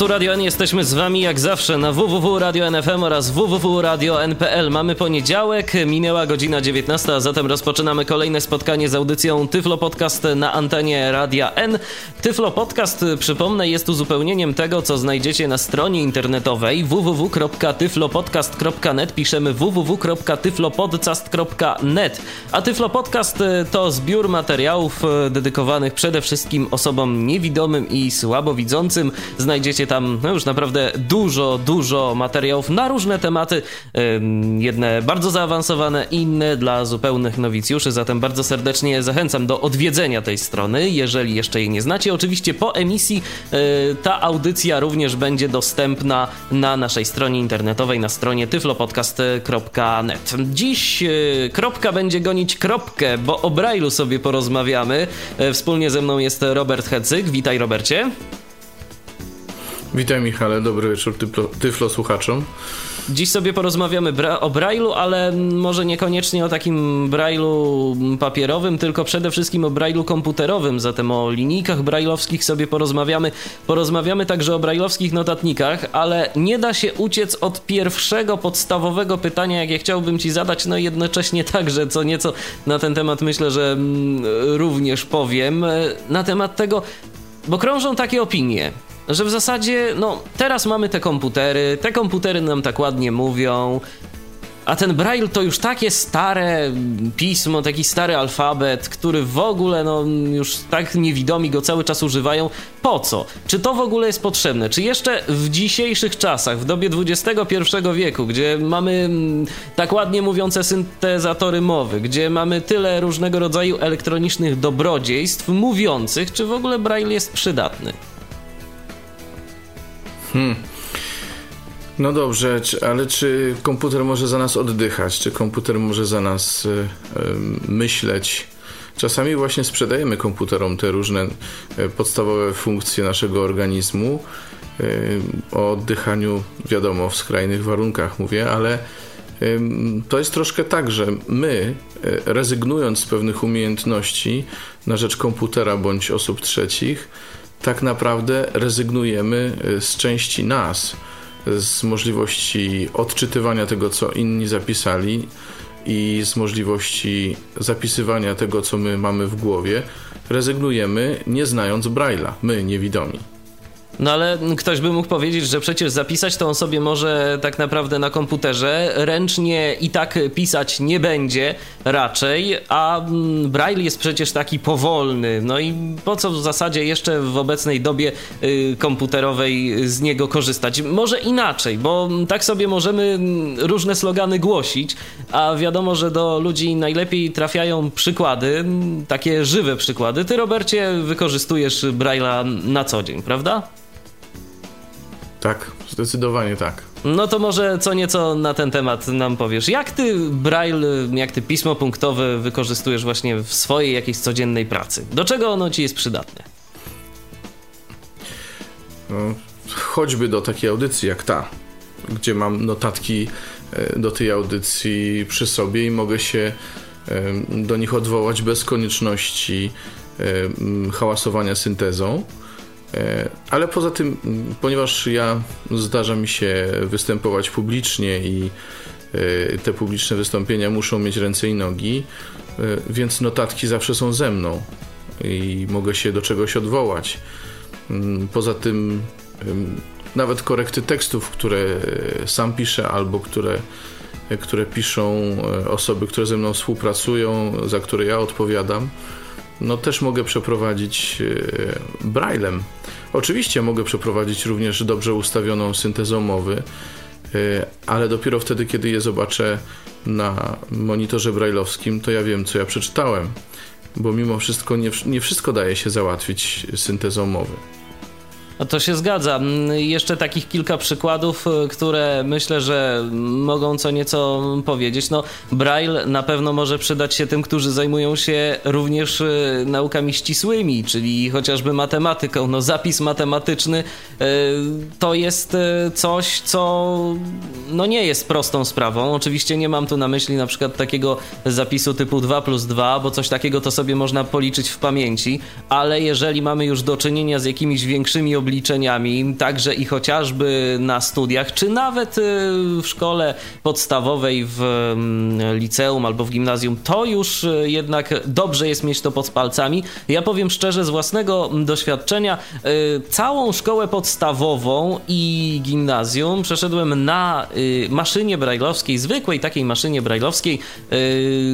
Tu Radio N, jesteśmy z wami jak zawsze na www.radio.nfm oraz www.radio.npl. Mamy poniedziałek, minęła godzina 19, a zatem rozpoczynamy kolejne spotkanie z audycją Tyflo Podcast na antenie Radia N. Tyflo Podcast, przypomnę, jest uzupełnieniem tego, co znajdziecie na stronie internetowej www.tyflopodcast.net. Piszemy www.tyflopodcast.net. A Tyflo Podcast to zbiór materiałów dedykowanych przede wszystkim osobom niewidomym i słabowidzącym. Znajdziecie tam no już naprawdę dużo, dużo materiałów na różne tematy. Jedne bardzo zaawansowane, inne dla zupełnych nowicjuszy. Zatem bardzo serdecznie zachęcam do odwiedzenia tej strony, jeżeli jeszcze jej nie znacie. Oczywiście po emisji e, ta audycja również będzie dostępna na naszej stronie internetowej, na stronie tyflopodcast.net. Dziś e, kropka będzie gonić kropkę, bo o Brailu sobie porozmawiamy. E, wspólnie ze mną jest Robert Hecyk. Witaj, Robercie. Witaj Michale, dobry wieczór tyflo, tyflo słuchaczom. Dziś sobie porozmawiamy o Brailu, ale może niekoniecznie o takim Brailu papierowym, tylko przede wszystkim o Brailu komputerowym. Zatem o linijkach brailleowskich sobie porozmawiamy. Porozmawiamy także o brailleowskich notatnikach, ale nie da się uciec od pierwszego podstawowego pytania, jakie chciałbym Ci zadać, no i jednocześnie także co nieco na ten temat myślę, że mm, również powiem. Na temat tego, bo krążą takie opinie że w zasadzie, no, teraz mamy te komputery, te komputery nam tak ładnie mówią, a ten Braille to już takie stare pismo, taki stary alfabet, który w ogóle, no, już tak niewidomi go cały czas używają. Po co? Czy to w ogóle jest potrzebne? Czy jeszcze w dzisiejszych czasach, w dobie XXI wieku, gdzie mamy mm, tak ładnie mówiące syntezatory mowy, gdzie mamy tyle różnego rodzaju elektronicznych dobrodziejstw mówiących, czy w ogóle Braille jest przydatny? Hmm. No dobrze, ale czy komputer może za nas oddychać? Czy komputer może za nas y, y, myśleć? Czasami właśnie sprzedajemy komputerom te różne y, podstawowe funkcje naszego organizmu. O oddychaniu, wiadomo, w skrajnych warunkach mówię, ale to jest troszkę tak, że my, rezygnując z pewnych umiejętności na rzecz komputera bądź osób trzecich, tak naprawdę rezygnujemy y, z części nas, z możliwości odczytywania tego, co inni zapisali i z możliwości zapisywania tego, co my mamy w głowie, rezygnujemy nie znając Braille'a, my niewidomi. No ale ktoś by mógł powiedzieć, że przecież zapisać to on sobie może tak naprawdę na komputerze, ręcznie i tak pisać nie będzie raczej, a mm, Braille jest przecież taki powolny. No i po co w zasadzie jeszcze w obecnej dobie y, komputerowej z niego korzystać? Może inaczej, bo tak sobie możemy mm, różne slogany głosić, a wiadomo, że do ludzi najlepiej trafiają przykłady, mm, takie żywe przykłady. Ty, Robercie, wykorzystujesz Braille'a na co dzień, prawda? Tak, zdecydowanie tak. No to może co nieco na ten temat nam powiesz. Jak ty Braille, jak ty pismo punktowe wykorzystujesz właśnie w swojej jakiejś codziennej pracy? Do czego ono ci jest przydatne? No, choćby do takiej audycji jak ta, gdzie mam notatki e, do tej audycji przy sobie i mogę się e, do nich odwołać bez konieczności e, hałasowania syntezą. E, ale poza tym, ponieważ ja zdarza mi się występować publicznie i e, te publiczne wystąpienia muszą mieć ręce i nogi, e, więc notatki zawsze są ze mną i mogę się do czegoś odwołać. Mm, poza tym, nawet korekty tekstów, które sam piszę albo które, które piszą osoby, które ze mną współpracują, za które ja odpowiadam, no też mogę przeprowadzić braillem. Oczywiście mogę przeprowadzić również dobrze ustawioną syntezą mowy, e, ale dopiero wtedy, kiedy je zobaczę na monitorze brailleowskim, to ja wiem, co ja przeczytałem, bo mimo wszystko nie, nie wszystko daje się załatwić syntezą mowy. No to się zgadza. Mm, jeszcze takich kilka przykładów, y, które myślę, że mogą co nieco powiedzieć. No, Braille na pewno może przydać się tym, którzy zajmują się również y, naukami ścisłymi, czyli chociażby matematyką. No, zapis matematyczny y, to jest coś, co no, nie jest prostą sprawą. Oczywiście nie mam tu na myśli na przykład takiego zapisu typu 2 plus 2, bo coś takiego to sobie można policzyć w pamięci, ale jeżeli mamy już do czynienia z jakimiś większymi obliczeniami, obliczeniami, także i chociażby na studiach, czy nawet y, w szkole podstawowej, w mm, liceum albo w gimnazjum, to już y, jednak dobrze jest mieć to pod palcami. Ja powiem szczerze, z własnego doświadczenia, y, całą szkołę podstawową i gimnazjum przeszedłem na maszynie brajlowskiej, zwykłej takiej maszynie brajlowskiej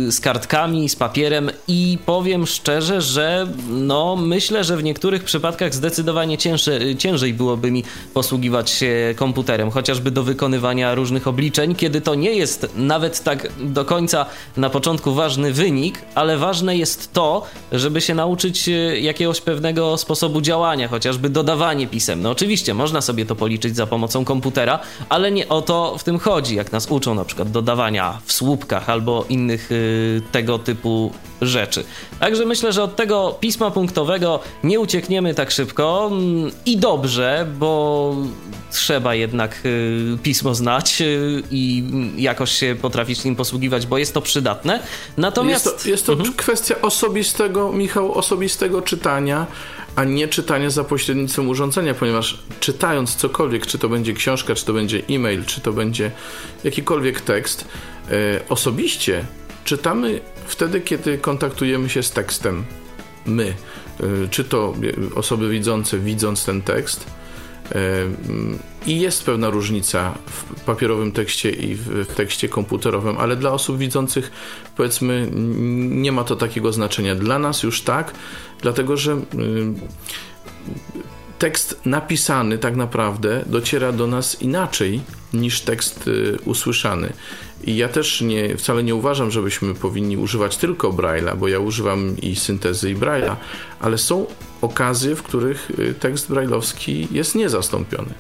z kartkami, z papierem i powiem szczerze, że no myślę, że w niektórych przypadkach zdecydowanie cięższe, ciężej byłoby mi posługiwać się komputerem, chociażby do wykonywania różnych obliczeń, kiedy to nie jest nawet tak do końca na początku ważny wynik, ale ważne jest to, żeby się nauczyć e, jakiegoś pewnego sposobu działania, chociażby dodawanie pisemne. Oczywiście można sobie to policzyć za pomocą komputera, ale nie o to w tym chodzi, jak nas uczą na przykład dodawania w słupkach albo innych y, tego typu rzeczy. Także myślę, że od tego pisma punktowego nie uciekniemy tak szybko mm, i dobrze, bo trzeba jednak y, pismo znać y, i jakoś się potrafić nim posługiwać, bo jest to przydatne. Natomiast jest to, jest to mhm. kwestia osobistego, Michał, osobistego czytania, a nie czytania za pośrednictwem urządzenia, ponieważ czytając cokolwiek, czy to będzie książka, czy to będzie e-mail, czy to będzie jakikolwiek tekst, y, osobiście czytamy wtedy, kiedy kontaktujemy się z tekstem. My, czy to osoby widzące, widząc ten tekst. Y, I jest pewna różnica w papierowym tekście i w tekście komputerowym, ale dla osób widzących, powiedzmy, nie ma to takiego znaczenia. Dla nas już tak, dlatego że tekst napisany tak naprawdę dociera do nas inaczej niż tekst usłyszany. I ja też nie, wcale nie uważam, żebyśmy powinni używać tylko Braille'a, bo ja używam i syntezy, i Braille'a, ale są okazje, w których y, tekst brailleowski jest niezastąpiony.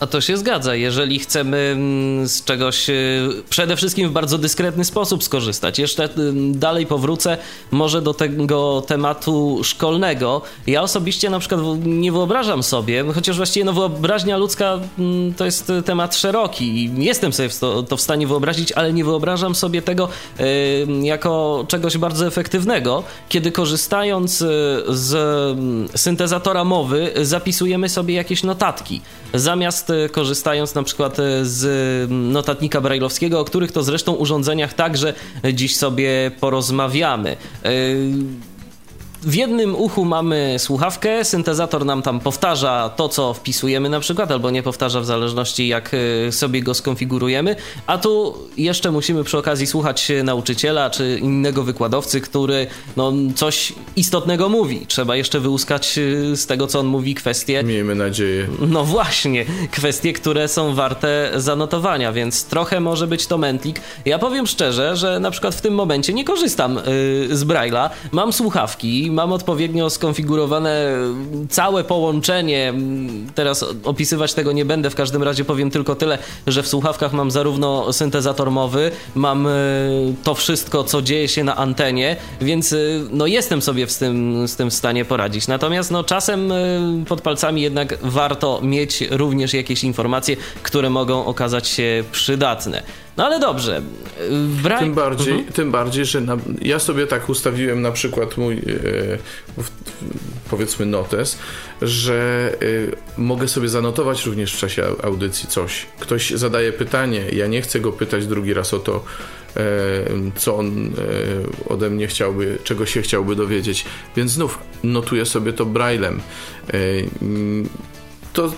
A to się zgadza. Jeżeli chcemy mm, z czegoś y, przede wszystkim w bardzo dyskretny sposób skorzystać. Jeszcze y, dalej powrócę może do tego tematu szkolnego. Ja osobiście na przykład nie wyobrażam sobie, chociaż właściwie no, wyobraźnia ludzka mm, to jest temat szeroki i jestem sobie to, to w stanie wyobrazić, ale nie wyobrażam sobie tego y, jako czegoś bardzo efektywnego, kiedy korzystając z mm, syntezatora mowy zapisujemy sobie jakieś notatki. Zamiast E, korzystając na przykład e, z notatnika brajlowskiego, o których to zresztą urządzeniach także dziś sobie porozmawiamy. W jednym uchu mamy słuchawkę, syntezator nam tam powtarza to, co wpisujemy na przykład, albo nie powtarza w zależności jak y, sobie go skonfigurujemy, a tu jeszcze musimy przy okazji słuchać nauczyciela czy innego wykładowcy, który no, coś istotnego mówi. Trzeba jeszcze wyłuskać y, z tego, co on mówi, kwestie... Miejmy nadzieję. No właśnie, kwestie, które są warte zanotowania, więc trochę może być to mętlik. Ja powiem szczerze, że na przykład w tym momencie nie korzystam yy, z Braille'a, mam słuchawki, mam odpowiednio skonfigurowane całe połączenie. Teraz opisywać tego nie będę, w każdym razie powiem tylko tyle, że w słuchawkach mam zarówno syntezator mowy, mam e, to wszystko, co dzieje się na antenie, więc e, no jestem sobie z tym, z tym w stanie poradzić. Natomiast no czasem e, pod palcami jednak warto mieć również jakieś informacje, które mogą okazać się przydatne. No ale dobrze. Bra... Tym, bardziej, mhm. tym bardziej, że na, ja sobie tak ustawiłem na przykład mój e, powiedzmy notes, że e, mogę sobie zanotować również w czasie audycji coś. Ktoś zadaje pytanie, ja nie chcę go pytać drugi raz o to, e, co on e, ode mnie chciałby, czego się chciałby dowiedzieć. Więc znów notuję sobie to braillem. E, to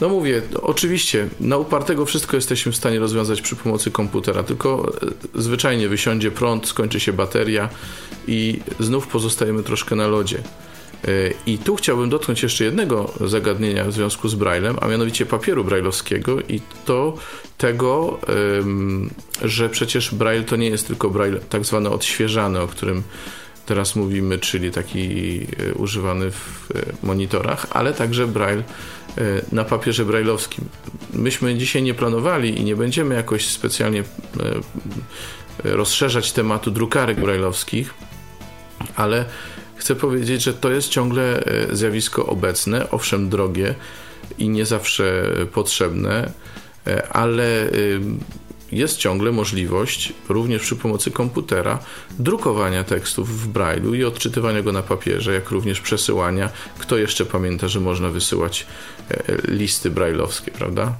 no mówię, oczywiście, na upartego wszystko jesteśmy w stanie rozwiązać przy pomocy komputera, tylko e, zwyczajnie wysiądzie prąd, skończy się bateria i znów pozostajemy troszkę na lodzie. E, I tu chciałbym dotknąć jeszcze jednego zagadnienia w związku z Braillem, a mianowicie papieru brailleowskiego i to tego, że przecież Braille to nie jest tylko Braille tak zwany odświeżany, o którym teraz mówimy, czyli taki używany w monitorach, ale także braille na papierze brailleowskim. Myśmy dzisiaj nie planowali i nie będziemy jakoś specjalnie rozszerzać tematu drukarek brailleowskich, ale chcę powiedzieć, że to jest ciągle zjawisko obecne, owszem drogie i nie zawsze potrzebne, ale jest ciągle możliwość, również przy pomocy komputera, drukowania tekstów w Braille'u i odczytywania go na papierze, jak również przesyłania. Kto jeszcze pamięta, że można wysyłać e, listy brailleowskie, prawda?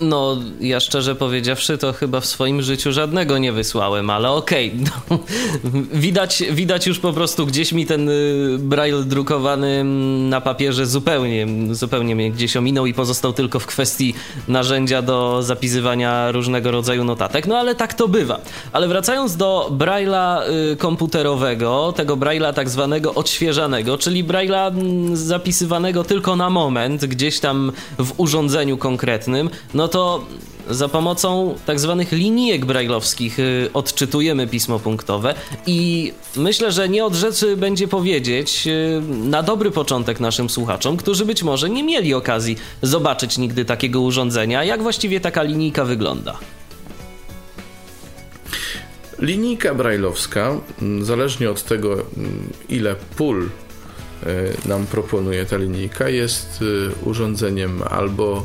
No, ja szczerze powiedziawszy, to chyba w swoim życiu żadnego nie wysłałem, ale okej. Okay. Widać, widać już po prostu gdzieś mi ten y, braille drukowany na papierze zupełnie, zupełnie mnie gdzieś ominął i pozostał tylko w kwestii narzędzia do zapisywania różnego rodzaju notatek. No ale tak to bywa. Ale wracając do braille'a y, komputerowego, tego braille'a tak zwanego odświeżanego, czyli braille'a zapisywanego tylko na moment, gdzieś tam w urządzeniu konkretnym, no no to za pomocą tak zwanych linijek brajlowskich y, odczytujemy pismo punktowe i myślę, że nie od rzeczy będzie powiedzieć y, na dobry początek naszym słuchaczom, którzy być może nie mieli okazji zobaczyć nigdy takiego urządzenia, jak właściwie taka linijka wygląda. Linijka brajlowska, mm, zależnie od tego, mm, ile pól y, nam proponuje ta linijka, jest urządzeniem albo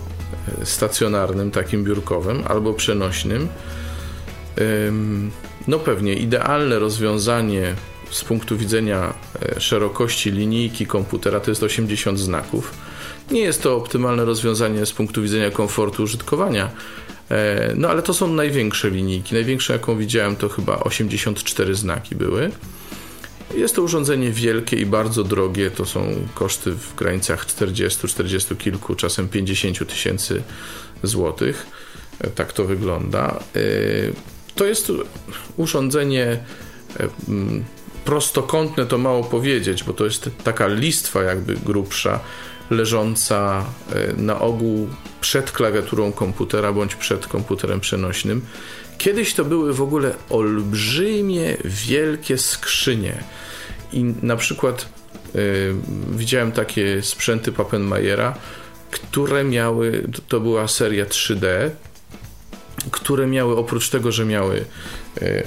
stacjonarnym, takim biurkowym, albo przenośnym. No pewnie idealne rozwiązanie z punktu widzenia e, szerokości linijki komputera to jest 80 znaków. Nie jest to optymalne rozwiązanie z punktu widzenia komfortu użytkowania, e, no ale to są największe linijki. Największa jaką widziałem to chyba 84 znaki były. Jest to urządzenie wielkie i bardzo drogie. To są koszty w granicach 40, 40 kilku, czasem 50 tysięcy złotych. E, tak to wygląda. E, to jest urządzenie e, prostokątne, to mało powiedzieć, bo to jest taka listwa jakby grubsza, leżąca na ogół przed klawiaturą komputera bądź przed komputerem przenośnym. Kiedyś to były w ogóle olbrzymie, wielkie skrzynie i na przykład y, widziałem takie sprzęty Pappenmayera, które miały, to była seria 3D, które miały oprócz tego, że miały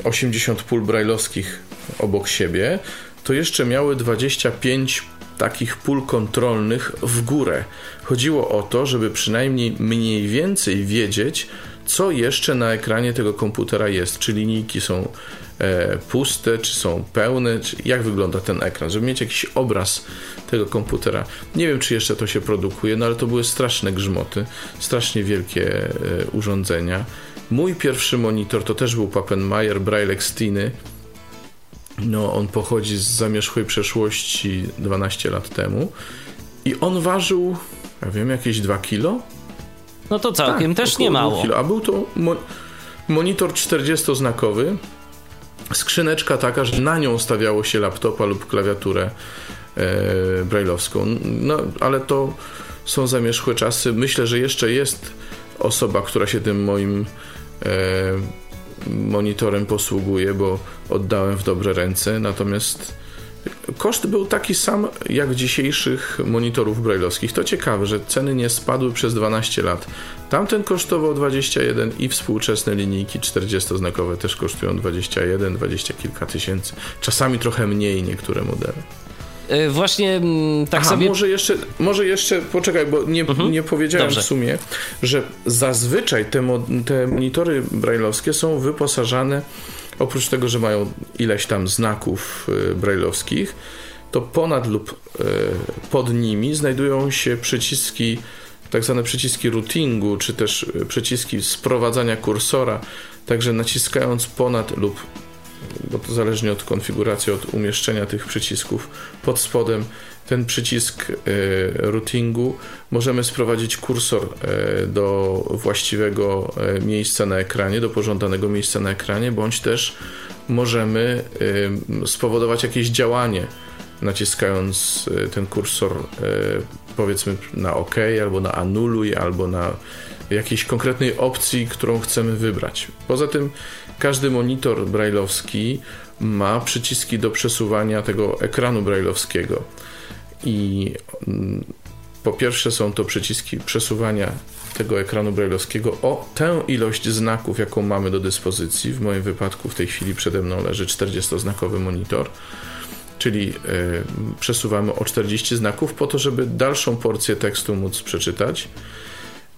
80 y, pól brajlowskich obok siebie, to jeszcze miały 25 takich pól kontrolnych w górę. Chodziło o to, żeby przynajmniej mniej więcej wiedzieć, co jeszcze na ekranie tego komputera jest, czy linijki są e, puste, czy są pełne, czy jak wygląda ten ekran, żeby mieć jakiś obraz tego komputera. Nie wiem, czy jeszcze to się produkuje, no ale to były straszne grzmoty, strasznie wielkie e, urządzenia. Mój pierwszy monitor to też był Pappenmayer Braille Extiny. No, on pochodzi z zamierzchłej przeszłości 12 lat temu i on ważył, ja wiem, jakieś 2 kilo no to całkiem tak, też nie mało. Kilo. A był to mo monitor 40-znakowy, skrzyneczka taka, że na nią stawiało się laptopa lub klawiaturę e, brailleowską. No, ale to są zamierzchłe czasy. Myślę, że jeszcze jest osoba, która się tym moim e, monitorem posługuje, bo oddałem w dobre ręce. Natomiast Koszt był taki sam jak dzisiejszych monitorów brailleowskich. To ciekawe, że ceny nie spadły przez 12 lat. Tamten kosztował 21 i współczesne linijki 40-znakowe też kosztują 21, 20 kilka tysięcy. Czasami trochę mniej niektóre modele. E, właśnie mm, tak Aha, sobie. Może jeszcze, może jeszcze poczekaj, bo nie, mhm. nie powiedziałem Dobrze. w sumie, że zazwyczaj te, te monitory brailleowskie są wyposażane Oprócz tego, że mają ileś tam znaków y, brailleowskich, to ponad lub y, pod nimi znajdują się przyciski, tak zwane przyciski routingu, czy też y, przyciski sprowadzania kursora. Także naciskając ponad lub bo to zależnie od konfiguracji, od umieszczenia tych przycisków pod spodem ten przycisk e, routingu możemy sprowadzić kursor e, do właściwego e, miejsca na ekranie, do pożądanego miejsca na ekranie, bądź też możemy spowodować jakieś działanie naciskając ten kursor powiedzmy na OK, albo na anuluj, albo na jakiejś konkretnej opcji, którą chcemy wybrać. Poza tym każdy monitor brailleowski ma przyciski do przesuwania tego ekranu brailleowskiego. I mm, po pierwsze są to przyciski przesuwania tego ekranu brailleowskiego o tę ilość znaków, jaką mamy do dyspozycji. W moim wypadku w tej chwili przede mną leży 40-znakowy monitor, czyli y, przesuwamy o 40 znaków po to, żeby dalszą porcję tekstu móc przeczytać.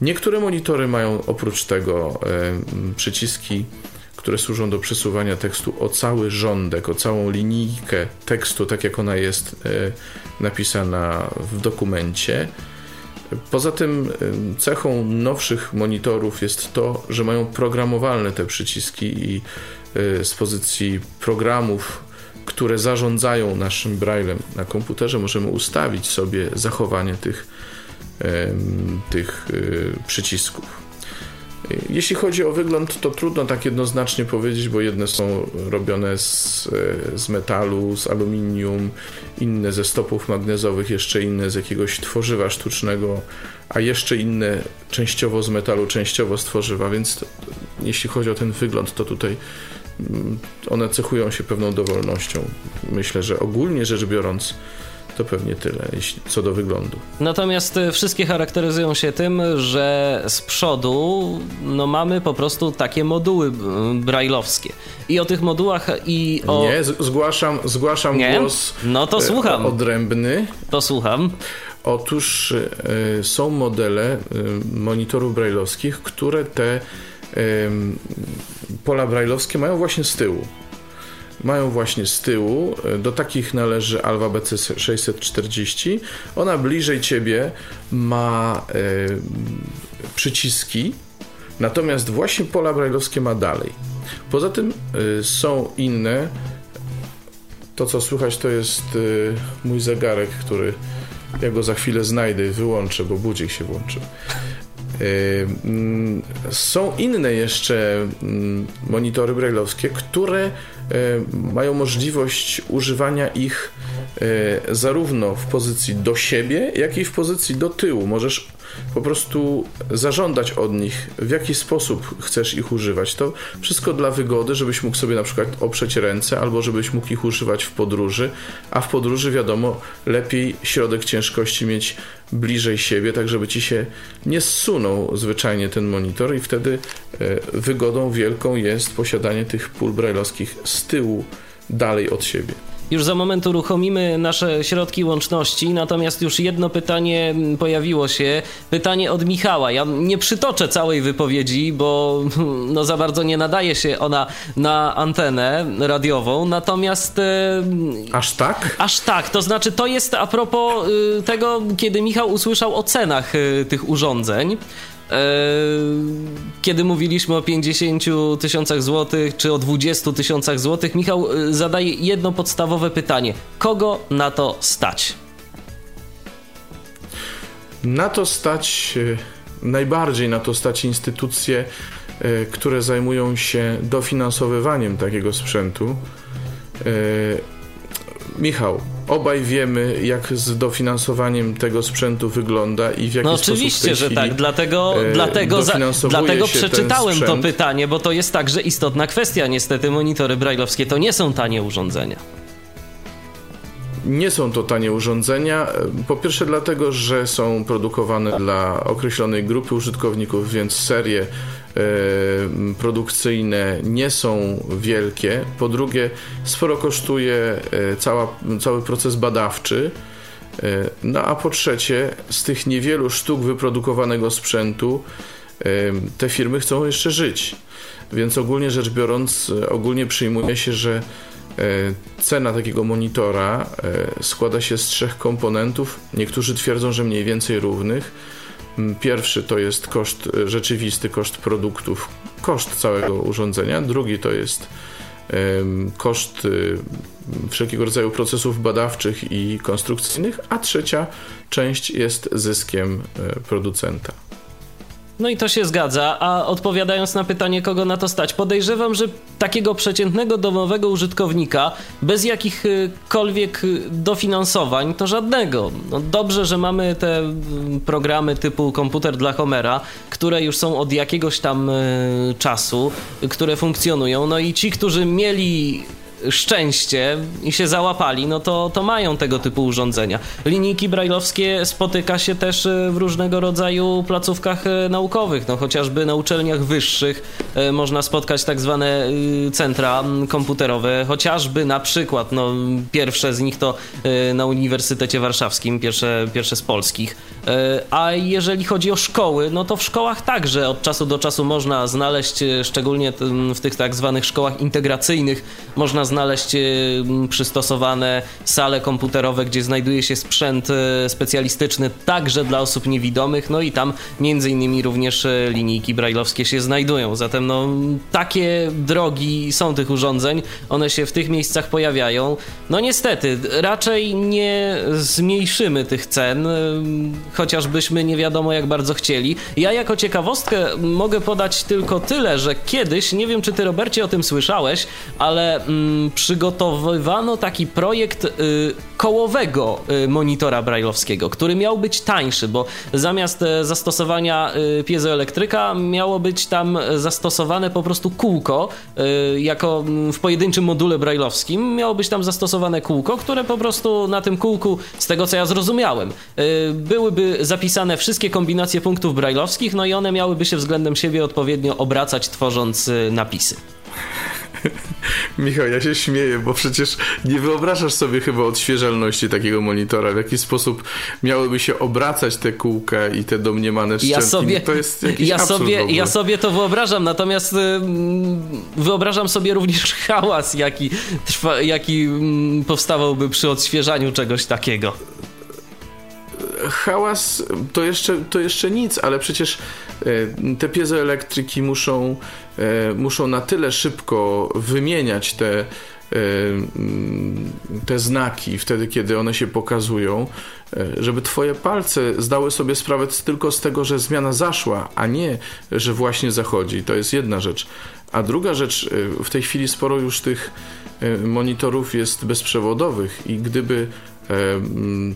Niektóre monitory mają oprócz tego y, przyciski które służą do przesuwania tekstu o cały rządek, o całą linijkę tekstu, tak jak ona jest e, napisana w dokumencie. Poza tym e, cechą nowszych monitorów jest to, że mają programowalne te przyciski i e, z pozycji programów, które zarządzają naszym braillem na komputerze, możemy ustawić sobie zachowanie tych, tych przycisków. Jeśli chodzi o wygląd, to trudno tak jednoznacznie powiedzieć, bo jedne są robione z, e, z metalu, z aluminium, inne ze stopów magnezowych, jeszcze inne z jakiegoś tworzywa sztucznego, a jeszcze inne częściowo z metalu, częściowo z tworzywa, więc to, jeśli chodzi o ten wygląd, to tutaj mm, one cechują się pewną dowolnością. Myślę, że ogólnie rzecz biorąc, to pewnie tyle, jeśli, co do wyglądu. Natomiast e, wszystkie charakteryzują się tym, że z przodu no, mamy po prostu takie moduły brajlowskie. I o tych modułach i o... Nie, zgłaszam, zgłaszam Nie? głos no to słucham. E, odrębny. To słucham. Otóż y, są modele y, monitorów brajlowskich, które te y, pola brajlowskie mają właśnie z tyłu mają właśnie z tyłu. E, do takich należy Alwa BC 640. Ona bliżej ciebie ma e, przyciski, natomiast właśnie pola brajlowskie ma dalej. Poza tym e, są inne. To, co słychać, to jest mój zegarek, który ja go za chwilę znajdę i wyłączę, bo budzik się włączył. Mm, są inne jeszcze mm, monitory brailleowskie, które mają możliwość używania ich e, zarówno w pozycji do siebie, jak i w pozycji do tyłu. Możesz po prostu zażądać od nich, w jaki sposób chcesz ich używać. To wszystko dla wygody, żebyś mógł sobie na przykład oprzeć ręce, albo żebyś mógł ich używać w podróży, a w podróży wiadomo, lepiej środek ciężkości mieć bliżej siebie, tak żeby ci się nie zsunął zwyczajnie ten monitor i wtedy e, wygodą wielką jest posiadanie tych pól brajlowskich z tyłu, dalej od siebie. Już za moment uruchomimy nasze środki łączności, natomiast już jedno pytanie pojawiło się. Pytanie od Michała. Ja nie przytoczę całej wypowiedzi, bo no za bardzo nie nadaje się ona na antenę radiową, natomiast... E, aż tak? Aż tak. To znaczy to jest a propos y, tego, kiedy Michał usłyszał o cenach y, tych urządzeń. E, kiedy mówiliśmy o 50 tysiącach złotych czy o 20 tysiącach złotych, Michał e, zadaje jedno podstawowe pytanie: kogo na to stać? Na to stać, e, najbardziej na to stać instytucje, które zajmują się dofinansowywaniem takiego sprzętu. Michał, obaj wiemy, jak z dofinansowaniem tego sprzętu wygląda i w jaki no sposób oczywiście, że tak, dlatego, e, dlatego, za, dlatego przeczytałem to pytanie, bo to jest także istotna kwestia. Niestety monitory brajlowskie to nie są tanie urządzenia. Nie są to tanie urządzenia. Po pierwsze, dlatego, że są produkowane dla określonej grupy użytkowników, więc serie E, produkcyjne nie są wielkie. Po drugie, sporo kosztuje e, cała, cały proces badawczy. E, no a po trzecie, z tych niewielu sztuk wyprodukowanego sprzętu te firmy chcą jeszcze żyć. Więc ogólnie rzecz biorąc, ogólnie przyjmuje się, że cena takiego monitora składa się z trzech komponentów. Niektórzy twierdzą, że mniej więcej równych pierwszy to jest koszt e, rzeczywisty, koszt produktów, koszt całego urządzenia. Drugi to jest koszt y, wszelkiego rodzaju procesów badawczych i konstrukcyjnych, a trzecia część jest zyskiem e, producenta. No i to się zgadza, a odpowiadając na pytanie, kogo na to stać, podejrzewam, że takiego przeciętnego domowego użytkownika bez jakichkolwiek dofinansowań to żadnego. No dobrze, że mamy te mm, programy typu komputer dla Homera, które już są od jakiegoś tam e, czasu, które funkcjonują. No i ci, którzy mieli szczęście i się załapali, no to, to mają tego typu urządzenia. Linijki brajlowskie spotyka się też e, w różnego rodzaju placówkach e, naukowych, no chociażby na uczelniach wyższych e, można spotkać tak zwane centra komputerowe, chociażby na przykład, no pierwsze z nich to na Uniwersytecie Warszawskim, pierwsze, pierwsze z polskich. A jeżeli chodzi o szkoły, no to w szkołach także od czasu do czasu można znaleźć, szczególnie w tych tak zwanych szkołach integracyjnych, można znaleźć e, przystosowane sale komputerowe, gdzie znajduje się sprzęt e, specjalistyczny także dla osób niewidomych, no i tam między innymi również e, linijki brajlowskie się znajdują. Zatem no, takie drogi są tych urządzeń, one się w tych miejscach pojawiają. No niestety, raczej nie zmniejszymy tych cen, chociażbyśmy nie wiadomo jak bardzo chcieli. Ja jako ciekawostkę mogę podać tylko tyle, że kiedyś, nie wiem czy ty Robercie o tym słyszałeś, ale mm, przygotowywano taki projekt y, kołowego y, monitora brajlowskiego, który miał być tańszy, bo zamiast e, zastosowania y, piezoelektryka miało być tam zastosowane po prostu kółko, jako mm, w pojedynczym module brajlowskim miało być tam zastosowane kółko, które po prostu na tym kółku, z tego co ja zrozumiałem, byłyby zapisane wszystkie kombinacje punktów brajlowskich, no i one miałyby się względem siebie odpowiednio obracać, tworząc napisy. Michał, ja się śmieję, bo przecież nie wyobrażasz sobie chyba odświeżalności takiego monitora, w jaki sposób miałyby się obracać te kółka i te domniemane szczęki. Ja sobie, to jest jakiś ja sobie, ja sobie to wyobrażam, natomiast y, wyobrażam sobie również hałas, jaki, trwa, jaki mm, powstawałby przy odświeżaniu czegoś takiego hałas to jeszcze, to jeszcze nic, ale przecież e, te piezoelektryki muszą, e, muszą na tyle szybko wymieniać te, e, te znaki wtedy, kiedy one się pokazują, żeby twoje palce zdały sobie sprawę tylko z tego, że zmiana zaszła, a nie, że właśnie zachodzi. To jest jedna rzecz. A druga rzecz, w tej chwili sporo już tych monitorów jest bezprzewodowych i gdyby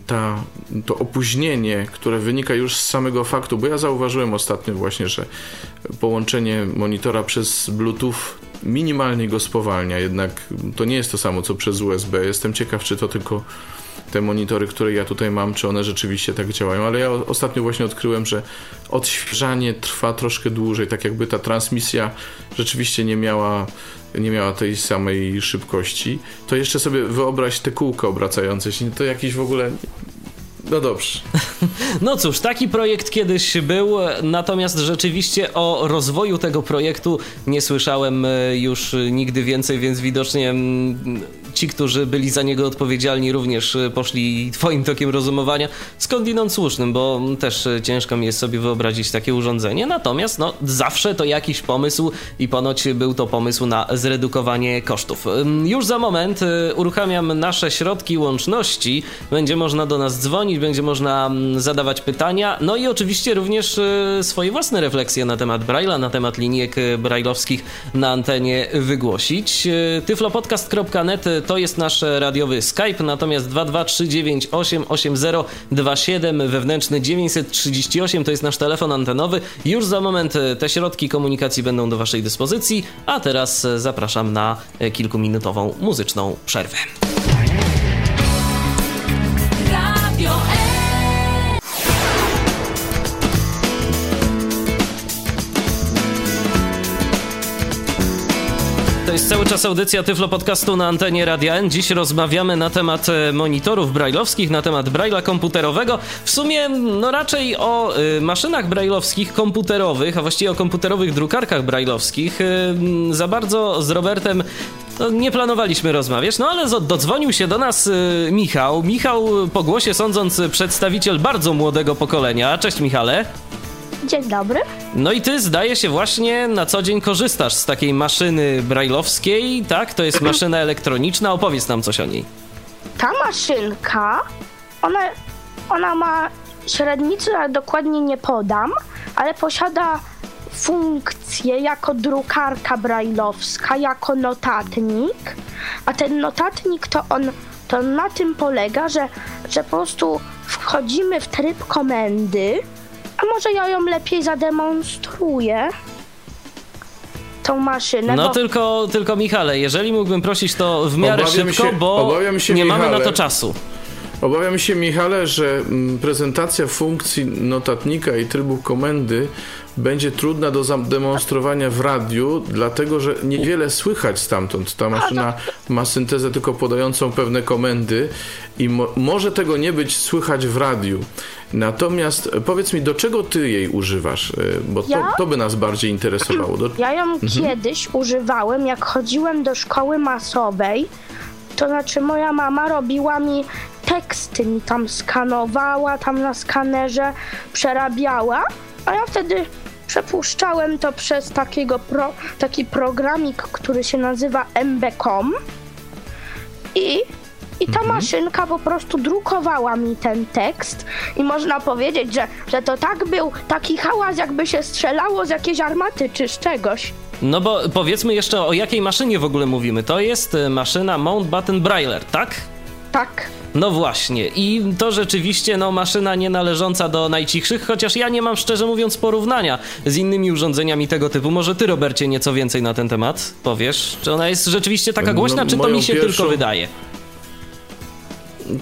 ta, to opóźnienie, które wynika już z samego faktu, bo ja zauważyłem ostatnio właśnie, że połączenie monitora przez Bluetooth minimalnie go spowalnia, jednak to nie jest to samo co przez USB. Jestem ciekaw, czy to tylko te monitory, które ja tutaj mam, czy one rzeczywiście tak działają, ale ja ostatnio właśnie odkryłem, że odświeżanie trwa troszkę dłużej, tak jakby ta transmisja rzeczywiście nie miała nie miała tej samej szybkości, to jeszcze sobie wyobraź te kółko obracające się, to jakiś w ogóle no dobrze. No cóż, taki projekt kiedyś był, natomiast rzeczywiście o rozwoju tego projektu nie słyszałem e, już nigdy więcej, więc widocznie mm, ci, którzy byli za niego odpowiedzialni, również e, poszli twoim tokiem rozumowania, skądinąd słusznym, bo też e, ciężko mi jest sobie wyobrazić takie urządzenie. Natomiast no, zawsze to jakiś pomysł i ponoć był to pomysł na zredukowanie kosztów. Już za moment uruchamiam nasze środki łączności. Będzie można do nas dzwonić, będzie można mm, zadawać pytania, no i oczywiście również e, swoje własne refleksje na temat Braille'a, na temat linijek e, brajlowskich na antenie wygłosić. E, tyflopodcast.net to jest nasz radiowy Skype, natomiast 223988027 wewnętrzny 938 to jest nasz telefon antenowy. Już za moment te środki komunikacji będą do Waszej dyspozycji, a teraz zapraszam na kilkuminutową muzyczną przerwę. To jest cały czas audycja Tyflo Podcastu na antenie Radia N. Dziś rozmawiamy na temat e, monitorów brajlowskich, na temat brajla komputerowego. W sumie no raczej o y, maszynach brajlowskich komputerowych, a właściwie o komputerowych drukarkach brajlowskich. Y, za bardzo z Robertem no, nie planowaliśmy rozmawiać, no ale dodzwonił się do nas Michał. Michał, po głosie sądząc, przedstawiciel bardzo młodego pokolenia. Cześć Michale. Dzień dobry. No i ty zdaje się właśnie na co dzień korzystasz z takiej maszyny brajlowskiej, tak? To jest maszyna elektroniczna. Opowiedz nam coś o niej. Ta maszynka, ona, ona ma średnicę, ale dokładnie nie podam, ale posiada funkcję jako drukarka brajlowska, jako notatnik, a ten notatnik to on, to na tym polega, że, że po prostu wchodzimy w tryb komendy, a może ja ją lepiej zademonstruję tą maszynę. No bo... tylko, tylko Michale, jeżeli mógłbym prosić to w miarę Obawiam szybko, się- bo obawiam się, nie mamy Michale. na to czasu. Obawiam się, Michale, że mm, prezentacja funkcji notatnika i trybu komendy będzie trudna do zademonstrowania w radiu, dlatego że niewiele słychać stamtąd. Ta maszyna ma syntezę tylko podającą pewne komendy i mo może tego nie być słychać w radiu. Natomiast e, powiedz mi, do czego ty jej używasz? E, Bo to, Ja? to by nas bardziej interesowało. Do... Ja ją Mhm. kiedyś używałem, jak chodziłem do szkoły masowej. To znaczy, moja mama robiła mi teksty, mi tam skanowała, tam na skanerze przerabiała, a ja wtedy przepuszczałem to przez takiego pro, taki programik, który się nazywa MBCOM i i ta maszynka po prostu drukowała mi ten tekst i można powiedzieć, że, że to tak był taki hałas, jakby się strzelało z jakiejś armaty czy z czegoś. No bo powiedzmy jeszcze o jakiej maszynie w ogóle mówimy. To jest e, maszyna Mountbatten Brailer, tak? Tak. No właśnie, i to rzeczywiście no, maszyna nie należąca do najcichszych, chociaż ja nie mam szczerze mówiąc porównania z innymi urządzeniami tego typu. Może ty, Robercie, nieco więcej na ten temat powiesz? Czy ona jest rzeczywiście taka No, głośna, czy to mi się pierwszą- tylko wydaje?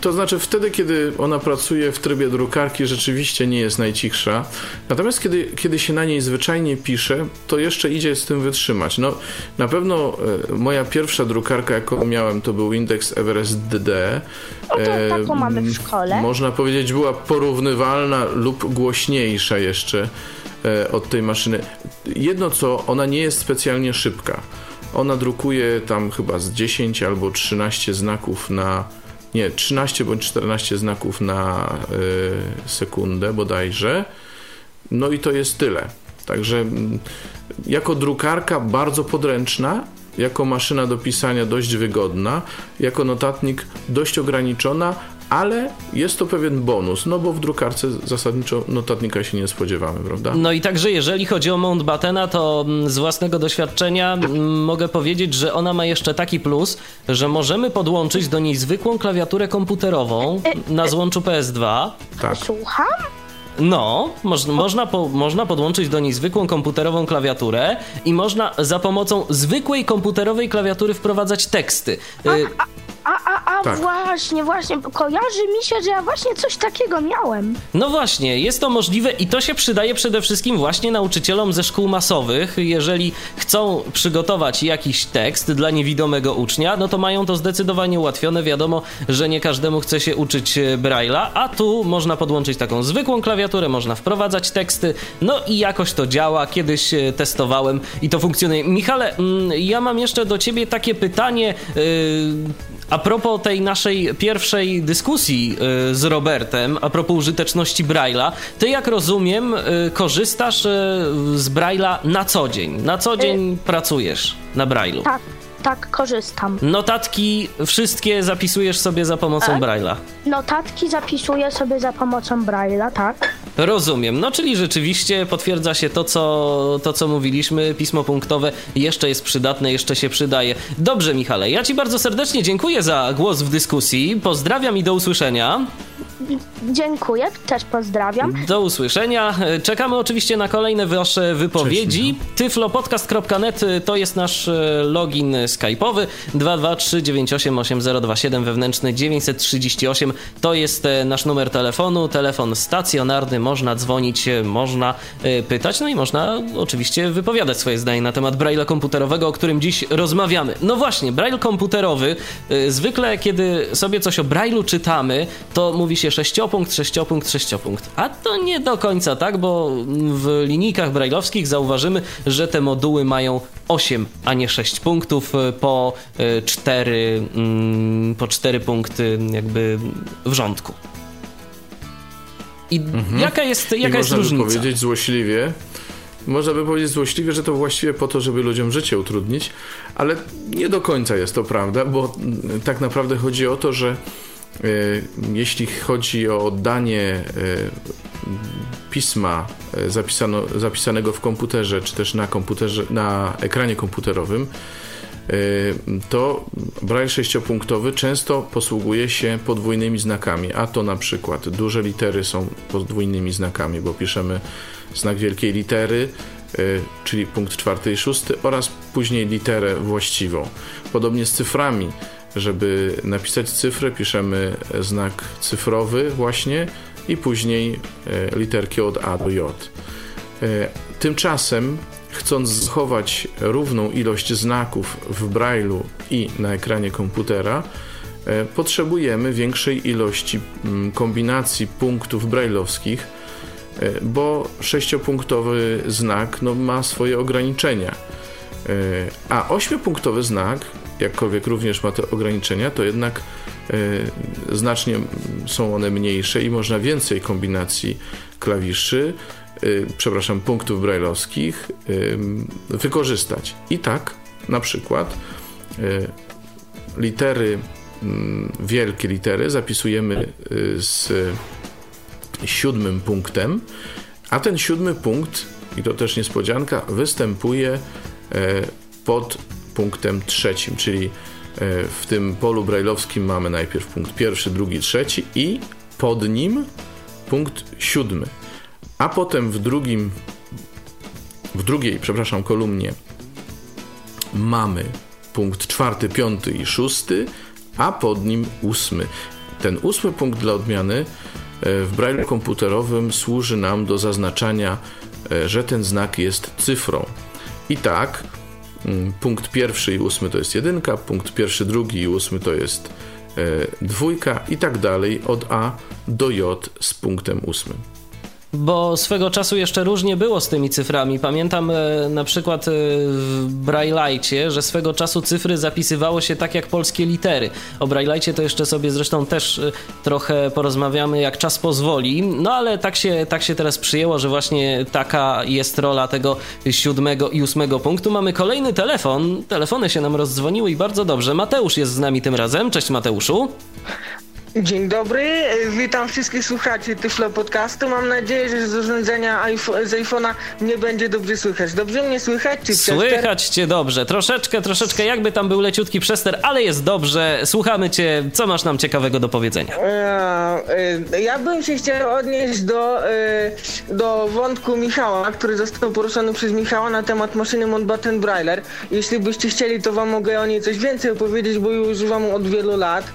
To znaczy wtedy, kiedy ona pracuje w trybie drukarki, rzeczywiście nie jest najcichsza. Natomiast kiedy, kiedy się na niej zwyczajnie pisze, to jeszcze idzie z tym wytrzymać. No, na pewno e, moja pierwsza drukarka, jaką miałem, to był Index Everest DD. O, to E, taką mamy w szkole. Można powiedzieć, była porównywalna lub głośniejsza jeszcze e, od tej maszyny. Jedno co, ona nie jest specjalnie szybka. Ona drukuje tam chyba z 10 albo 13 znaków na. Nie, 13 bądź 14 znaków na y, sekundę bodajże. No i to jest tyle. Także mm, jako drukarka bardzo podręczna, jako maszyna do pisania dość wygodna, jako notatnik dość ograniczona, ale jest to pewien bonus, no bo w drukarce zasadniczo notatnika się nie spodziewamy, prawda? No i także jeżeli chodzi o Mountbattena, to mm, z własnego doświadczenia mm, mogę powiedzieć, że ona ma jeszcze taki plus, że możemy podłączyć do niej zwykłą klawiaturę komputerową na złączu PS2. Tak. Słucham? No, moż, można, po, można podłączyć do niej zwykłą komputerową klawiaturę i można za pomocą zwykłej komputerowej klawiatury wprowadzać teksty. Y, A, a, a Tak. właśnie, właśnie, kojarzy mi się, że ja właśnie coś takiego miałem. No właśnie, jest to możliwe i to się przydaje przede wszystkim właśnie nauczycielom ze szkół masowych. Jeżeli chcą przygotować jakiś tekst dla niewidomego ucznia, no to mają to zdecydowanie ułatwione. Wiadomo, że nie każdemu chce się uczyć e, Braille'a, a tu można podłączyć taką zwykłą klawiaturę, można wprowadzać teksty, no i jakoś to działa. Kiedyś e, testowałem i to funkcjonuje. Michale, mm, ja mam jeszcze do ciebie takie pytanie. yy, a propos tej naszej pierwszej dyskusji y, z Robertem, a propos użyteczności Braille'a, ty jak rozumiem y, korzystasz y, z Braille'a na co dzień. Na co dzień pracujesz na Braille'u. Tak, tak, korzystam. Notatki wszystkie zapisujesz sobie za pomocą Braille'a. Notatki zapisuję sobie za pomocą Braille'a, tak? Rozumiem. No czyli rzeczywiście potwierdza się to co, to, co mówiliśmy. Pismo punktowe jeszcze jest przydatne, jeszcze się przydaje. Dobrze, Michale, ja Ci bardzo serdecznie dziękuję za głos w dyskusji. Pozdrawiam i do usłyszenia. Dziękuję, też pozdrawiam. Do usłyszenia. Czekamy oczywiście na kolejne wasze wypowiedzi. tyflopodcast.net to jest nasz e, login skype'owy 223988027 wewnętrzny 938 to jest e, nasz numer telefonu, telefon stacjonarny, można dzwonić, e, można e, pytać, no i można oczywiście wypowiadać swoje zdanie na temat Braille'a komputerowego, o którym dziś rozmawiamy. No właśnie, Braille komputerowy, e, zwykle kiedy sobie coś o Braille'u czytamy, to mówi się sześciopunkt, sześciopunkt, sześciopunkt. A to nie do końca tak, bo w linijkach brajlowskich zauważymy, że te moduły mają 8, a nie 6 punktów po 4, po 4 punkty jakby w rządku. I jaka jest, I jaka jest można by różnica? powiedzieć złośliwie, można by powiedzieć złośliwie, że to właściwie po to, żeby ludziom życie utrudnić, ale nie do końca jest to prawda, bo tak naprawdę chodzi o to, że e, jeśli chodzi o oddanie e, pisma zapisano, zapisanego w komputerze, czy też na komputerze, na ekranie komputerowym, to braille sześciopunktowy często posługuje się podwójnymi znakami, a to na przykład duże litery są podwójnymi znakami, bo piszemy znak wielkiej litery, czyli punkt czwarty i szósty oraz później literę właściwą. Podobnie z cyframi. Żeby napisać cyfrę, piszemy znak cyfrowy właśnie i później literki od A do J. Tymczasem chcąc zachować równą ilość znaków w Braille'u i na ekranie komputera, e, potrzebujemy większej ilości mm, kombinacji punktów brailleowskich, e, bo sześciopunktowy znak no, ma swoje ograniczenia. E, a ośmiopunktowy znak, jakkolwiek również ma te ograniczenia, to jednak znacznie są one mniejsze i można więcej kombinacji klawiszy przepraszam, punktów brajlowskich wykorzystać. I tak na przykład y, litery, mm, wielkie litery zapisujemy y, z siódmym punktem, a ten siódmy punkt, i to też niespodzianka, występuje pod punktem trzecim, czyli w tym polu brajlowskim mamy najpierw punkt pierwszy, drugi, trzeci i pod nim punkt siódmy a potem w drugim, w drugiej, przepraszam, kolumnie mamy punkt czwarty, piąty i szósty, a pod nim ósmy. Ten ósmy punkt dla odmiany e, w braille komputerowym służy nam do zaznaczania, e, że ten znak jest cyfrą. I tak, mm, punkt pierwszy i ósmy to jest jedynka, punkt pierwszy, drugi i ósmy to jest e, dwójka i tak dalej od A do J z punktem ósmym bo swego czasu jeszcze różnie było z tymi cyframi. Pamiętam e, na przykład e, w Braille'cie, że swego czasu cyfry zapisywało się tak jak polskie litery. O Braille'cie to jeszcze sobie zresztą też e, trochę porozmawiamy, jak czas pozwoli. No ale tak się, tak się teraz przyjęło, że właśnie taka jest rola tego siódmego i ósmego punktu. Mamy kolejny telefon. Telefony się nam rozdzwoniły i bardzo dobrze. Mateusz jest z nami tym razem. Cześć Mateuszu. Dzień dobry, witam wszystkich słuchaczy Tyflo Podcastu. Mam nadzieję, że z urządzenia z iPhone'a nie będzie dobrze słychać. Dobrze mnie słychać? Czy słychać cię dobrze. Troszeczkę, troszeczkę jakby tam był leciutki przester, ale jest dobrze. Słuchamy cię. Co masz nam ciekawego do powiedzenia? E, e, ja bym się chciał odnieść do, e, do wątku Michała, który został poruszony przez Michała na temat maszyny Mountbatten Brailler. Jeśli byście chcieli, to wam mogę o niej coś więcej opowiedzieć, bo już używam od wielu lat.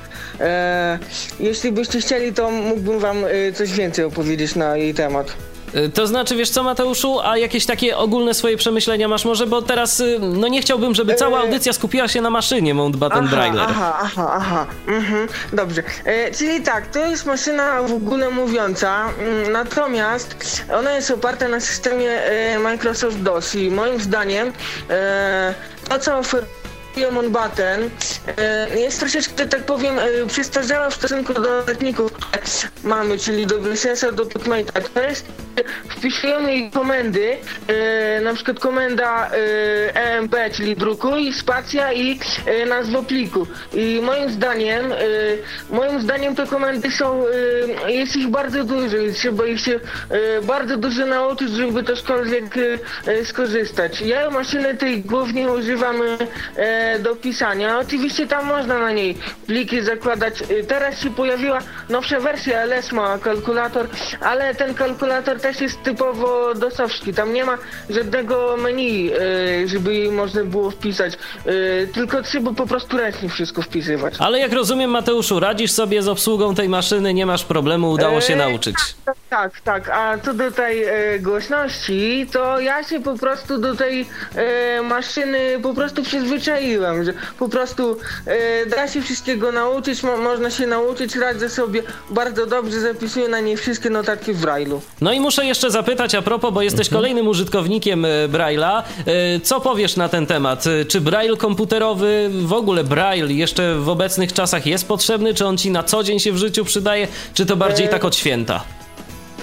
E, jeśli byście chcieli, to mógłbym wam e, coś więcej opowiedzieć na jej temat. E, to znaczy, wiesz co, Mateuszu, a jakieś takie ogólne swoje przemyślenia masz może, bo teraz, no nie chciałbym, żeby cała audycja skupiła się na maszynie Mountbatten Brailler. Aha, aha, aha, mhm, dobrze. E, czyli tak, to jest maszyna w ogóle mówiąca, mm, natomiast ona jest oparta na systemie e, Microsoft DOS i moim zdaniem e, to, co oferuje Piemon Batten e, jest troszeczkę, tak powiem, e, przestarzała w stosunku do letników, mamy, czyli do Glysensa, do Putmate'a. To jest, wpisujemy jej komendy, e, na przykład komenda EMP, czyli druku i spacja i nazwa pliku. I moim zdaniem, moim zdaniem te komendy są, jest ich bardzo dużo i trzeba ich się bardzo dużo nauczyć, żeby to skorzystać. Ja maszyny tej głównie używamy do pisania. Oczywiście tam można na niej pliki zakładać. Y, teraz się pojawiła nowsza wersja LS ma kalkulator, ale ten kalkulator też jest typowo dosowski. Tam nie ma żadnego menu, y, żeby można było wpisać. Y, tylko trzeba po prostu ręcznie wszystko wpisywać. Ale jak rozumiem Mateuszu, radzisz sobie z obsługą tej maszyny, nie masz problemu, udało się nauczyć. Tak, tak, tak. A co do tej głośności, to ja się po prostu do tej maszyny po prostu przyzwyczaiłem mówiłem, że po prostu e, da się wszystkiego nauczyć, mo można się nauczyć, radzę sobie bardzo dobrze, zapisuję na niej wszystkie notatki w Braille'u. No i muszę jeszcze zapytać a propos, bo jesteś mhm. kolejnym użytkownikiem e, Braille'a, e, co powiesz na ten temat? Czy Braille komputerowy, w ogóle Braille jeszcze w obecnych czasach jest potrzebny, czy on ci na co dzień się w życiu przydaje, czy to bardziej e... tak od święta?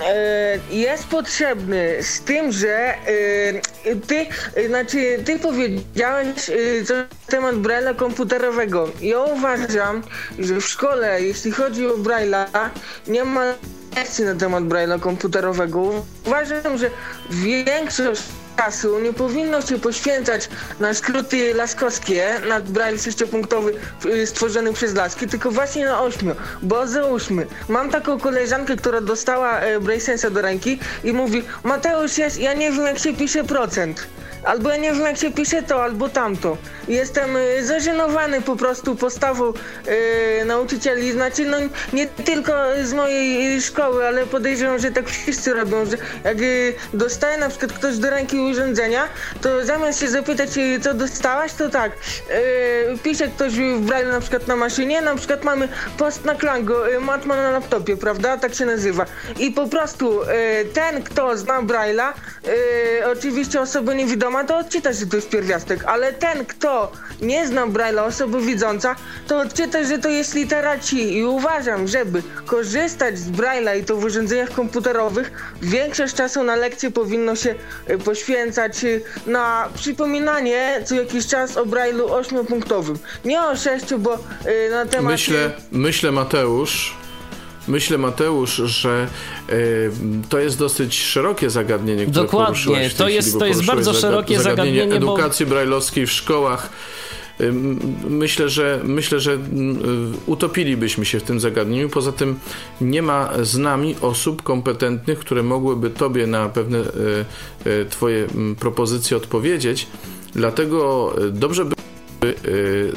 E, jest potrzebny z tym, że e, ty, znaczy, ty powiedziałeś e, na temat Braille'a komputerowego. Ja uważam, że w szkole, jeśli chodzi o Braille'a, nie ma lekcji na temat Braille'a komputerowego. Uważam, że większość czasu nie powinno się poświęcać na skróty laskowskie, na Braille sześciopunktowy y, stworzony przez laski, tylko właśnie na ośmiu. Bo załóżmy, mam taką koleżankę, która dostała e, Braille do ręki i mówi Mateusz, ja, ja nie wiem jak się pisze procent. Albo ja nie wiem jak się pisze to, albo tamto. Jestem y, zażenowany po prostu postawą y, nauczycieli. Znaczy, no nie tylko z mojej szkoły, ale podejrzewam, że tak wszyscy robią, że jak y, dostaje na przykład ktoś do ręki urządzenia, to zamiast się zapytać, y, co dostałaś, to tak, y, pisze ktoś w braille na przykład na maszynie, na przykład mamy post na Klango, y, matma na laptopie, prawda? Tak się nazywa. I po prostu y, ten, kto zna braille'a, y, oczywiście osoba niewidoma, to odczyta, że to jest pierwiastek, ale ten, kto nie zna braille'a, osoba widząca, to odczyta, że to jest litera ci. I uważam, żeby korzystać z braille'a i to w urządzeniach komputerowych, większość czasu na lekcje powinno się y, poświęcać y, na przypominanie co jakiś czas o braille'u ośmiopunktowym. Nie o sześciu, bo y, na temat... Myślę, myślę Mateusz, myślę Mateusz, że y, to jest dosyć szerokie zagadnienie, które Dokładnie, poruszyłeś w tej to jest- chwili, bo to jest bardzo szerokie zagadnienie, bo- edukacji brajlowskiej w szkołach. Myślę, że myślę, że ym, y, utopilibyśmy się w tym zagadnieniu. Poza tym nie ma z nami osób kompetentnych, które mogłyby tobie na pewne y, y, twoje mm, propozycje odpowiedzieć. Dlatego dobrze by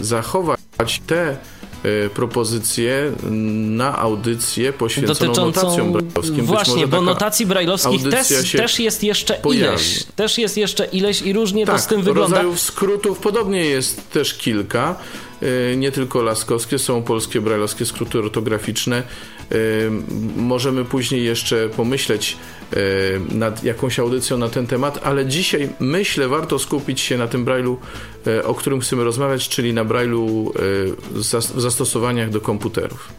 zachować te y, propozycje na audycję poświęconą notacjom brajlowskim. Właśnie, bo notacji brajlowskich też, też jest jeszcze pojawi. ileś. Też jest jeszcze ileś i różnie to tak, z tym wygląda. rodzajów skrótów podobnie jest też kilka. Y, Nie tylko laskowskie, są polskie brajlowskie skróty ortograficzne. Możemy później jeszcze pomyśleć y, nad jakąś audycją na ten temat, ale dzisiaj myślę, warto skupić się na tym brajlu, y, o którym chcemy rozmawiać, czyli na brajlu y, w zastosowaniach do komputerów.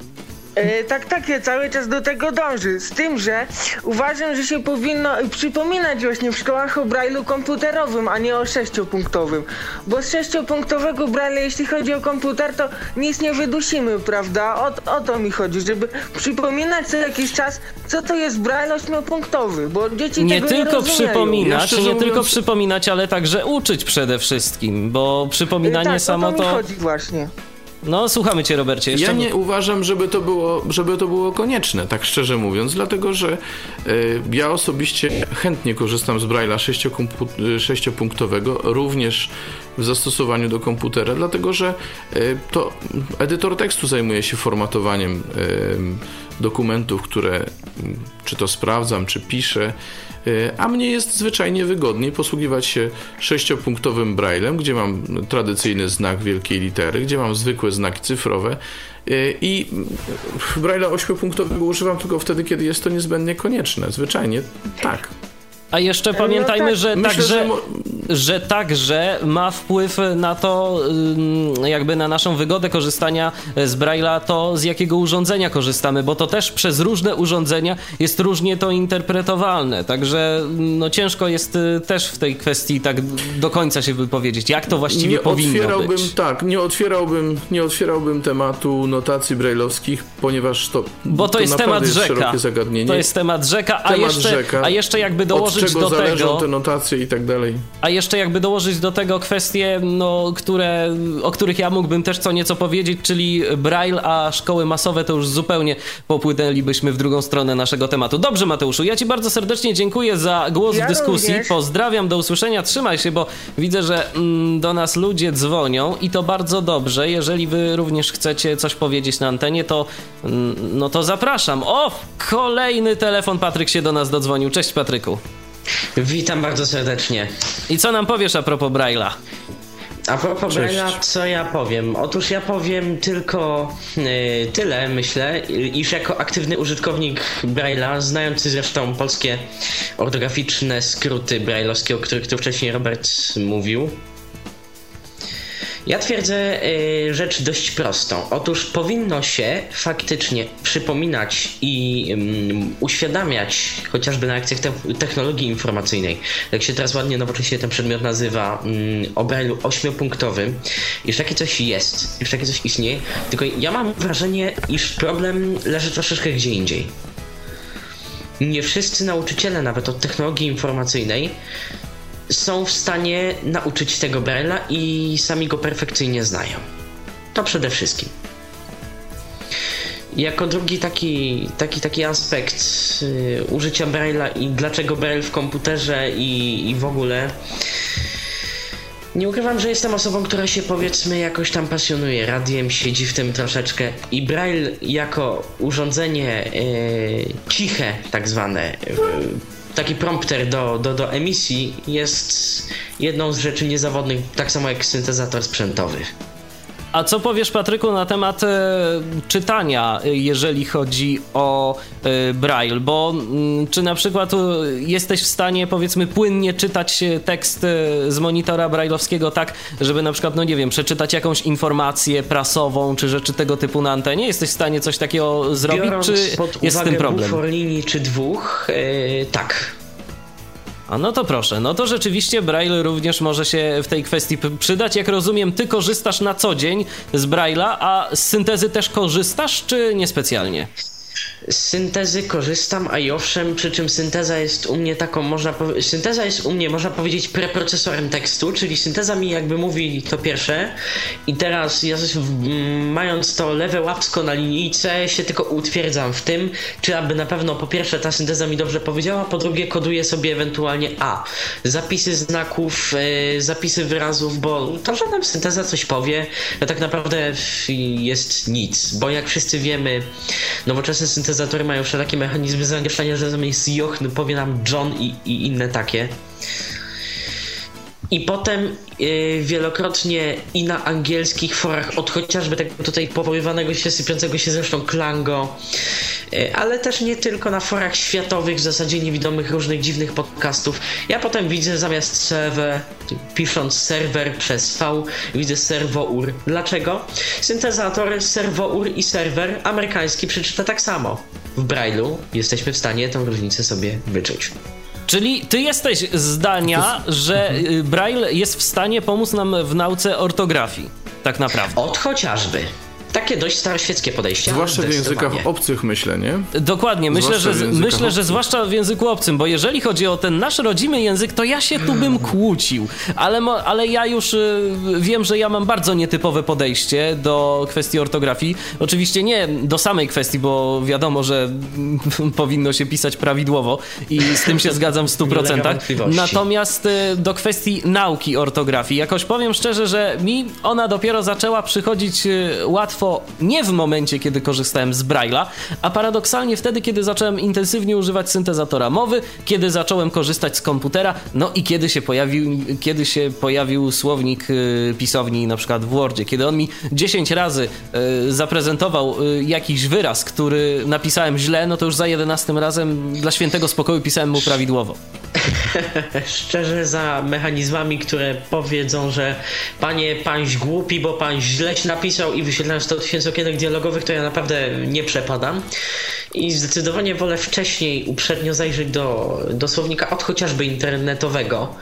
E, tak, tak, ja cały czas do tego dąży. Z tym, że uważam, że się powinno przypominać właśnie w szkołach o brajlu komputerowym, a nie o sześciopunktowym. Bo z sześciopunktowego brajla, jeśli chodzi o komputer, to nic nie wydusimy, prawda? O, o to mi chodzi, żeby przypominać co jakiś czas, co to jest brajl ośmiopunktowy, bo dzieci Nie tego nie tylko rozumieją. przypominać, nie tylko mówiąc- przypominać, ale także uczyć przede wszystkim, bo przypominanie tak, samo o to to... mi chodzi właśnie. No, słuchamy cię, Robercie. Jeszcze... Ja nie uważam, żeby to było, żeby to było konieczne, tak szczerze mówiąc, dlatego że y, ja osobiście chętnie korzystam z Braille'a y, sześciopunktowego, również w zastosowaniu do komputera, dlatego że y, to edytor tekstu zajmuje się formatowaniem y, dokumentów, które czy to sprawdzam, czy piszę. y, A mnie jest zwyczajnie wygodniej posługiwać się sześciopunktowym braillem, gdzie mam tradycyjny znak wielkiej litery, gdzie mam zwykłe znaki cyfrowe i braille'a ośmiopunktowego używam tylko wtedy, kiedy jest to niezbędnie konieczne. Zwyczajnie tak. A jeszcze pamiętajmy, tak. że Myślę, także, że że także ma wpływ na to, jakby na naszą wygodę korzystania z Braille'a, to z jakiego urządzenia korzystamy, bo to też przez różne urządzenia jest różnie to interpretowalne. Także no, ciężko jest y, też w tej kwestii tak do końca się wypowiedzieć, jak to właściwie nie powinno otwierałbym, być. Tak, nie otwierałbym, nie otwierałbym tematu notacji brailleowskich, ponieważ to Bo to, jest naprawdę temat rzeka. szerokie zagadnienie. To jest temat rzeka, a Temat jeszcze, rzeka. a jeszcze jakby Od dołożyć czego do zależą tego. te notacje i tak dalej. A jeszcze jakby dołożyć do tego kwestie, no, które, o których ja mógłbym też co nieco powiedzieć, czyli Braille, a szkoły masowe, to już zupełnie popłynęlibyśmy w drugą stronę naszego tematu. Dobrze, Mateuszu, ja Ci bardzo serdecznie dziękuję za głos Ja w dyskusji. również. Pozdrawiam, do usłyszenia, trzymaj się, bo widzę, że mm, do nas ludzie dzwonią i to bardzo dobrze. Jeżeli Wy również chcecie coś powiedzieć na antenie, to mm, no to zapraszam. O, kolejny telefon, Patryk się do nas dodzwonił. Cześć, Patryku. Witam bardzo serdecznie. I co nam powiesz a propos Braille'a? A propos Cześć. Braille'a, co ja powiem? Otóż ja powiem tylko y, tyle, myślę, iż jako aktywny użytkownik Braille'a, znający zresztą polskie ortograficzne skróty brailleowskie, o których tu wcześniej Robert mówił, ja twierdzę y, rzecz dość prostą. Otóż powinno się faktycznie przypominać i ym, uświadamiać, chociażby na lekcjach te technologii informacyjnej, jak się teraz ładnie nowocześnie ten przedmiot nazywa, ym, o ośmiopunktowym, iż takie coś jest, iż takie coś istnieje, tylko ja mam wrażenie, iż problem leży troszeczkę gdzie indziej. nie wszyscy nauczyciele, nawet od technologii informacyjnej, są w stanie nauczyć tego Braille'a i sami go perfekcyjnie znają. To przede wszystkim. Jako drugi taki, taki, taki aspekt y, użycia Braille'a i dlaczego Braille w komputerze i, i w ogóle. Nie ukrywam, że jestem osobą, która się powiedzmy jakoś tam pasjonuje radiem, siedzi w tym troszeczkę i Braille jako urządzenie y, ciche tak zwane, y, taki prompter do, do, do emisji jest jedną z rzeczy niezawodnych, tak samo jak syntezator sprzętowy. A co powiesz, Patryku, na temat e, czytania, e, jeżeli chodzi o e, Braille? Bo m, mm, czy na przykład e, jesteś w stanie, powiedzmy, płynnie czytać e, tekst e, z monitora brailleowskiego tak, żeby na przykład, no nie wiem, przeczytać jakąś informację prasową, czy rzeczy tego typu na antenie? Jesteś w stanie coś takiego zrobić, Biorąc czy pod jest z tym problem? linii czy dwóch, tak. A no to proszę, no to rzeczywiście Braille również może się w tej kwestii przydać. Jak rozumiem, ty korzystasz na co dzień z Braille'a, a z syntezy też korzystasz, czy niespecjalnie? Z syntezy korzystam, a i owszem, przy czym synteza jest u mnie taką, można synteza jest u mnie, można powiedzieć, preprocesorem tekstu, czyli synteza mi jakby mówi to pierwsze. I teraz ja mając to lewe łapsko na linijce się tylko utwierdzam w tym, czy aby na pewno po pierwsze ta synteza mi dobrze powiedziała, po drugie koduję sobie ewentualnie A, zapisy znaków, yy, zapisy wyrazów, bo to, nam synteza coś powie, to tak naprawdę jest nic, bo jak wszyscy wiemy, nowoczesne synteza syntezatory mają wszelakie mechanizmy zamieszania, że zamiast Jochny powie nam John i, i inne takie. I potem yy, wielokrotnie i na angielskich forach, od chociażby tego tutaj powoływanego się, sypiącego się zresztą Klango, yy, ale też nie tylko na forach światowych, w zasadzie niewidomych różnych dziwnych podcastów. Ja potem widzę zamiast serwer, pisząc serwer przez V, widzę serwour. Dlaczego? Syntezator, serwour i serwer amerykański przeczyta tak samo. W Braille'u jesteśmy w stanie tę różnicę sobie wyczuć. Czyli ty jesteś zdania, że y, Braille jest w stanie pomóc nam w nauce ortografii, tak naprawdę. Od chociażby. Takie dość staroświeckie podejście. Zwłaszcza w językach obcych, myślę, nie? Dokładnie, myślę, że, myślę, że zwłaszcza w języku obcym, bo jeżeli chodzi o ten nasz rodzimy język, to ja się tu bym kłócił, ale, ale ja już y, wiem, że ja mam bardzo nietypowe podejście do kwestii ortografii. Oczywiście nie do samej kwestii, bo wiadomo, że powinno się pisać prawidłowo i z tym się zgadzam w 100%. Natomiast y, do kwestii nauki ortografii, jakoś powiem szczerze, że mi ona dopiero zaczęła przychodzić y, łatwo nie w momencie, kiedy korzystałem z Braille'a, a paradoksalnie wtedy, kiedy zacząłem intensywnie używać syntezatora mowy, kiedy zacząłem korzystać z komputera, no i kiedy się pojawił, kiedy się pojawił słownik y, pisowni na przykład w Wordzie, kiedy on mi 10 razy y, zaprezentował y, jakiś wyraz, który napisałem źle, no to już za 11 razem dla świętego spokoju pisałem mu prawidłowo. Szczerze za mechanizmami, które powiedzą, że panie, pańś głupi, bo pan źle napisał i wyświetlają 100 tysięcy okienek dialogowych, to ja naprawdę nie przepadam. I zdecydowanie wolę wcześniej, uprzednio zajrzeć do, do słownika od chociażby internetowego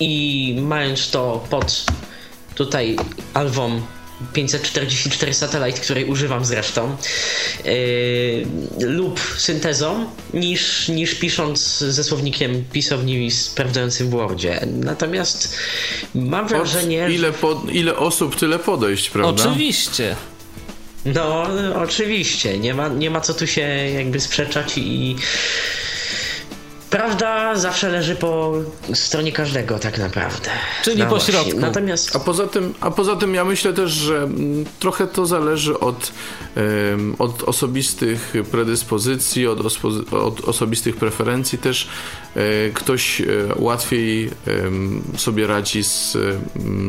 i mając to pod tutaj alwą 544 Satellite, której używam zresztą, yy, lub syntezą, niż, niż pisząc ze słownikiem pisowni sprawdzającym w Wordzie. Natomiast mam wrażenie... Ile, po, ile osób, tyle podejść, prawda? Oczywiście. No, oczywiście. Nie ma, nie ma co tu się jakby sprzeczać i Prawda zawsze leży po stronie każdego, tak naprawdę. Czyli no po właśnie. środku. Natomiast... A, poza tym, a poza tym ja myślę też, że mm, trochę to zależy od, um, od osobistych predyspozycji, od, od osobistych preferencji też. E, ktoś e, łatwiej sobie radzi z,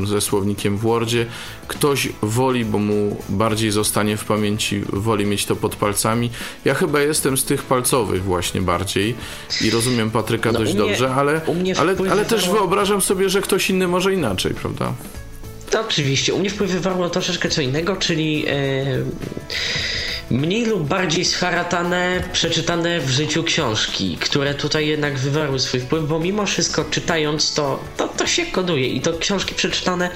ze słownikiem w Wordzie, ktoś woli, bo mu bardziej zostanie w pamięci, woli mieć to pod palcami. Ja chyba jestem z tych palcowych właśnie bardziej i rozumiem Patryka no, dość mnie, dobrze, ale, ale, ale też wyobrażam sobie, że ktoś inny może inaczej, prawda? To oczywiście. U mnie wpływywało troszeczkę co innego, czyli... Yy mniej lub bardziej scharatane, przeczytane w życiu książki, które tutaj jednak wywarły swój wpływ, bo mimo wszystko czytając to, to, to się koduje i to książki przeczytane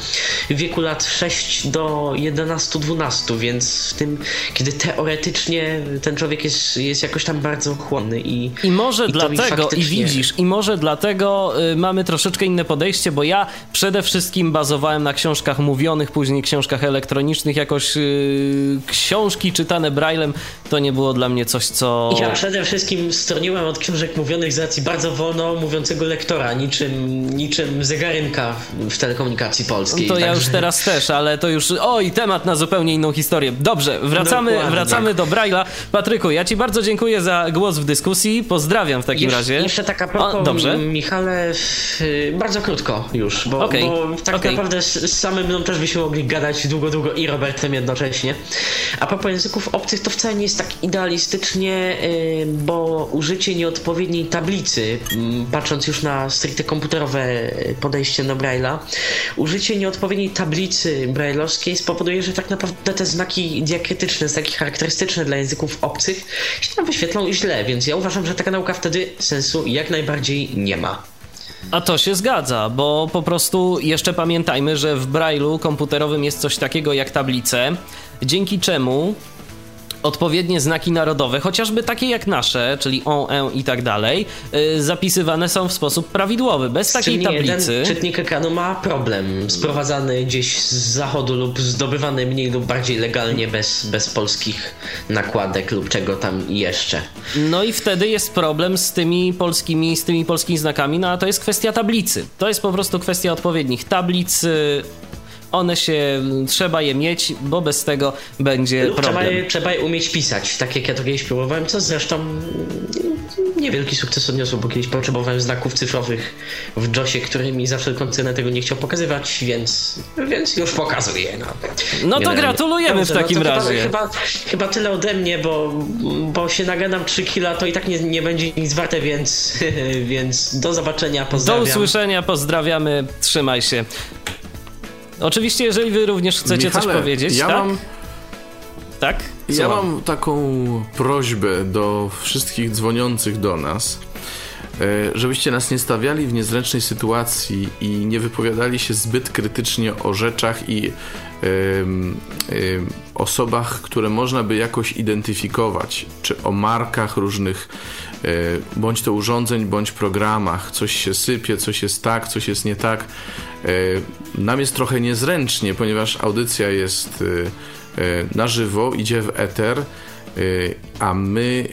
w wieku lat 6 do 11-12, więc w tym, kiedy teoretycznie ten człowiek jest, jest jakoś tam bardzo chłonny i I może i dlatego, faktycznie... i widzisz, i może dlatego y, mamy troszeczkę inne podejście, bo ja przede wszystkim bazowałem na książkach mówionych, później książkach elektronicznych, jakoś y, książki czytane braillem to nie było dla mnie coś, co... Ja przede wszystkim stroniłem od książek mówionych z racji bardzo wolno mówiącego lektora, niczym, niczym zegarynka w telekomunikacji polskiej. To Także... ja już teraz też, ale to już... Oj, temat na zupełnie inną historię. Dobrze, wracamy, wracamy do Braille'a. Patryku, ja ci bardzo dziękuję za głos w dyskusji. Pozdrawiam w takim Jesz, razie. Jeszcze taka propos, o, dobrze. Michale, bardzo krótko już, bo, okay. bo tak okay. naprawdę z, z samym mną też byśmy mogli gadać długo, długo i Robertem jednocześnie. A propos języków obcych, to wcale nie jest tak idealistycznie, y, bo użycie nieodpowiedniej tablicy, mm, patrząc już na stricte komputerowe podejście do Braille'a, użycie nieodpowiedniej tablicy brailleowskiej spowoduje, że tak naprawdę te znaki diakrytyczne, znaki charakterystyczne dla języków obcych się tam wyświetlą źle, więc ja uważam, że taka nauka wtedy sensu jak najbardziej nie ma. A to się zgadza, bo po prostu jeszcze pamiętajmy, że w Braille'u komputerowym jest coś takiego jak tablice, dzięki czemu odpowiednie znaki narodowe, chociażby takie jak nasze, czyli on, e i tak dalej, yy, zapisywane są w sposób prawidłowy, bez takiej tablicy. Jeden czytnik ekranu ma problem, sprowadzany gdzieś z zachodu lub zdobywany mniej lub bardziej legalnie bez, bez polskich nakładek lub czego tam jeszcze. No i wtedy jest problem z tymi polskimi, z tymi polskimi znakami, no a to jest kwestia tablicy. To jest po prostu kwestia odpowiednich tablic, one się, trzeba je mieć, bo bez tego będzie Lub problem. Trzeba je, trzeba je umieć pisać, tak jak ja to kiedyś próbowałem, co zresztą niewielki sukces odniosło, bo kiedyś potrzebowałem znaków cyfrowych w JOSie, który mi za wszelką cenę tego nie chciał pokazywać, więc, więc już pokazuję. No, no to gratulujemy Dobrze, w takim no razie. Chyba, chyba tyle ode mnie, bo, bo się nagadam 3 kila, to i tak nie, nie będzie nic warte, więc, więc do zobaczenia, pozdrawiam. Do usłyszenia, pozdrawiamy, trzymaj się. Oczywiście, jeżeli wy również chcecie Michale, coś powiedzieć, ja tak? Mam... Tak? Co ja mam taką prośbę do wszystkich dzwoniących do nas, e, żebyście nas nie stawiali w niezręcznej sytuacji i nie wypowiadali się zbyt krytycznie o rzeczach i osobach, które można by jakoś identyfikować, czy o markach różnych, bądź to urządzeń, bądź programach. Coś się sypie, coś jest tak, coś jest nie tak. E, nam jest trochę niezręcznie, ponieważ audycja jest e, na żywo, idzie w eter a my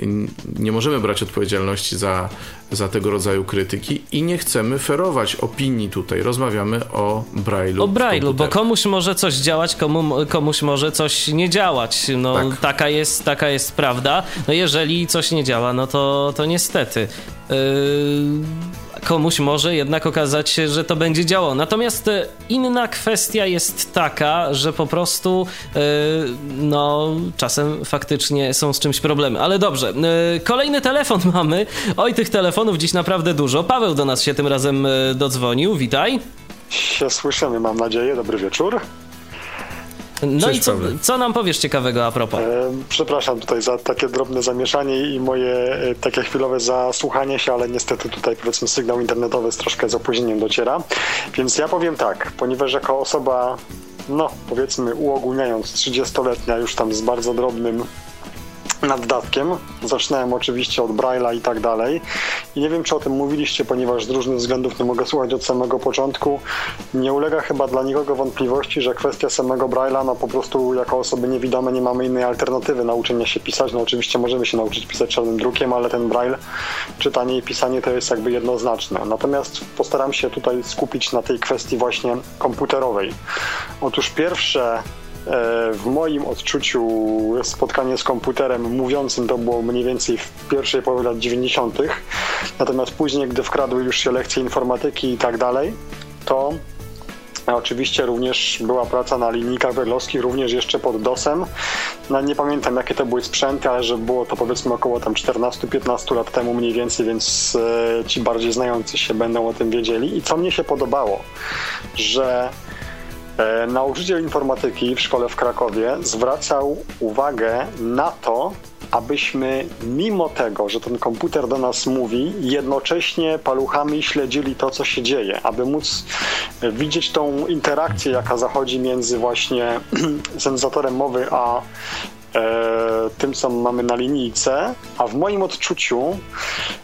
nie możemy brać odpowiedzialności za, za tego rodzaju krytyki i nie chcemy ferować opinii tutaj. Rozmawiamy o Braille'u. O Braille'u, bo komuś może coś działać, komu, komuś może coś nie działać. No, tak. taka, jest, taka jest prawda. No jeżeli coś nie działa, no to, to niestety. Yy komuś może jednak okazać się, że to będzie działało. Natomiast e, inna kwestia jest taka, że po prostu yy, no czasem faktycznie są z czymś problemy. Ale dobrze, yy, kolejny telefon mamy. Oj, tych telefonów dziś naprawdę dużo. Paweł do nas się tym razem dodzwonił. Witaj. Się słyszymy, mam nadzieję. Dobry wieczór. No Cześć, i co, co, nam powiesz ciekawego a propos? E, przepraszam tutaj za takie drobne zamieszanie i moje e, takie chwilowe zasłuchanie się, ale niestety tutaj powiedzmy sygnał internetowy z troszkę z opóźnieniem dociera. Więc ja powiem tak, ponieważ jako osoba no powiedzmy uogólniając 30-letnia już tam z bardzo drobnym naddatkiem. Zaczynałem oczywiście od Braille'a i tak dalej. I nie wiem, czy o tym mówiliście, ponieważ z różnych względów nie mogę słuchać od samego początku. Nie ulega chyba dla nikogo wątpliwości, że kwestia samego Braille'a, no po prostu jako osoby niewidome nie mamy innej alternatywy nauczenia się pisać. No oczywiście możemy się nauczyć pisać czarnym drukiem, ale ten Braille, czytanie i pisanie to jest jakby jednoznaczne. Natomiast postaram się tutaj skupić na tej kwestii właśnie komputerowej. Otóż pierwsze w moim odczuciu spotkanie z komputerem mówiącym to było mniej więcej w pierwszej połowie lat 90. Natomiast później, gdy wkradły już się lekcje informatyki i tak dalej, to Oczywiście również była praca na linijkach berlowskich, również jeszcze pod DOSem. No, nie pamiętam jakie to były sprzęty, ale że było to powiedzmy około tam 14-15 lat temu mniej więcej, więc e, ci bardziej znający się będą o tym wiedzieli. I co mnie się podobało, że E, nauczyciel informatyki w szkole w Krakowie zwracał uwagę na to, abyśmy mimo tego, że ten komputer do nas mówi, jednocześnie paluchami śledzili to, co się dzieje, aby móc widzieć tą interakcję, jaka zachodzi między właśnie sensatorem mowy a e, tym, co mamy na linijce, a w moim odczuciu E,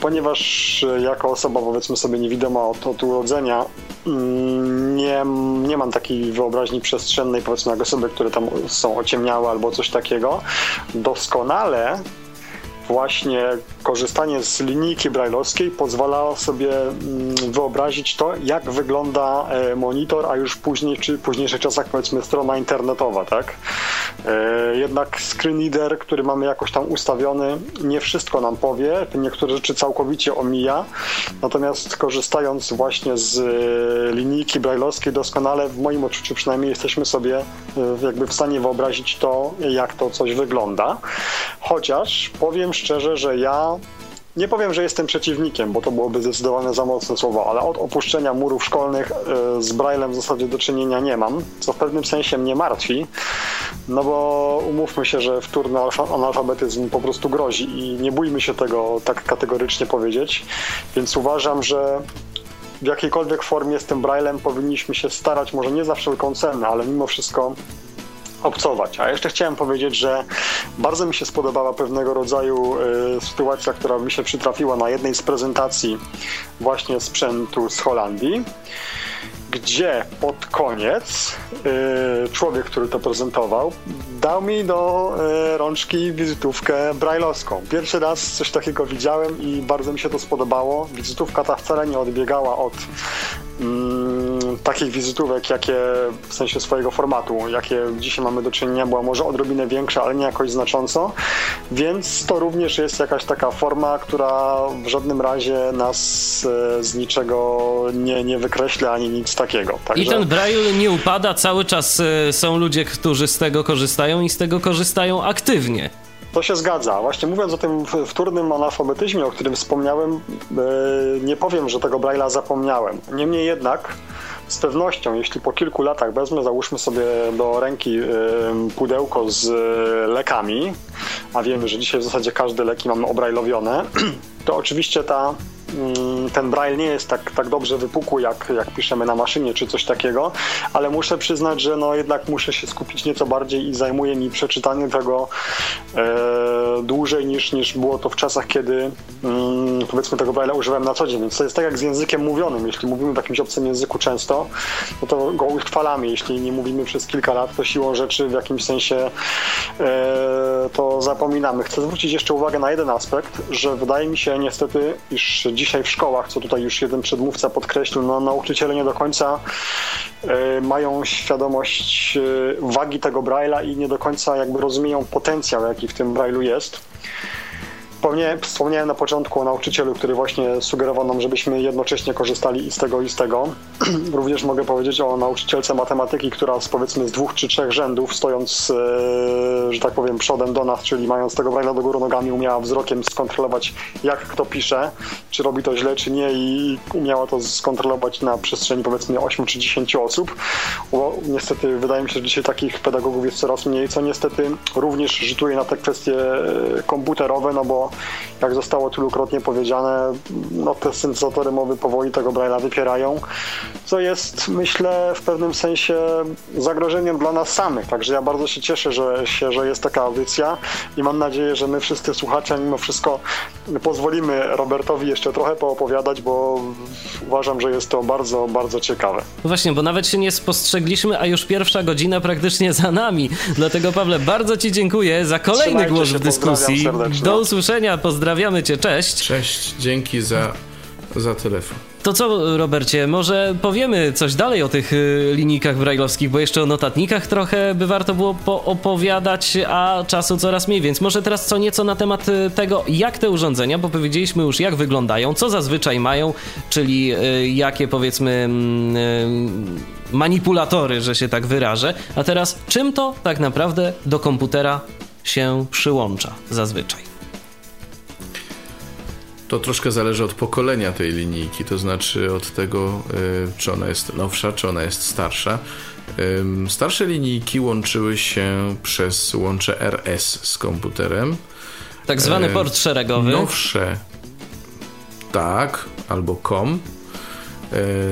ponieważ jako osoba powiedzmy sobie niewidoma od, od urodzenia mm, nie, nie mam takiej wyobraźni przestrzennej powiedzmy jak osoby, które tam są ociemniałe albo coś takiego, doskonale właśnie korzystanie z linijki brajlowskiej pozwala sobie mm, wyobrazić to, jak wygląda e, monitor, a już później, czy w późniejszych czasach powiedzmy strona internetowa, tak? E, jednak screen reader, który mamy jakoś tam ustawiony, nie wszystko nam powie, niektóre rzeczy całkowicie omija, natomiast korzystając właśnie z e, linijki brajlowskiej doskonale, w moim odczuciu przynajmniej jesteśmy sobie jakby w stanie wyobrazić to, jak to coś wygląda. Chociaż powiem szczerze, że ja nie powiem, że jestem przeciwnikiem, bo to byłoby zdecydowanie za mocne słowo, ale od opuszczenia murów szkolnych e, z Braillem w zasadzie do czynienia nie mam, co w pewnym sensie mnie martwi, no bo umówmy się, że wtórny analfabetyzm po prostu grozi i nie bójmy się tego tak kategorycznie powiedzieć, więc uważam, że w jakiejkolwiek formie z tym Braillem powinniśmy się starać, może nie za wszelką cenę, ale mimo wszystko obcować. A jeszcze chciałem powiedzieć, że bardzo mi się spodobała pewnego rodzaju y, sytuacja, która mi się przytrafiła na jednej z prezentacji właśnie sprzętu z Holandii gdzie pod koniec y, człowiek, który to prezentował, dał mi do y, rączki wizytówkę brajlowską. Pierwszy raz coś takiego widziałem i bardzo mi się to spodobało. Wizytówka ta wcale nie odbiegała od mm, takich wizytówek, jakie w sensie swojego formatu, jakie dzisiaj mamy do czynienia, była może odrobinę większa, ale nie jakoś znacząco, więc to również jest jakaś taka forma, która w żadnym razie nas e, z niczego nie, nie wykreśla ani nic takiego. Także... I ten Braille nie upada, cały czas e, są ludzie, którzy z tego korzystają i z tego korzystają aktywnie. To się zgadza. Właśnie mówiąc o tym wtórnym analfabetyzmie, o którym wspomniałem, e, nie powiem, że tego Braille'a zapomniałem. Niemniej jednak z pewnością, jeśli po kilku latach wezmę, załóżmy sobie do ręki pudełko z lekami, a wiemy, że dzisiaj w zasadzie każde leki mamy obrajlowione, to oczywiście ta ten braille nie jest tak, tak dobrze wypukły, jak, jak piszemy na maszynie czy coś takiego, ale muszę przyznać, że no jednak muszę się skupić nieco bardziej i zajmuje mi przeczytanie tego e, dłużej niż, niż było to w czasach, kiedy mm, powiedzmy tego braille'a używałem na co dzień. Więc to jest tak jak z językiem mówionym. Jeśli mówimy w jakimś obcym języku często, no to go utrwalamy. Jeśli nie mówimy przez kilka lat, to siłą rzeczy w jakimś sensie e, to zapominamy. Chcę zwrócić jeszcze uwagę na jeden aspekt, że wydaje mi się niestety, iż dzisiaj w szkołach, co tutaj już jeden przedmówca podkreślił, no, nauczyciele nie do końca y, mają świadomość y, wagi tego Braille'a i nie do końca jakby rozumieją potencjał, jaki w tym Braille'u jest. Wspomniałem na początku o nauczycielu, który właśnie sugerował nam, żebyśmy jednocześnie korzystali i z tego, i z tego. Również mogę powiedzieć o nauczycielce matematyki, która z powiedzmy z dwóch czy trzech rzędów, stojąc, e, że tak powiem, przodem do nas, czyli mając tego braille'a do góry nogami, umiała wzrokiem skontrolować, jak kto pisze, czy robi to źle, czy nie i umiała to skontrolować na przestrzeni powiedzmy 8 czy 10 osób. Bo niestety wydaje mi się, że dzisiaj takich pedagogów jest coraz mniej, co niestety również rzutuje na te kwestie e, komputerowe, no bo jak zostało tylukrotnie powiedziane, no te syntezatory mowy powoli tego Braille'a wypierają, co jest, myślę, w pewnym sensie zagrożeniem dla nas samych. Także ja bardzo się cieszę, że, się, że jest taka audycja i mam nadzieję, że my wszyscy słuchacze mimo wszystko pozwolimy Robertowi jeszcze trochę poopowiadać, bo uważam, że jest to bardzo, bardzo ciekawe. Właśnie, bo nawet się nie spostrzegliśmy, a już pierwsza godzina praktycznie za nami. Dlatego Pawle, bardzo Ci dziękuję za kolejny Trzymajcie głos w dyskusji. Do usłyszenia pozdrawiamy cię, cześć. Cześć, dzięki za, za telefon. To co, Robercie, może powiemy coś dalej o tych y, linijkach brajlowskich, bo jeszcze o notatnikach trochę by warto było opowiadać, a czasu coraz mniej, więc może teraz co nieco na temat y, tego, jak te urządzenia, bo powiedzieliśmy już jak wyglądają, co zazwyczaj mają, czyli y, jakie powiedzmy mm, manipulatory, że się tak wyrażę, a teraz czym to tak naprawdę do komputera się przyłącza zazwyczaj? To troszkę zależy od pokolenia tej linijki, to znaczy od tego, czy ona jest nowsza, czy ona jest starsza. Starsze linijki łączyły się przez łącze RS z komputerem. Tak zwany port szeregowy. Nowsze, tak, albo COM.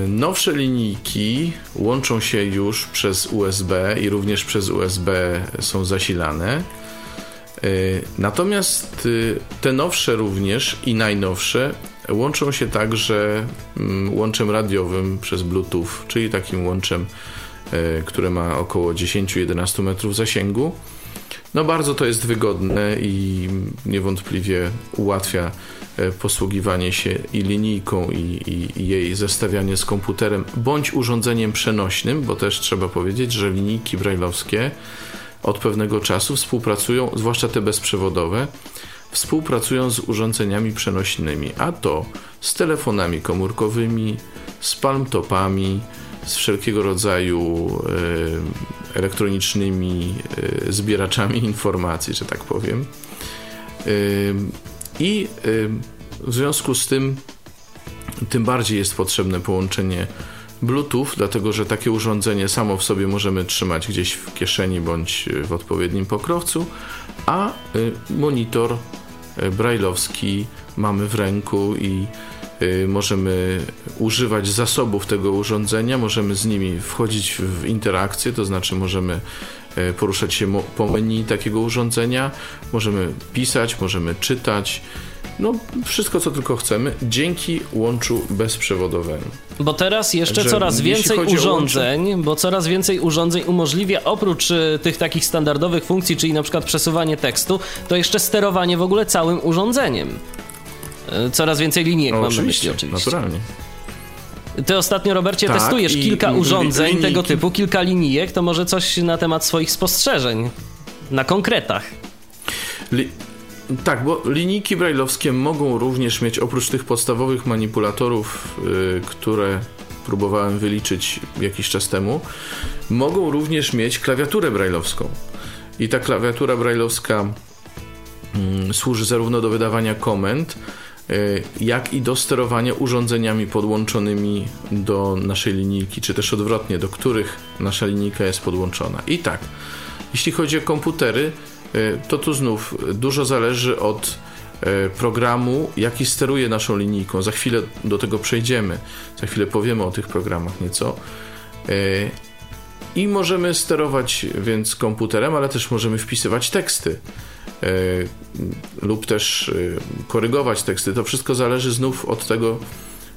Nowsze linijki łączą się już przez USB i również przez USB są zasilane. Natomiast te nowsze również i najnowsze łączą się także mm, łączem radiowym przez Bluetooth, czyli takim łączem E, które ma około 10-11 metrów zasięgu. No bardzo to jest wygodne i niewątpliwie ułatwia e, posługiwanie się i linijką, i, i, i, jej zestawianie z komputerem, bądź urządzeniem przenośnym, bo też trzeba powiedzieć, że linijki brajlowskie od pewnego czasu współpracują, zwłaszcza te bezprzewodowe, współpracują z urządzeniami przenośnymi, a to z telefonami komórkowymi, z palmtopami, z wszelkiego rodzaju e, elektronicznymi e, zbieraczami informacji, że tak powiem. E, I w związku z tym, tym bardziej jest potrzebne połączenie Bluetooth, dlatego że takie urządzenie samo w sobie możemy trzymać gdzieś w kieszeni bądź w odpowiednim pokrowcu, a monitor brajlowski mamy w ręku i Y, możemy używać zasobów tego urządzenia, możemy z nimi wchodzić w interakcję, to znaczy możemy y, poruszać się po menu takiego urządzenia, możemy pisać, możemy czytać, no wszystko co tylko chcemy, dzięki łączu bezprzewodowemu. Bo teraz jeszcze coraz więcej urządzeń, łącze... bo coraz więcej urządzeń umożliwia oprócz y, tych takich standardowych funkcji, czyli na przykład przesuwanie tekstu, to jeszcze sterowanie w ogóle całym urządzeniem. E, coraz więcej linijek no, mam na myśli oczywiście. Naturalnie. Ty ostatnio, Robercie, tak, testujesz kilka urządzeń linijki. tego typu, kilka linijek, to może coś na temat swoich spostrzeżeń, na konkretach. Li tak, bo linijki brajlowskie mogą również mieć, oprócz tych podstawowych manipulatorów, yy, które próbowałem wyliczyć jakiś czas temu, mogą również mieć klawiaturę brajlowską. I ta klawiatura brajlowska yy, służy zarówno do wydawania komend, Y, jak i do sterowania urządzeniami podłączonymi do naszej linijki, czy też odwrotnie, do których nasza linijka jest podłączona. I tak, jeśli chodzi o komputery, to tu znów dużo zależy od y, programu, jaki steruje naszą linijką. Za chwilę do tego przejdziemy, za chwilę powiemy o tych programach nieco. I możemy sterować więc komputerem, ale też możemy wpisywać teksty. E, lub też e, korygować teksty. To wszystko zależy znów od tego,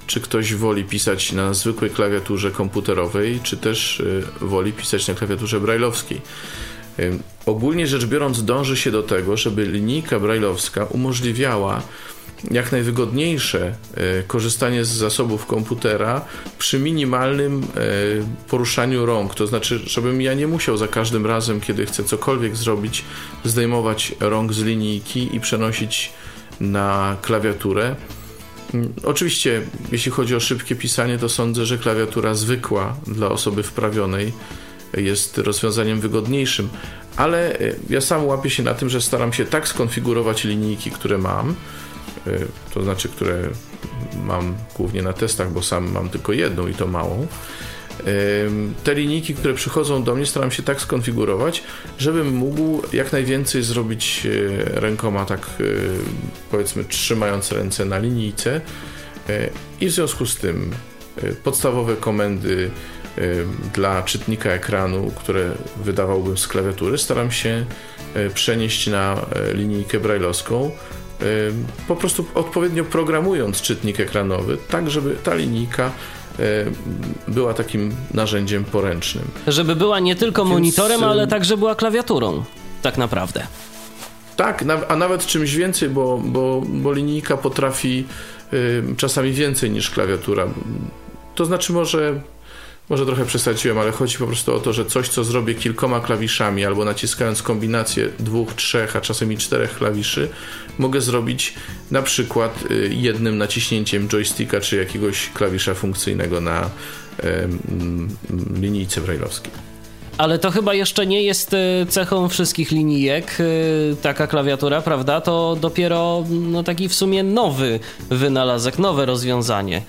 czy ktoś woli pisać na zwykłej klawiaturze komputerowej, czy też e, woli pisać na klawiaturze brajlowskiej. Ogólnie rzecz biorąc, dąży się do tego, żeby linijka brajlowska umożliwiała jak najwygodniejsze e, korzystanie z zasobów komputera przy minimalnym e, poruszaniu rąk. To znaczy, żebym ja nie musiał za każdym razem, kiedy chcę cokolwiek zrobić, zdejmować rąk z linijki i przenosić na klawiaturę. Mm, oczywiście, jeśli chodzi o szybkie pisanie, to sądzę, że klawiatura zwykła dla osoby wprawionej jest rozwiązaniem wygodniejszym, ale e, ja sam łapię się na tym, że staram się tak skonfigurować linijki, które mam, Y, to znaczy, które mam głównie na testach, bo sam mam tylko jedną i to małą. Te linijki, które przychodzą do mnie, staram się tak skonfigurować, żebym mógł jak najwięcej zrobić rękoma, tak powiedzmy, trzymając ręce na linijce. I w związku z tym podstawowe komendy dla czytnika ekranu, które wydawałbym z klawiatury, staram się przenieść na linijkę brajlowską po prostu odpowiednio programując czytnik ekranowy, tak żeby ta linijka była takim narzędziem poręcznym. Żeby była nie tylko Więc... monitorem, ale także była klawiaturą, tak naprawdę. Tak, a nawet czymś więcej, bo, bo, bo linijka potrafi czasami więcej niż klawiatura. To znaczy może może trochę przesadziłem, ale chodzi po prostu o to, że coś, co zrobię kilkoma klawiszami albo naciskając kombinację dwóch, trzech, a czasem i czterech klawiszy, mogę zrobić na przykład y, jednym naciśnięciem joysticka czy jakiegoś klawisza funkcyjnego na linijce brajlowskiej. Ale to chyba jeszcze nie jest e, cechą wszystkich linijek e, taka klawiatura, prawda? To dopiero no, taki w sumie nowy wynalazek, nowe rozwiązanie e,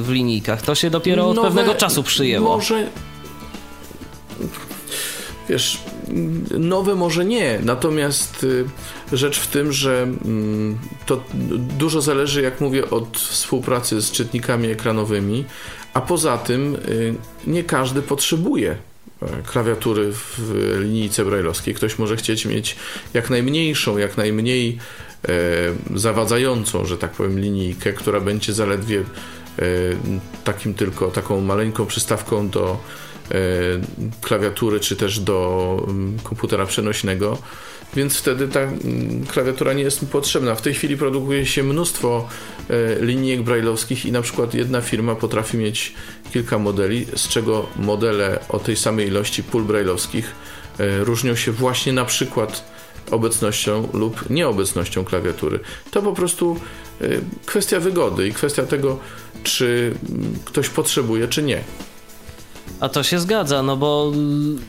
w linijkach. To się dopiero od Nowe, pewnego czasu przyjęło. Może. Wiesz, nowe może nie, natomiast y, rzecz w tym, że mm, to dużo zależy, jak mówię, od współpracy z czytnikami ekranowymi, a poza tym y, nie każdy potrzebuje klawiatury w linijce brajlowskiej. Ktoś może chcieć mieć jak najmniejszą, jak najmniej e, zawadzającą, że tak powiem, linijkę, która będzie zaledwie e, takim tylko, taką maleńką przystawką do e, klawiatury, czy też do mm, komputera przenośnego, więc wtedy ta mm, klawiatura nie jest mi potrzebna. W tej chwili produkuje się mnóstwo e, linijek brajlowskich i na przykład jedna firma potrafi mieć kilka modeli, z czego modele o tej samej ilości pól brajlowskich e, różnią się właśnie na przykład obecnością lub nieobecnością klawiatury. To po prostu e, kwestia wygody i kwestia tego, czy mm, ktoś potrzebuje, czy nie. A to się zgadza, no bo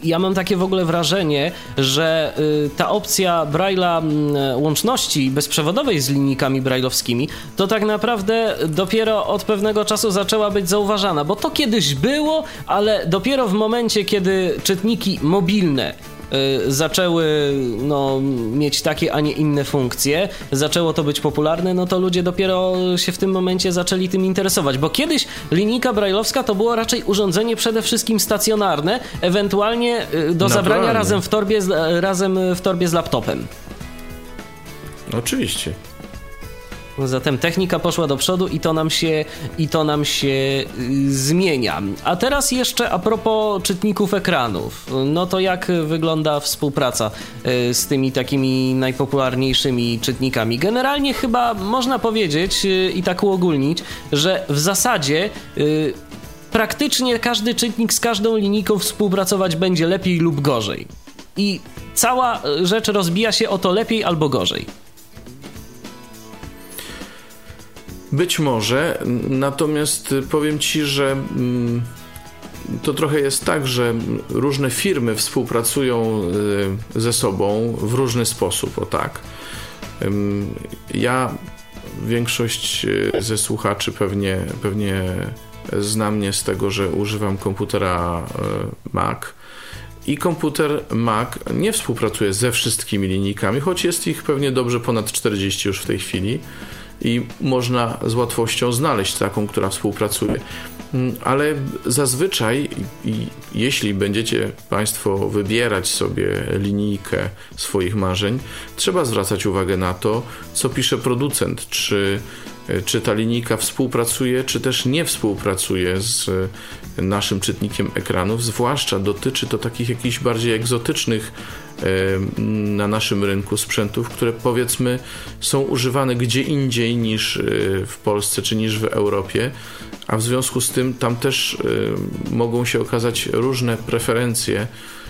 y, ja mam takie w ogóle wrażenie, że y, ta opcja Braille'a mm, łączności bezprzewodowej z linijkami brajlowskimi to tak naprawdę dopiero od pewnego czasu zaczęła być zauważana, bo to kiedyś było, ale dopiero w momencie, kiedy czytniki mobilne zaczęły no, mieć takie, a nie inne funkcje, zaczęło to być popularne, no to ludzie dopiero się w tym momencie zaczęli tym interesować, bo kiedyś linijka brajlowska to było raczej urządzenie przede wszystkim stacjonarne, ewentualnie y, do zabrania Naturalnie. razem w torbie, razem w torbie z laptopem. Oczywiście. Zatem technika poszła do przodu i to nam się, i to nam się y, zmienia. A teraz jeszcze a propos czytników ekranów. No to jak wygląda współpraca y, z tymi takimi najpopularniejszymi czytnikami? Generalnie chyba można powiedzieć y, i tak uogólnić, że w zasadzie praktycznie każdy czytnik z każdą linijką współpracować będzie lepiej lub gorzej. I cała rzecz rozbija się o to lepiej albo gorzej. Być może, natomiast powiem ci, że mm, to trochę jest tak, że różne firmy współpracują y, ze sobą w różny sposób, o tak. Ja, większość y, ze słuchaczy pewnie, pewnie zna mnie z tego, że używam komputera y, Mac. I komputer Mac nie współpracuje ze wszystkimi linijkami, choć jest ich pewnie dobrze ponad 40 już w tej chwili i można z łatwością znaleźć taką, która współpracuje. Mm, Ale zazwyczaj, jeśli będziecie Państwo wybierać sobie linijkę swoich marzeń, trzeba zwracać uwagę na to, co pisze producent, czy, czy ta linijka współpracuje, czy też nie współpracuje z naszym czytnikiem ekranów. Zwłaszcza dotyczy to takich jakichś bardziej egzotycznych e, na naszym rynku sprzętów, które powiedzmy są używane gdzie indziej niż e, w Polsce czy niż w Europie, a w związku z tym tam też e, mogą się okazać różne preferencje e,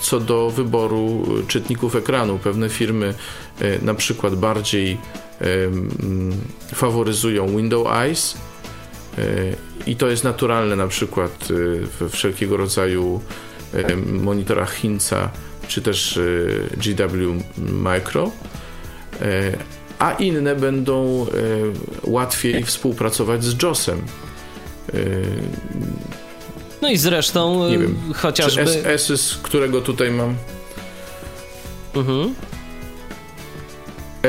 co do wyboru czytników ekranu. Pewne firmy e, na przykład bardziej faworyzują Window Eyes e, i to jest naturalne na przykład we wszelkiego rodzaju monitorach Hinca czy też e, GW Micro, a inne będą łatwiej współpracować z JOSem. E, No i zresztą Nie y, wiem, chociażby... Czy SS, którego tutaj mam, Mhm.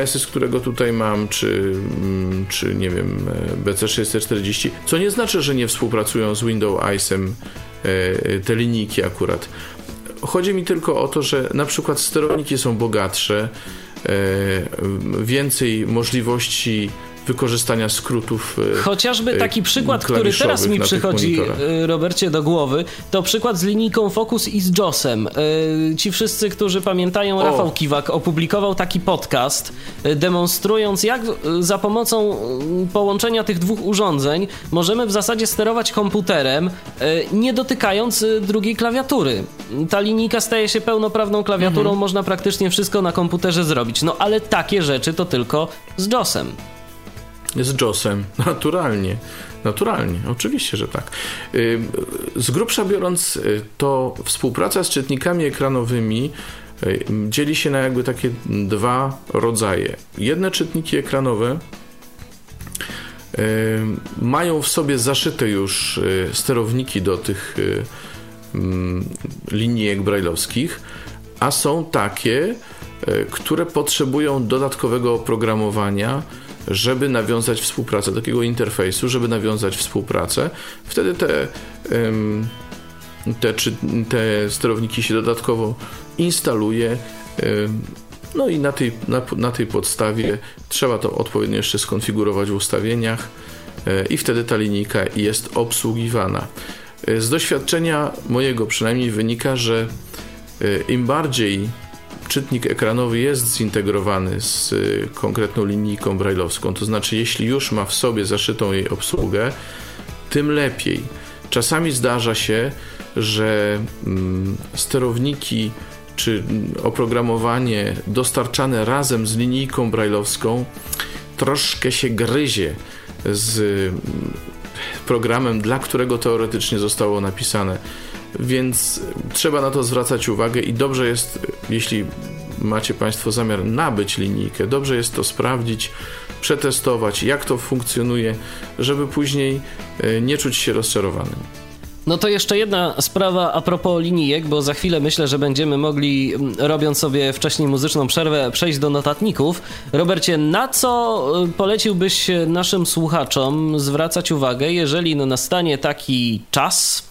SS, którego tutaj mam, czy, mm, czy nie wiem, e, BC640, co nie znaczy, że nie współpracują z Windows Eyesem e, te linijki akurat. Chodzi mi tylko o to, że na przykład sterowniki są bogatsze, e, więcej możliwości wykorzystania skrótów. e, Chociażby e, taki przykład, który teraz mi przychodzi, y, Robercie, do głowy, to przykład z linijką Focus i z JOSem. Ci wszyscy, którzy pamiętają, O. Rafał Kiwak opublikował taki podcast, demonstrując, jak za pomocą y, połączenia tych dwóch urządzeń możemy w zasadzie sterować komputerem, nie dotykając drugiej klawiatury. Ta linijka staje się pełnoprawną klawiaturą, Mhm. można praktycznie wszystko na komputerze zrobić. No ale takie rzeczy to tylko z JOSem. Z JOSem, naturalnie. Naturalnie, oczywiście, że tak. Y, z grubsza biorąc, y, to współpraca z czytnikami ekranowymi y, dzieli się na jakby takie dwa rodzaje. Jedne czytniki ekranowe mają w sobie zaszyte już sterowniki do tych mm, linijek brajlowskich, a są takie, które potrzebują dodatkowego oprogramowania, żeby nawiązać współpracę, takiego interfejsu, żeby nawiązać współpracę. Wtedy te, te, czy, te sterowniki się dodatkowo instaluje. No i na tej, na, na tej podstawie trzeba to odpowiednio jeszcze skonfigurować w ustawieniach e, i wtedy ta linijka jest obsługiwana. E, z doświadczenia mojego przynajmniej wynika, że e, im bardziej czytnik ekranowy jest zintegrowany z y, konkretną linijką brajlowską, to znaczy jeśli już ma w sobie zaszytą jej obsługę, tym lepiej. Czasami zdarza się, że mm, sterowniki czy oprogramowanie dostarczane razem z linijką brajlowską troszkę się gryzie z mm, programem, dla którego teoretycznie zostało napisane więc trzeba na to zwracać uwagę i dobrze jest, jeśli macie Państwo zamiar nabyć linijkę, dobrze jest to sprawdzić, przetestować, jak to funkcjonuje, żeby później e, nie czuć się rozczarowanym. No to jeszcze jedna sprawa a propos linijek, bo za chwilę myślę, że będziemy mogli, robiąc sobie wcześniej muzyczną przerwę, przejść do notatników. Robercie, na co y, poleciłbyś naszym słuchaczom zwracać uwagę, jeżeli no nastanie taki czas,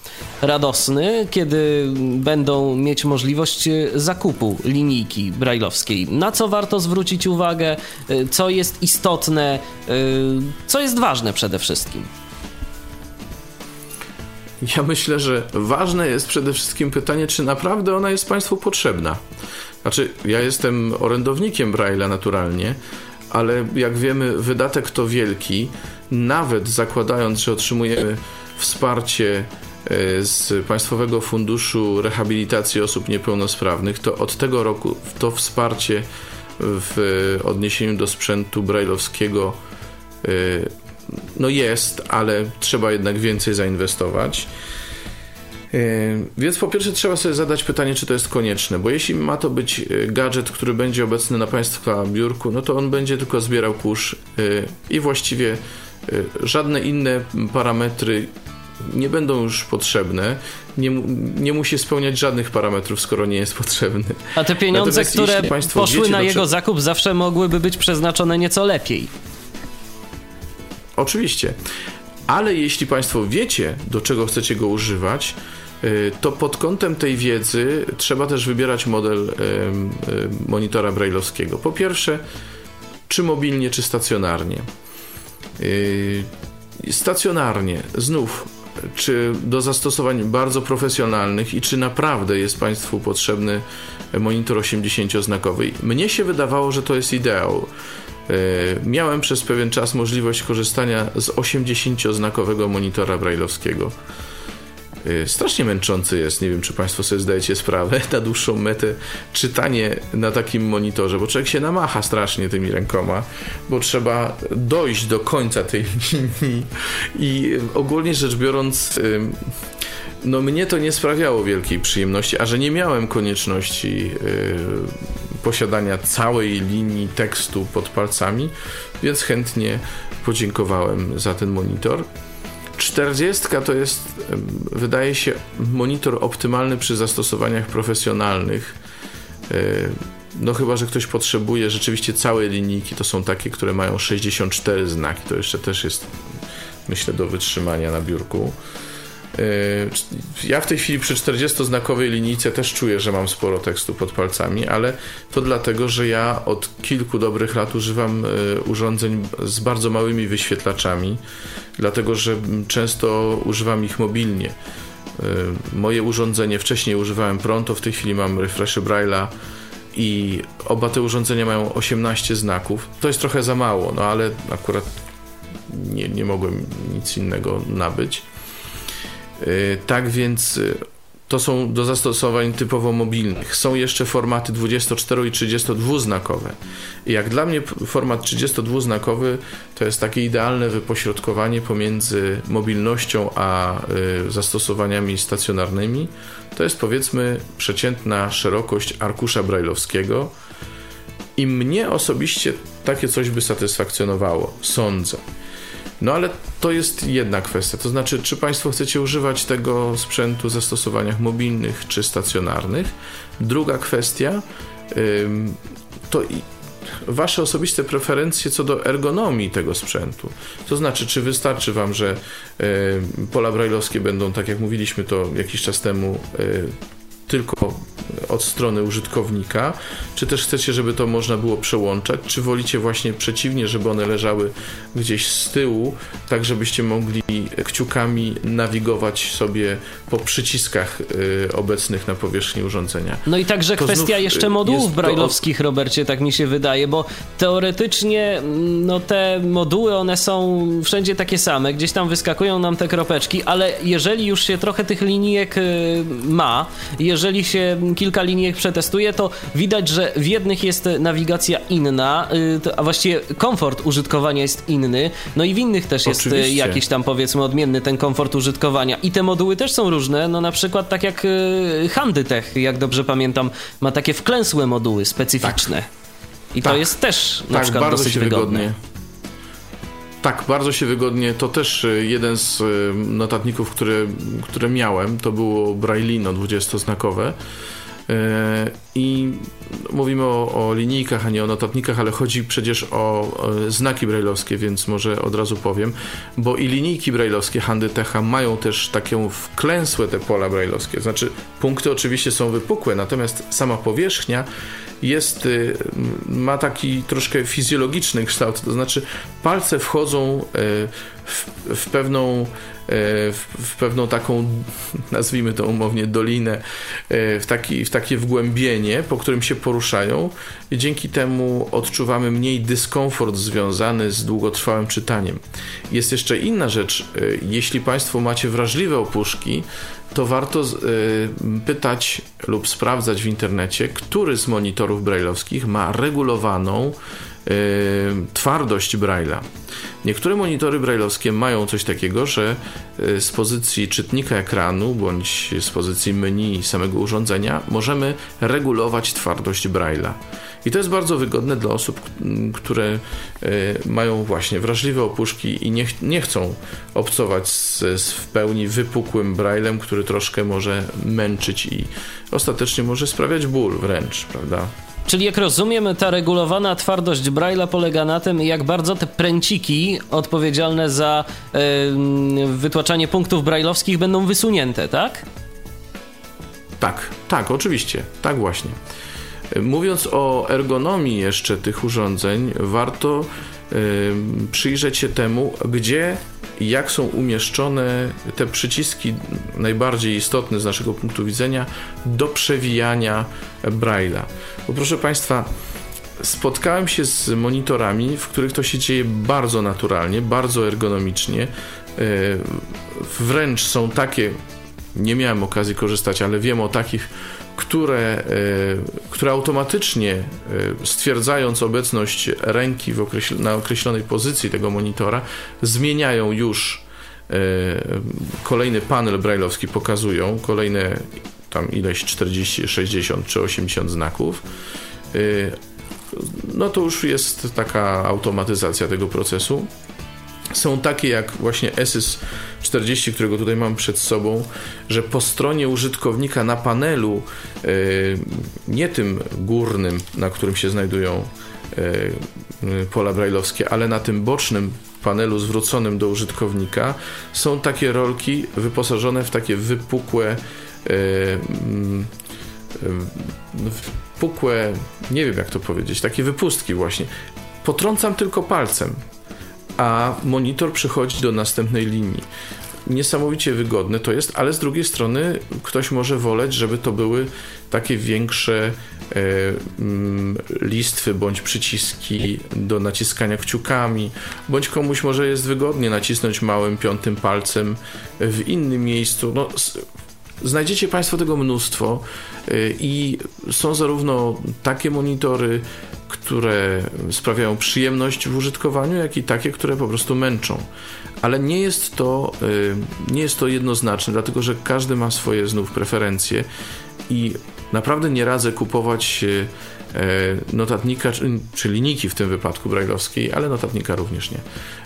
radosny, kiedy będą mieć możliwość zakupu linijki brajlowskiej. Na co warto zwrócić uwagę, co jest istotne, co jest ważne przede wszystkim? Ja myślę, że ważne jest przede wszystkim pytanie, czy naprawdę ona jest Państwu potrzebna. Znaczy, ja jestem orędownikiem Braille'a naturalnie, ale jak wiemy, wydatek to wielki. Nawet zakładając, że otrzymujemy wsparcie z Państwowego Funduszu Rehabilitacji Osób Niepełnosprawnych, to od tego roku to wsparcie w odniesieniu do sprzętu brajlowskiego e, no jest, ale trzeba jednak więcej zainwestować. E, więc po pierwsze trzeba sobie zadać pytanie, czy to jest konieczne, bo jeśli ma to być gadżet, który będzie obecny na Państwa biurku, no to on będzie tylko zbierał kurz i właściwie żadne inne parametry nie będą już potrzebne. Nie, nie musi spełniać żadnych parametrów, skoro nie jest potrzebny. A te pieniądze, które poszły wiecie, na jego zakup, zawsze mogłyby być przeznaczone nieco lepiej. Oczywiście. Ale jeśli Państwo wiecie, do czego chcecie go używać, y, to pod kątem tej wiedzy trzeba też wybierać model monitora brailleowskiego. Po pierwsze, czy mobilnie, czy stacjonarnie. Y, stacjonarnie, znów czy do zastosowań bardzo profesjonalnych i czy naprawdę jest Państwu potrzebny monitor 80-znakowy. Mnie się wydawało, że to jest ideał. E, miałem przez pewien czas możliwość korzystania z 80-znakowego monitora brailleowskiego. Y, strasznie męczący jest, nie wiem czy Państwo sobie zdajecie sprawę, na dłuższą metę czytanie na takim monitorze, bo człowiek się namacha strasznie tymi rękoma, bo trzeba dojść do końca tej linii i ogólnie rzecz biorąc no mnie to nie sprawiało wielkiej przyjemności, a że nie miałem konieczności posiadania całej linii tekstu pod palcami, więc chętnie podziękowałem za ten monitor. 40 to jest, wydaje się, monitor optymalny przy zastosowaniach profesjonalnych. E, no chyba, że ktoś potrzebuje rzeczywiście całej linijki, to są takie, które mają 64 znaki, to jeszcze też jest, myślę, do wytrzymania na biurku. E, ja w tej chwili przy 40-znakowej linijce też czuję, że mam sporo tekstu pod palcami, ale to dlatego, że ja od kilku dobrych lat używam e, urządzeń z bardzo małymi wyświetlaczami, dlatego że często używam ich mobilnie. E, moje urządzenie, wcześniej używałem Pronto, w tej chwili mam Refresh Braille'a i oba te urządzenia mają 18 znaków. To jest trochę za mało, no ale akurat nie, nie mogłem nic innego nabyć. Y, tak więc y, to są do zastosowań typowo mobilnych. Są jeszcze formaty 24 i 32 znakowe. Jak dla mnie format 32 znakowy to jest takie idealne wypośrodkowanie pomiędzy mobilnością a y, zastosowaniami stacjonarnymi. To jest powiedzmy przeciętna szerokość arkusza brajlowskiego. I mnie osobiście takie coś by satysfakcjonowało, sądzę. No ale to jest jedna kwestia, to znaczy, czy Państwo chcecie używać tego sprzętu w zastosowaniach mobilnych czy stacjonarnych. Druga kwestia to Wasze osobiste preferencje co do ergonomii tego sprzętu. To znaczy, czy wystarczy Wam, że pola brajlowskie będą, tak jak mówiliśmy to jakiś czas temu, tylko od strony użytkownika, czy też chcecie, żeby to można było przełączać, czy wolicie właśnie przeciwnie, żeby one leżały gdzieś z tyłu, tak żebyście mogli kciukami nawigować sobie po przyciskach y, obecnych na powierzchni urządzenia. No i także to kwestia jeszcze modułów brajlowskich, to... Robercie, tak mi się wydaje, bo teoretycznie mm, no te moduły, one są wszędzie takie same, gdzieś tam wyskakują nam te kropeczki, ale jeżeli już się trochę tych linijek y, ma, jeżeli się kilka linijek przetestuje, to widać, że w jednych jest nawigacja inna, y, a właściwie komfort użytkowania jest inny, no i w innych też jest y, Oczywiście. jakiś tam powiedzmy odmienny ten komfort użytkowania. I te moduły też są różne, no na przykład tak jak y, Handytech, jak dobrze pamiętam, ma takie wklęsłe moduły specyficzne. Tak. I tak. to jest też na tak, przykład dosyć wygodne. Wygodnie. Tak, bardzo się wygodnie. To też jeden z notatników, które, które miałem, to było Braillino 20-znakowe. E, I mówimy o, o, linijkach, a nie o notatnikach, ale chodzi przecież o, o znaki brajlowskie, więc może od razu powiem, bo i linijki brajlowskie Handytecha mają też takie wklęsłe te pola brajlowskie. Znaczy, punkty oczywiście są wypukłe, natomiast sama powierzchnia jest, y, ma taki troszkę fizjologiczny kształt, to znaczy palce wchodzą y, w, w pewną w, w pewną taką, nazwijmy to umownie, dolinę, e, w, taki, w takie wgłębienie, po którym się poruszają i dzięki temu odczuwamy mniej dyskomfort związany z długotrwałym czytaniem. Jest jeszcze inna rzecz, e, jeśli Państwo macie wrażliwe opuszki, to warto pytać lub sprawdzać w internecie, który z monitorów brailleowskich ma regulowaną twardość Braille'a. Niektóre monitory brailleowskie mają coś takiego, że y, z pozycji czytnika ekranu bądź z pozycji menu samego urządzenia możemy regulować twardość Braille'a. I to jest bardzo wygodne dla osób, które y, mają właśnie wrażliwe opuszki i nie, ch nie chcą obcować z, z w pełni wypukłym braillem, który troszkę może męczyć i ostatecznie może sprawiać ból wręcz, prawda? Czyli jak rozumiem, ta regulowana twardość Braille'a polega na tym, jak bardzo te pręciki odpowiedzialne za yy, wytłaczanie punktów brajlowskich będą wysunięte, tak? Tak, tak, oczywiście, tak właśnie. Mówiąc o ergonomii jeszcze tych urządzeń, warto yy, przyjrzeć się temu, gdzie jak są umieszczone te przyciski najbardziej istotne z naszego punktu widzenia do przewijania Braille'a. Bo proszę Państwa, spotkałem się z monitorami, w których to się dzieje bardzo naturalnie, bardzo ergonomicznie. E, wręcz są takie, nie miałem okazji korzystać, ale wiem o takich, które, e, które automatycznie e, stwierdzając obecność ręki określ na określonej pozycji tego monitora, zmieniają już kolejny panel brailleowski, pokazują kolejne tam ileś 40, 60 czy 80 znaków, no to już jest taka automatyzacja tego procesu. Są takie jak właśnie ESYS 40, którego tutaj mam przed sobą, że po stronie użytkownika na panelu, y, nie tym górnym, na którym się znajdują y, pola brajlowskie, ale na tym bocznym panelu zwróconym do użytkownika są takie rolki wyposażone w takie wypukłe pukłe, nie wiem jak to powiedzieć, takie wypustki właśnie. Potrącam tylko palcem, a monitor przechodzi do następnej linii. Niesamowicie wygodne to jest, ale z drugiej strony ktoś może woleć, żeby to były takie większe e, mm, listwy bądź przyciski do naciskania kciukami, bądź komuś może jest wygodnie nacisnąć małym piątym palcem w innym miejscu. No, znajdziecie Państwo tego mnóstwo y, i są zarówno takie monitory, które sprawiają przyjemność w użytkowaniu, jak i takie, które po prostu męczą. Ale nie jest to, y, nie jest to jednoznaczne, dlatego że każdy ma swoje znów preferencje i naprawdę nie radzę kupować e, notatnika, czy, linijki w tym wypadku brajlowskiej, ale notatnika również nie.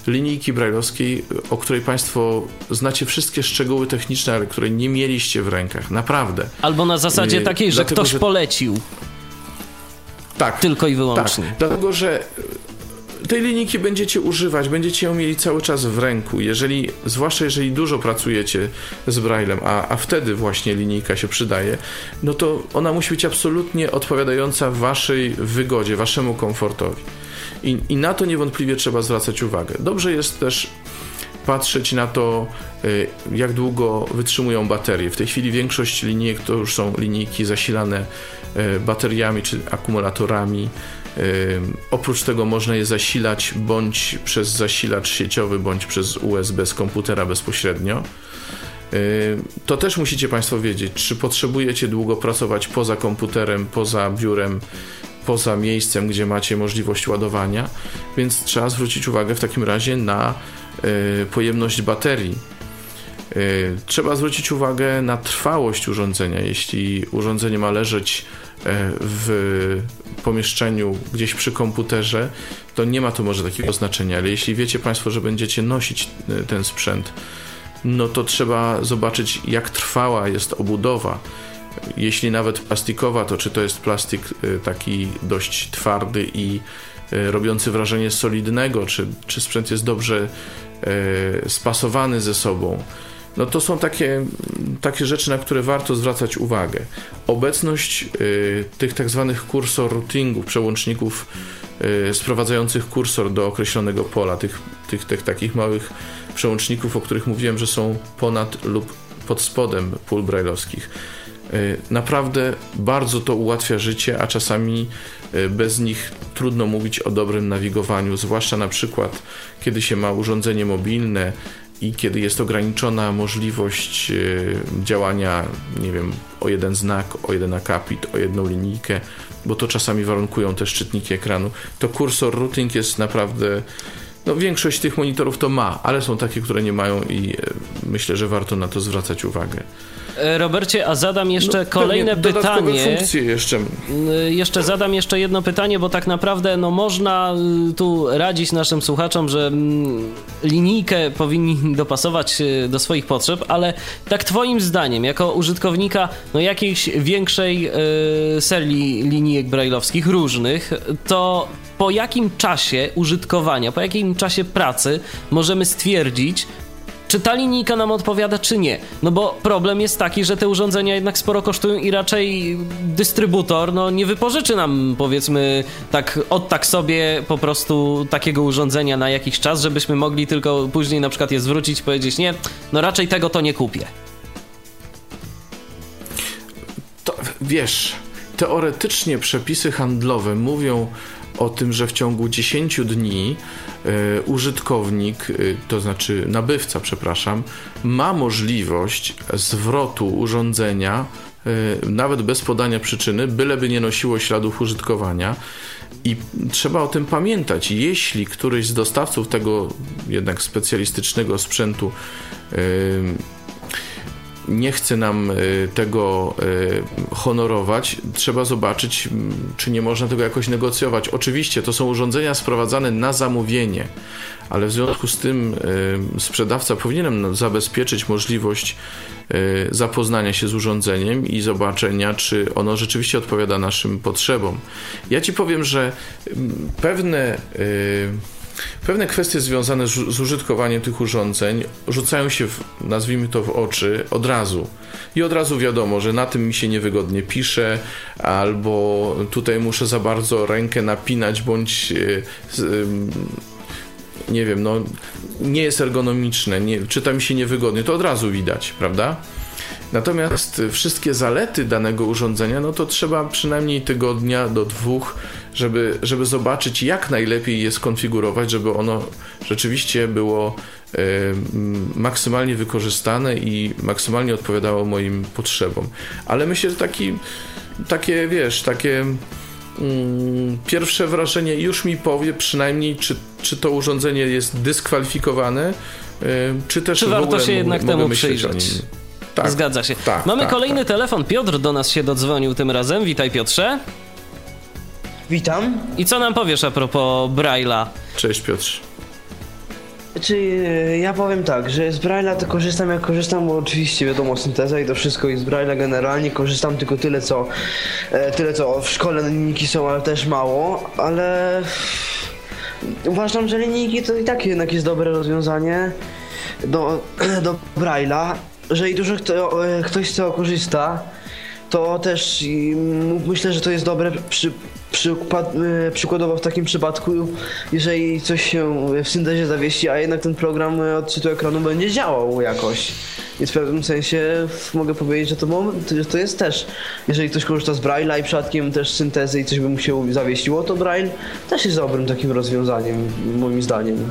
Linijki brajlowskiej, o której Państwo znacie wszystkie szczegóły techniczne, ale której nie mieliście w rękach. Naprawdę. Albo na zasadzie takiej, że Dlatego, ktoś że... polecił. Tak. Tylko i wyłącznie. Tak, dlatego, że tej linijki będziecie używać, będziecie ją mieli cały czas w ręku. Jeżeli, zwłaszcza jeżeli dużo pracujecie z Braillem, a, a wtedy właśnie linijka się przydaje, no to ona musi być absolutnie odpowiadająca waszej wygodzie, waszemu komfortowi. I, I na to niewątpliwie trzeba zwracać uwagę. Dobrze jest też patrzeć na to, y, jak długo wytrzymują baterie. W tej chwili większość linijek to już są linijki zasilane y, bateriami czy akumulatorami. Oprócz tego można je zasilać bądź przez zasilacz sieciowy, bądź przez USB z komputera bezpośrednio. To też musicie Państwo wiedzieć, czy potrzebujecie długo pracować poza komputerem, poza biurem, poza miejscem, gdzie macie możliwość ładowania, więc trzeba zwrócić uwagę w takim razie na pojemność baterii. Trzeba zwrócić uwagę na trwałość urządzenia. Jeśli urządzenie ma leżeć w pomieszczeniu gdzieś przy komputerze, to nie ma to może takiego znaczenia, ale jeśli wiecie Państwo, że będziecie nosić e, ten sprzęt, no to trzeba zobaczyć, jak trwała jest obudowa. Jeśli nawet plastikowa, to czy to jest plastik e, taki dość twardy i robiący wrażenie solidnego, czy, czy sprzęt jest dobrze spasowany ze sobą no to są takie, takie rzeczy, na które warto zwracać uwagę. Obecność y, tych tak zwanych kursor routingów, przełączników y, sprowadzających kursor do określonego pola, tych, tych, tych takich małych przełączników, o których mówiłem, że są ponad lub pod spodem pól brajlowskich. Y, naprawdę bardzo to ułatwia życie, a czasami y, bez nich trudno mówić o dobrym nawigowaniu, zwłaszcza na przykład kiedy się ma urządzenie mobilne, i kiedy jest ograniczona możliwość e, działania, nie wiem, o jeden znak, o jeden akapit, o jedną linijkę, bo to czasami warunkują te szczytniki ekranu, to kursor routing jest naprawdę. No, większość tych monitorów to ma, ale są takie, które nie mają i e, myślę, że warto na to zwracać uwagę. E, Robercie, a zadam jeszcze no, kolejne pytanie. funkcje jeszcze. E, jeszcze zadam jeszcze jedno pytanie, bo tak naprawdę no, można tu radzić naszym słuchaczom, że linijkę powinni dopasować do swoich potrzeb, ale tak twoim zdaniem, jako użytkownika no, jakiejś większej y, serii linijek brajlowskich, różnych, to po jakim czasie użytkowania, po jakim czasie pracy możemy stwierdzić, czy ta linijka nam odpowiada, czy nie. No bo problem jest taki, że te urządzenia jednak sporo kosztują i raczej dystrybutor no, nie wypożyczy nam, powiedzmy, tak od tak sobie po prostu takiego urządzenia na jakiś czas, żebyśmy mogli tylko później na przykład je zwrócić powiedzieć, nie, no raczej tego to nie kupię. To wiesz, teoretycznie przepisy handlowe mówią o tym, że w ciągu 10 dni y, użytkownik, y, to znaczy nabywca, przepraszam, ma możliwość zwrotu urządzenia y, nawet bez podania przyczyny, byleby nie nosiło śladów użytkowania. I trzeba o tym pamiętać. Jeśli któryś z dostawców tego jednak specjalistycznego sprzętu nie chce nam e, tego e, honorować, trzeba zobaczyć, czy nie można tego jakoś negocjować. Oczywiście to są urządzenia sprowadzane na zamówienie, ale w związku z tym e, sprzedawca powinien zabezpieczyć możliwość zapoznania się z urządzeniem i zobaczenia, czy ono rzeczywiście odpowiada naszym potrzebom. Ja ci powiem, że pewne Pewne kwestie związane z, użytkowaniem tych urządzeń rzucają się, w, nazwijmy to, w oczy od razu. I od razu wiadomo, że na tym mi się niewygodnie pisze, albo tutaj muszę za bardzo rękę napinać, bądź nie wiem, no nie jest ergonomiczne, nie, czyta mi się niewygodnie, to od razu widać, prawda? Natomiast wszystkie zalety danego urządzenia, no to trzeba przynajmniej tygodnia do dwóch żeby, żeby zobaczyć, jak najlepiej je skonfigurować, żeby ono rzeczywiście było e, maksymalnie wykorzystane i maksymalnie odpowiadało moim potrzebom. Ale myślę, że taki, takie, wiesz, takie mm, pierwsze wrażenie już mi powie przynajmniej, czy, czy to urządzenie jest dyskwalifikowane, e, czy też czy warto się jednak temu przyjrzeć. Tak, Zgadza się. Tak, Mamy tak, kolejny tak. telefon. Piotr do nas się dodzwonił tym razem. Witaj Piotrze. Witam. I co nam powiesz a propos Braille'a? Cześć Piotr. Znaczy, ja powiem tak, że z Braille'a to korzystam jak korzystam, bo oczywiście wiadomo synteza i to wszystko i z Braille'a generalnie korzystam tylko tyle co e, tyle co w szkole linijki są, ale też mało, ale uważam, że linijki to i tak jednak jest dobre rozwiązanie do, do Braille'a. Jeżeli dużo kto, e, ktoś z tego korzysta, to też myślę, że to jest dobre przy, e, przykładowo w takim przypadku, jeżeli coś się w syntezie zawiesi, a jednak ten program odczytu ekranu będzie działał jakoś. Więc w pewnym sensie mogę powiedzieć, że to, że to jest też, jeżeli ktoś korzysta z Braille'a i przypadkiem też syntezy i coś by mu się zawiesiło, to Braille też jest dobrym takim rozwiązaniem, moim zdaniem.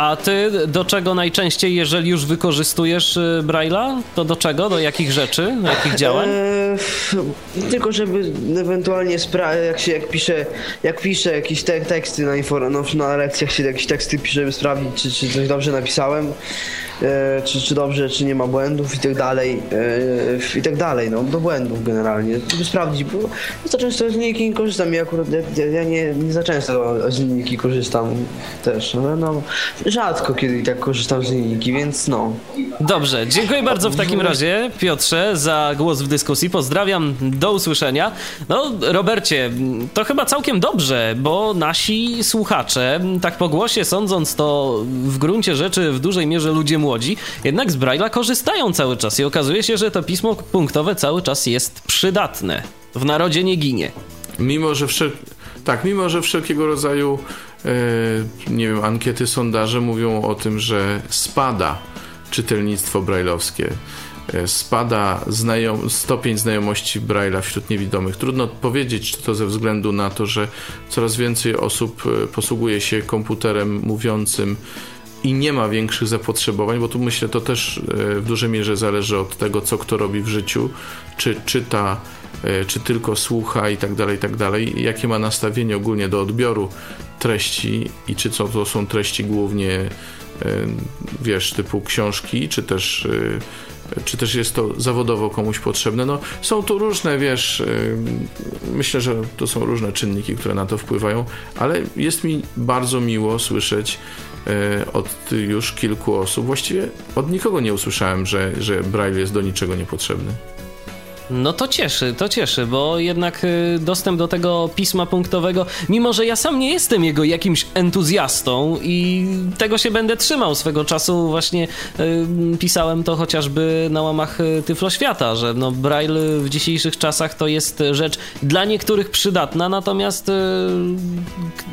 A ty do czego najczęściej, jeżeli już wykorzystujesz y, Braille'a, to do czego, do jakich rzeczy, do jakich działań? Eee, tylko żeby ewentualnie jak się jak pisze, jak piszę jakieś te teksty na, no, na lekcjach się jakieś teksty piszę, żeby sprawdzić, czy, czy coś dobrze napisałem. E, czy, czy dobrze, czy nie ma błędów i tak dalej, e, i tak dalej, no do błędów generalnie, żeby sprawdzić, bo za często z linijki nie korzystam, ja akurat ja, ja nie, nie za często z linijki korzystam też, ale no rzadko kiedy tak korzystam z linijki, więc no. Dobrze, dziękuję bardzo w takim razie Piotrze za głos w dyskusji, pozdrawiam, do usłyszenia. No Robercie, to chyba całkiem dobrze, bo nasi słuchacze, tak po głosie sądząc to w gruncie rzeczy w dużej mierze ludzie młodzi, jednak z Braille'a korzystają cały czas i okazuje się, że to pismo punktowe cały czas jest przydatne. W narodzie nie ginie. Mimo, że wszel... tak, mimo, że wszelkiego rodzaju e, nie wiem, ankiety, sondaże mówią o tym, że spada czytelnictwo brajlowskie e, spada znajom, stopień znajomości Braille'a wśród niewidomych. Trudno powiedzieć, czy to ze względu na to, że coraz więcej osób e, posługuje się komputerem mówiącym i nie ma większych zapotrzebowań, bo tu myślę, to też e, w dużej mierze zależy od tego, co kto robi w życiu, czy czyta, e, czy tylko słucha i tak dalej, i tak dalej, jakie ma nastawienie ogólnie do odbioru treści i czy co to są treści głównie, e, wiesz, typu książki, czy też czy też jest to zawodowo komuś potrzebne. No, są tu różne, wiesz, myślę, że to są różne czynniki, które na to wpływają, ale jest mi bardzo miło słyszeć od już kilku osób. Właściwie od nikogo nie usłyszałem, że, że Braille jest do niczego niepotrzebny. No to cieszy, to cieszy, bo jednak y, dostęp do tego pisma punktowego, mimo że ja sam nie jestem jego jakimś entuzjastą i tego się będę trzymał. Swego czasu, właśnie y, pisałem to chociażby na łamach y, Tyflo Świata, że no Braille w dzisiejszych czasach to jest rzecz dla niektórych przydatna, natomiast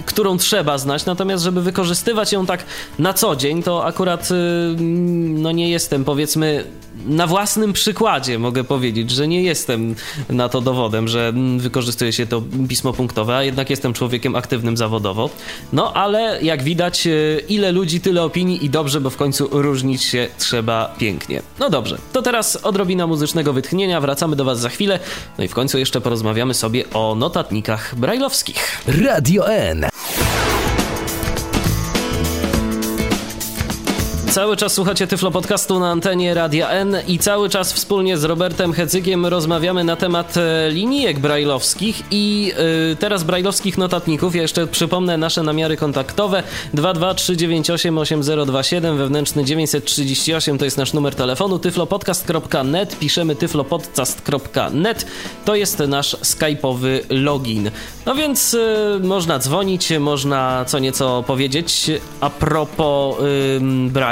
którą trzeba znać, natomiast żeby wykorzystywać ją tak na co dzień, to akurat no nie jestem powiedzmy na własnym przykładzie mogę powiedzieć, że nie jestem na to dowodem, że wykorzystuje się to pismo punktowe, a jednak jestem człowiekiem aktywnym zawodowo. No ale jak widać, e, ile ludzi, tyle opinii i dobrze, bo w końcu różnić się trzeba pięknie. No dobrze, to teraz odrobina muzycznego wytchnienia, wracamy do Was za chwilę, no i w końcu jeszcze porozmawiamy sobie o notatnikach brajlowskich. Radio N. Cały czas słuchacie Tyflo Podcastu na antenie Radia N i cały czas wspólnie z Robertem Hecykiem rozmawiamy na temat e, linijek brajlowskich i yy, teraz brajlowskich notatników. Ja jeszcze przypomnę nasze namiary kontaktowe. 223988027 wewnętrzny 938 to jest nasz numer telefonu. tyflopodcast.net piszemy tyflopodcast.net to jest nasz skype'owy login. No więc yy, można dzwonić, można co nieco powiedzieć. A propos yy,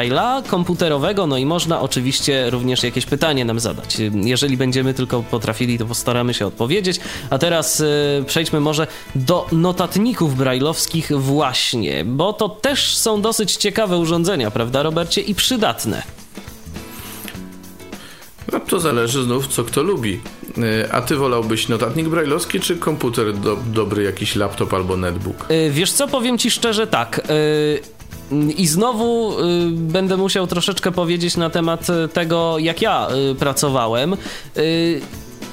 Braille'a komputerowego, no i można oczywiście również jakieś pytanie nam zadać. Jeżeli będziemy tylko potrafili, to postaramy się odpowiedzieć. A teraz y, przejdźmy może do notatników brajlowskich właśnie, bo to też są dosyć ciekawe urządzenia, prawda Robercie, i przydatne. No to zależy znów, co kto lubi. E, a ty wolałbyś notatnik brajlowski, czy komputer do, dobry, jakiś laptop albo netbook? E, wiesz co, powiem ci szczerze tak. I znowu będę musiał troszeczkę powiedzieć na temat tego, jak ja pracowałem.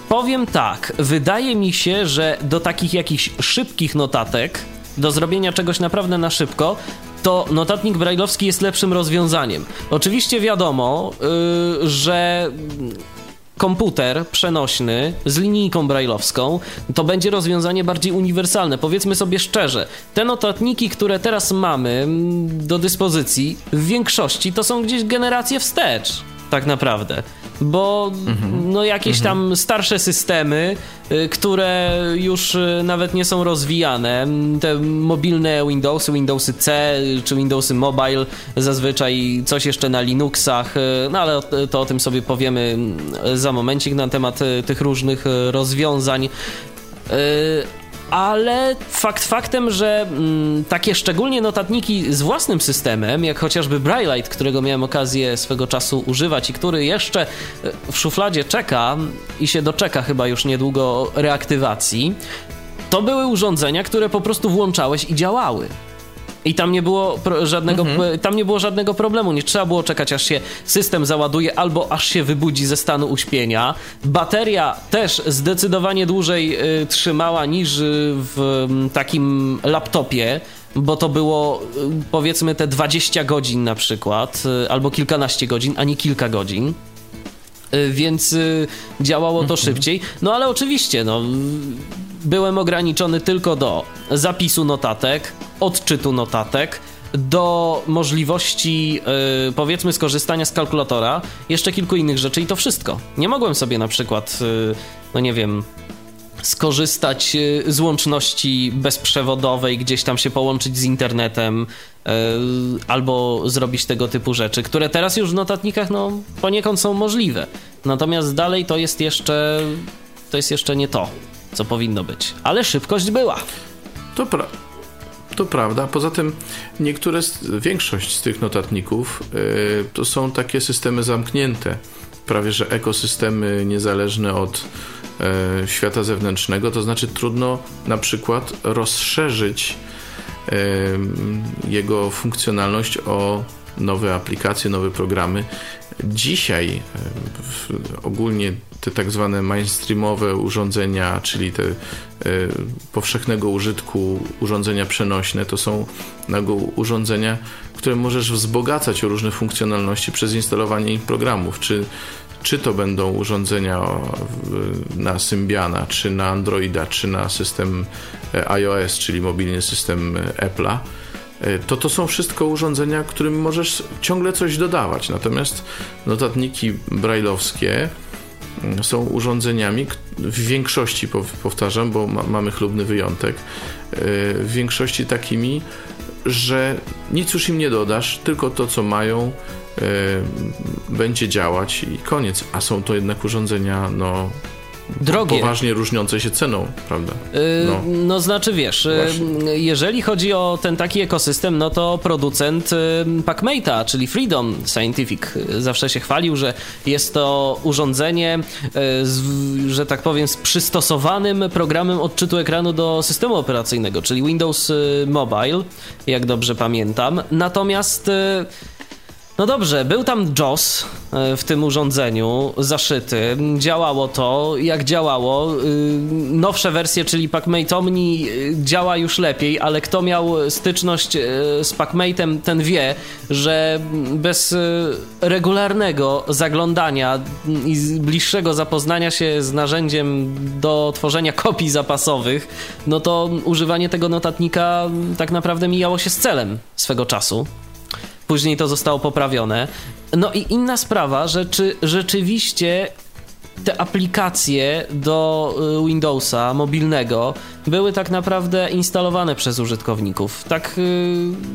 Powiem tak, wydaje mi się, że do takich jakichś szybkich notatek, do zrobienia czegoś naprawdę na szybko, to notatnik brajlowski jest lepszym rozwiązaniem. Oczywiście wiadomo, yy, że komputer przenośny z linijką brajlowską, to będzie rozwiązanie bardziej uniwersalne. Powiedzmy sobie szczerze, te notatniki, które teraz mamy mm, do dyspozycji, w większości to są gdzieś generacje wstecz, tak naprawdę bo no jakieś tam starsze systemy, y, które już y, nawet nie są rozwijane, te mobilne Windowsy, Windowsy C czy Windowsy Mobile, zazwyczaj coś jeszcze na Linuxach, y, no ale to o tym sobie powiemy za momencik na temat tych różnych rozwiązań ale fakt faktem, że mm, takie szczególnie notatniki z własnym systemem, jak chociażby Braillite, którego miałem okazję swego czasu używać i który jeszcze e, w szufladzie czeka i się doczeka chyba już niedługo reaktywacji, to były urządzenia, które po prostu włączałeś i działały. I tam nie było żadnego, mhm. tam nie było żadnego problemu. Nie trzeba było czekać, aż się system załaduje albo aż się wybudzi ze stanu uśpienia. Bateria też zdecydowanie dłużej y, trzymała niż w y, takim laptopie bo to było y, powiedzmy te 20 godzin na przykład, y, albo kilkanaście godzin, a nie kilka godzin. Y, więc działało to mhm. szybciej. No ale oczywiście, no, byłem ograniczony tylko do zapisu notatek, odczytu notatek, do możliwości, yy, powiedzmy, skorzystania z kalkulatora, jeszcze kilku innych rzeczy i to wszystko. Nie mogłem sobie na przykład, yy, no nie wiem, skorzystać y, z łączności bezprzewodowej, gdzieś tam się połączyć z internetem, albo zrobić tego typu rzeczy, które teraz już w notatnikach, no, poniekąd są możliwe. Natomiast dalej to jest jeszcze, to jest jeszcze nie to co powinno być. Ale szybkość była. To, pra to prawda. Poza tym niektóre, większość z tych notatników yy, to są takie systemy zamknięte. Prawie że ekosystemy niezależne od yy, świata zewnętrznego. To znaczy trudno na przykład rozszerzyć yy, jego funkcjonalność o nowe aplikacje, nowe programy. Dzisiaj ogólnie te tak zwane mainstreamowe urządzenia, czyli te y, powszechnego użytku urządzenia przenośne, to są urządzenia, które możesz wzbogacać o różne funkcjonalności przez instalowanie programów, czy czy to będą urządzenia na Symbiana, czy na Androida, czy na system e, iOS, czyli mobilny system e, Apple'a, e, to to są wszystko urządzenia, którym możesz ciągle coś dodawać. Natomiast notatniki brajlowskie są urządzeniami, w większości powtarzam, bo ma, mamy chlubny wyjątek, e, w większości takimi, że nic już im nie dodasz, tylko to, co mają, e, będzie działać i koniec. A są to jednak urządzenia, no, drogie. Poważnie różniące się ceną, prawda? Y, no, no znaczy wiesz, y, Właśnie. jeżeli chodzi o ten taki ekosystem, no to producent y, PacMate'a, czyli Freedom Scientific, zawsze się chwalił, że jest to urządzenie, z, że tak powiem, z przystosowanym programem odczytu ekranu do systemu operacyjnego, czyli Windows Mobile, jak dobrze pamiętam. Natomiast no dobrze, był tam JOS e, w tym urządzeniu zaszyty. Działało to, jak działało. Y, nowsze wersje, czyli PacMate Omni y, działa już lepiej, ale kto miał styczność z PacMate'em, ten wie, że bez regularnego zaglądania i bliższego zapoznania się z narzędziem do tworzenia kopii zapasowych, no to używanie tego notatnika tak naprawdę mijało się z celem swego czasu. Później to zostało poprawione. No i inna sprawa, że czy rzeczywiście te aplikacje do y, Windowsa mobilnego były tak naprawdę instalowane przez użytkowników. Tak y,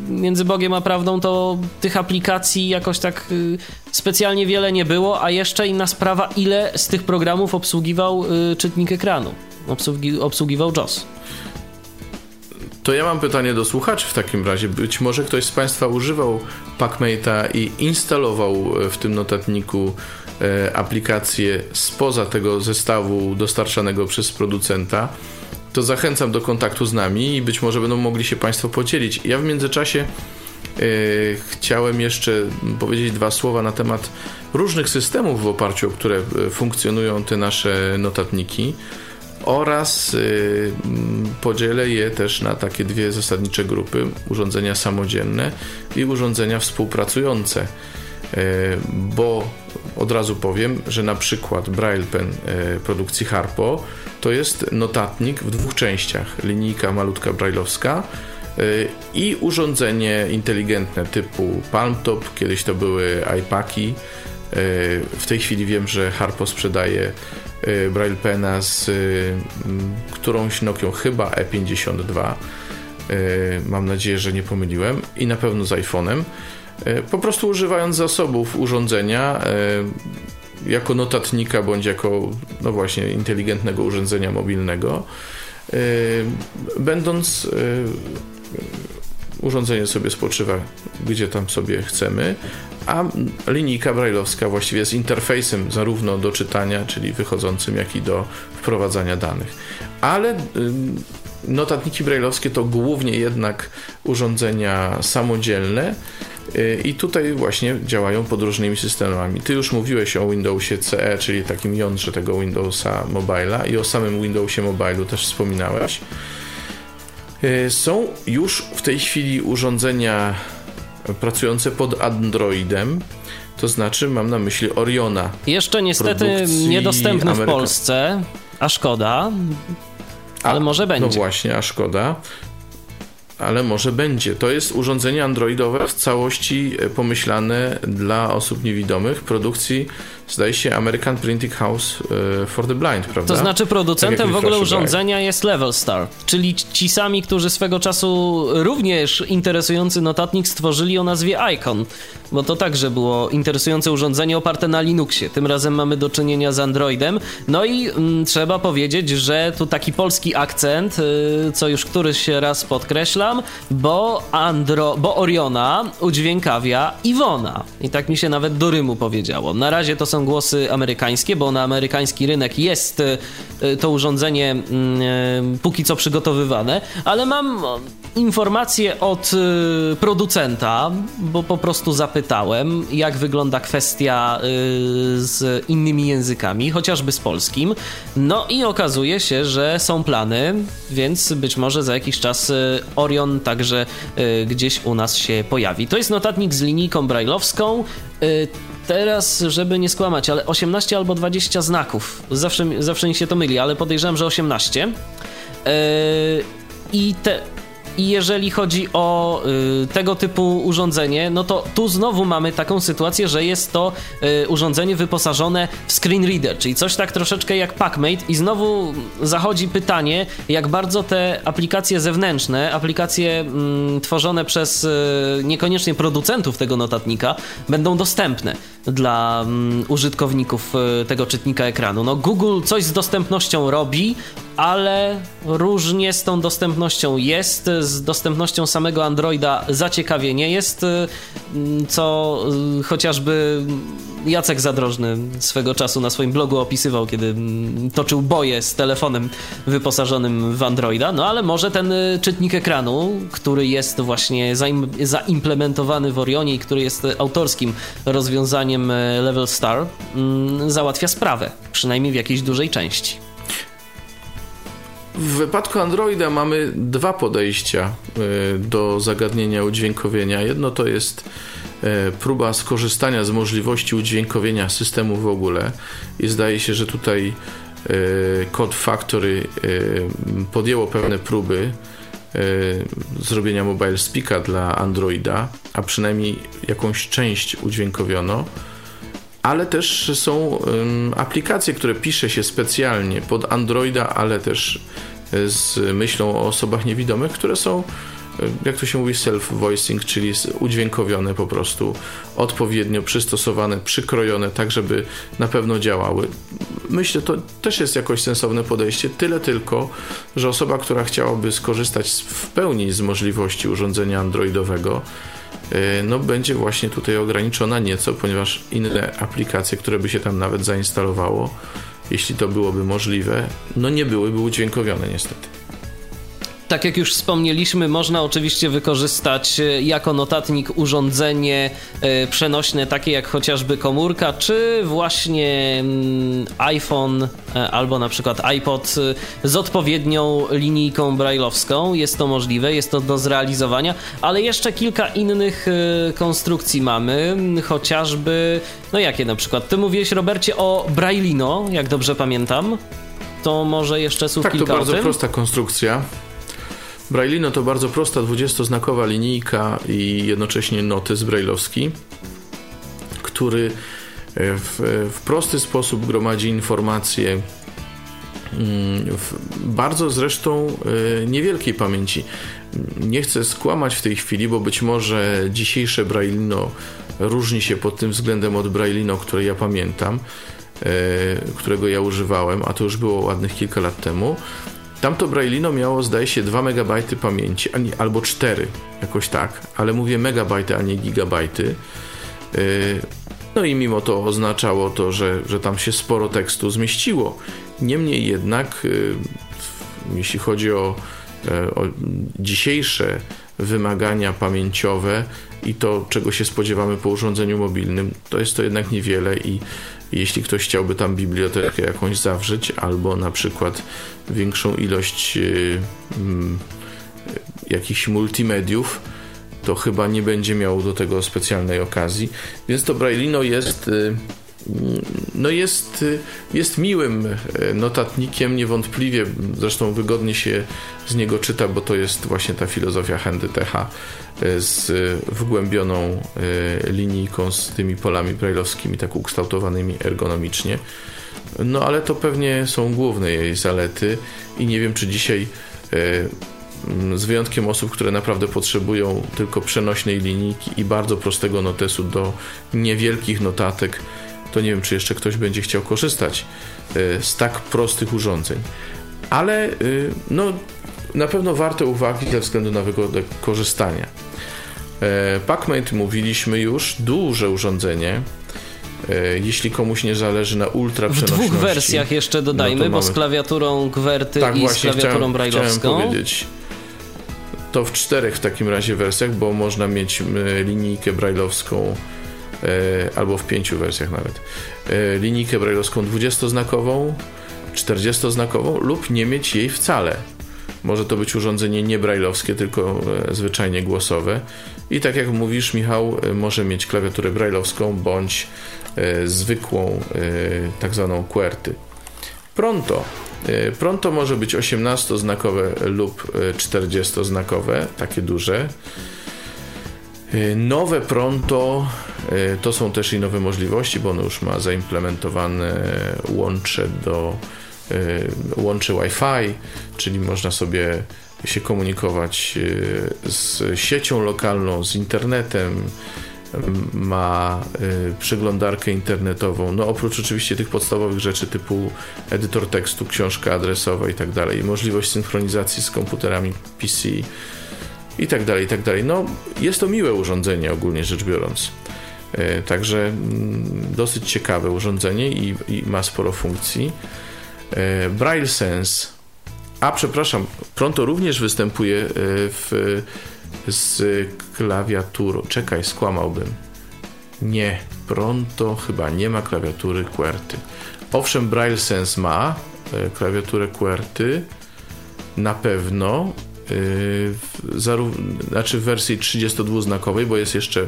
między Bogiem a prawdą to tych aplikacji jakoś tak y, specjalnie wiele nie było, a jeszcze inna sprawa, ile z tych programów obsługiwał czytnik ekranu, obsługi, obsługiwał JOS. To ja mam pytanie do słuchaczy w takim razie. Być może ktoś z Państwa używał PacMate'a i instalował e, w tym notatniku aplikacje spoza tego zestawu dostarczanego przez producenta, to zachęcam do kontaktu z nami i być może będą mogli się Państwo podzielić. Ja w międzyczasie yy, chciałem jeszcze powiedzieć dwa słowa na temat różnych systemów, w oparciu o które funkcjonują te nasze notatniki oraz yy, podzielę je też na takie dwie zasadnicze grupy: urządzenia samodzielne i urządzenia współpracujące. Yy, bo od razu powiem, że na przykład Braille Pen yy, produkcji Harpo to jest notatnik w dwóch częściach: linijka malutka brailleowska i urządzenie inteligentne typu PalmTop, kiedyś to były iPaki. W tej chwili wiem, że Harpo sprzedaje Y, Braille Pena z y, którąś Nokią, chyba E52. Y, mam nadzieję, że nie pomyliłem. I na pewno z iPhone'em. Po prostu używając zasobów urządzenia jako notatnika bądź jako, no właśnie, inteligentnego urządzenia mobilnego, będąc urządzenie sobie spoczywa gdzie tam sobie chcemy, a linijka brajlowska właściwie jest interfejsem zarówno do czytania, czyli wychodzącym, jak i do wprowadzania danych. Ale notatniki brajlowskie to głównie jednak urządzenia samodzielne, y, i tutaj właśnie działają pod różnymi systemami. Ty już mówiłeś o Windowsie CE, czyli takim jądrze tego Windowsa Mobile'a i o samym Windowsie Mobile'u też wspominałeś. Y, są już w tej chwili urządzenia pracujące pod Androidem. To znaczy, mam na myśli Oriona. Jeszcze niestety niedostępny w Polsce, a szkoda, ale a, może no będzie. No właśnie, a szkoda ale może będzie. To jest urządzenie androidowe w całości e, pomyślane dla osób niewidomych, produkcji zdaje się American Printing House e, for the Blind, prawda? To znaczy producentem tak w ogóle urządzenia jest Level Star, czyli ci sami, którzy swego czasu również interesujący notatnik stworzyli o nazwie Icon, bo to także było interesujące urządzenie oparte na Linuxie. Tym razem mamy do czynienia z Androidem. No i mm, trzeba powiedzieć, że tu taki polski akcent, y, co już któryś raz podkreślam, bo, Andro, bo Oriona udźwiękawia Iwona. I tak mi się nawet do Rymu powiedziało. Na razie to są głosy amerykańskie, bo na amerykański rynek jest y, to urządzenie y, póki co przygotowywane, ale mam informację od producenta, bo po prostu zapytałem, jak wygląda kwestia z innymi językami, chociażby z polskim. No i okazuje się, że są plany, więc być może za jakiś czas Orion także gdzieś u nas się pojawi. To jest notatnik z linijką brajlowską teraz, żeby nie skłamać, ale 18 albo 20 znaków. Zawsze, zawsze mi się to myli, ale podejrzewam, że 18. Yy, I te i jeżeli chodzi o y, tego typu urządzenie, no to tu znowu mamy taką sytuację, że jest to y, urządzenie wyposażone w screen reader, czyli coś tak troszeczkę jak PackMate i znowu zachodzi pytanie, jak bardzo te aplikacje zewnętrzne, aplikacje mm, tworzone przez y, niekoniecznie producentów tego notatnika będą dostępne dla mm, użytkowników y, tego czytnika ekranu. No Google coś z dostępnością robi, ale różnie z tą dostępnością jest. Z dostępnością samego Androida zaciekawie nie jest, y, co y, chociażby Jacek Zadrożny swego czasu na swoim blogu opisywał, kiedy mm, toczył boje z telefonem wyposażonym w Androida. No ale może ten y, czytnik ekranu, który jest właśnie zaimplementowany w Orionie i który jest autorskim rozwiązaniem Level Star, mm, załatwia sprawę, przynajmniej w jakiejś dużej części. W wypadku Androida mamy dwa podejścia e, do zagadnienia udźwiękowienia. Jedno to jest e, próba skorzystania z możliwości udźwiękowienia systemu w ogóle i zdaje się, że tutaj e, Code Factory podjęło pewne próby zrobienia mobile speaka dla Androida, a przynajmniej jakąś część udźwiękowiono ale też są aplikacje, które pisze się specjalnie pod Androida, ale też e, z myślą o osobach niewidomych, które są jak to się mówi, self-voicing, czyli udźwiękowione po prostu, odpowiednio przystosowane, przykrojone, tak żeby na pewno działały. Myślę, to też jest jakoś sensowne podejście, tyle tylko, że osoba, która chciałaby skorzystać w pełni z możliwości urządzenia androidowego, no będzie właśnie tutaj ograniczona nieco, ponieważ inne aplikacje, które by się tam nawet zainstalowało, jeśli to byłoby możliwe, no nie byłyby udźwiękowione niestety. Tak jak już wspomnieliśmy, można oczywiście wykorzystać e, jako notatnik urządzenie e, przenośne, takie jak chociażby komórka, czy właśnie mm, iPhone e, albo na przykład iPod z odpowiednią linijką brailleowską. Jest to możliwe, jest to do zrealizowania, ale jeszcze kilka innych konstrukcji mamy, chociażby, no jakie na przykład? Ty mówiłeś, Robercie, o Braillino, jak dobrze pamiętam. To może jeszcze słów tak, kilka to bardzo prosta konstrukcja. Braillino to bardzo prosta 20-znakowa linijka i jednocześnie notes brailleowski, który e, w, w prosty sposób gromadzi informacje mm, w bardzo zresztą e, niewielkiej pamięci. Nie chcę skłamać w tej chwili, bo być może dzisiejsze Braillino różni się pod tym względem od Braillino, które ja pamiętam, e, którego ja używałem, a to już było ładnych kilka lat temu. Tamto Braillino miało, zdaje się, 2 MB pamięci, albo 4, jakoś tak, ale mówię megabajty, a nie gigabajty. Y, no i mimo to oznaczało to, że, że tam się sporo tekstu zmieściło. Niemniej jednak, y, jeśli chodzi o, e, o dzisiejsze wymagania pamięciowe i to, czego się spodziewamy po urządzeniu mobilnym, to jest to jednak niewiele i jeśli ktoś chciałby tam bibliotekę jakąś zawrzeć, albo na przykład większą ilość y, mm, jakichś multimediów, to chyba nie będzie miał do tego specjalnej okazji. Więc to Braillino jest y, no jest, jest miłym notatnikiem, niewątpliwie, zresztą wygodnie się z niego czyta, bo to jest właśnie ta filozofia Handytecha z wgłębioną linijką, z tymi polami brajlowskimi, tak ukształtowanymi ergonomicznie. No ale to pewnie są główne jej zalety i nie wiem, czy dzisiaj e, z wyjątkiem osób, które naprawdę potrzebują tylko przenośnej linijki i bardzo prostego notesu do niewielkich notatek, to nie wiem, czy jeszcze ktoś będzie chciał korzystać e, z tak prostych urządzeń. Ale no, na pewno warte uwagi ze względu na wygodę korzystania. E, PacMate mówiliśmy już, duże urządzenie. E, jeśli komuś nie zależy na ultra przenośności. W dwóch wersjach jeszcze dodajmy, no bo z klawiaturą QWERTY tak, i z klawiaturą brailleowską. Powiedzieć. To w czterech w takim razie wersjach, bo można mieć linijkę brailleowską e, albo w pięciu wersjach nawet. Linijkę brailleowską 20-znakową, 40-znakową lub nie mieć jej wcale. Może to być urządzenie nie brailleowskie, tylko e, zwyczajnie głosowe. I tak jak mówisz, Michał, e, może mieć klawiaturę brailleowską bądź e, zwykłą, tak zwaną QWERTY. Pronto. Pronto może być 18-znakowe lub 40-znakowe, takie duże. Nowe Pronto to są też i nowe możliwości, bo ono już ma zaimplementowane łącze do Y, łączy Wi-Fi, czyli można sobie się komunikować y, z siecią lokalną, z internetem, ma y, przeglądarkę internetową, no oprócz oczywiście tych podstawowych rzeczy typu edytor tekstu, książka adresowa i tak dalej, możliwość synchronizacji z komputerami PC i tak dalej, i tak dalej. No jest to miłe urządzenie ogólnie rzecz biorąc. Także mm, dosyć ciekawe urządzenie i, i ma sporo funkcji. E, Braille Sense. A przepraszam, Pronto również występuje e, w, z klawiaturą. Czekaj, skłamałbym. Nie, Pronto chyba nie ma klawiatury QWERTY. Owszem, Braille Sense ma e, klawiaturę QWERTY, na pewno, znaczy w wersji 32-znakowej, bo jest jeszcze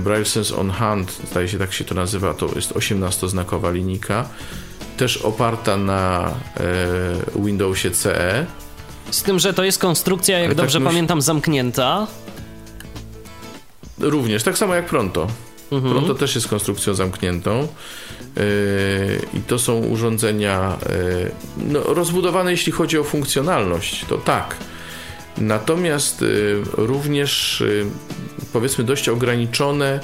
Braille Sense on Hand, zdaje się tak się to nazywa, to jest 18-znakowa linijka też oparta na e, Windowsie CE. Z tym, że to jest konstrukcja, jak tak dobrze tak pamiętam, zamknięta. Również, tak samo jak Pronto. Mhm. Pronto też jest konstrukcją zamkniętą. Yy, I to są urządzenia yy, no, rozbudowane, jeśli chodzi o funkcjonalność, to tak. Natomiast yy, również powiedzmy dość ograniczone,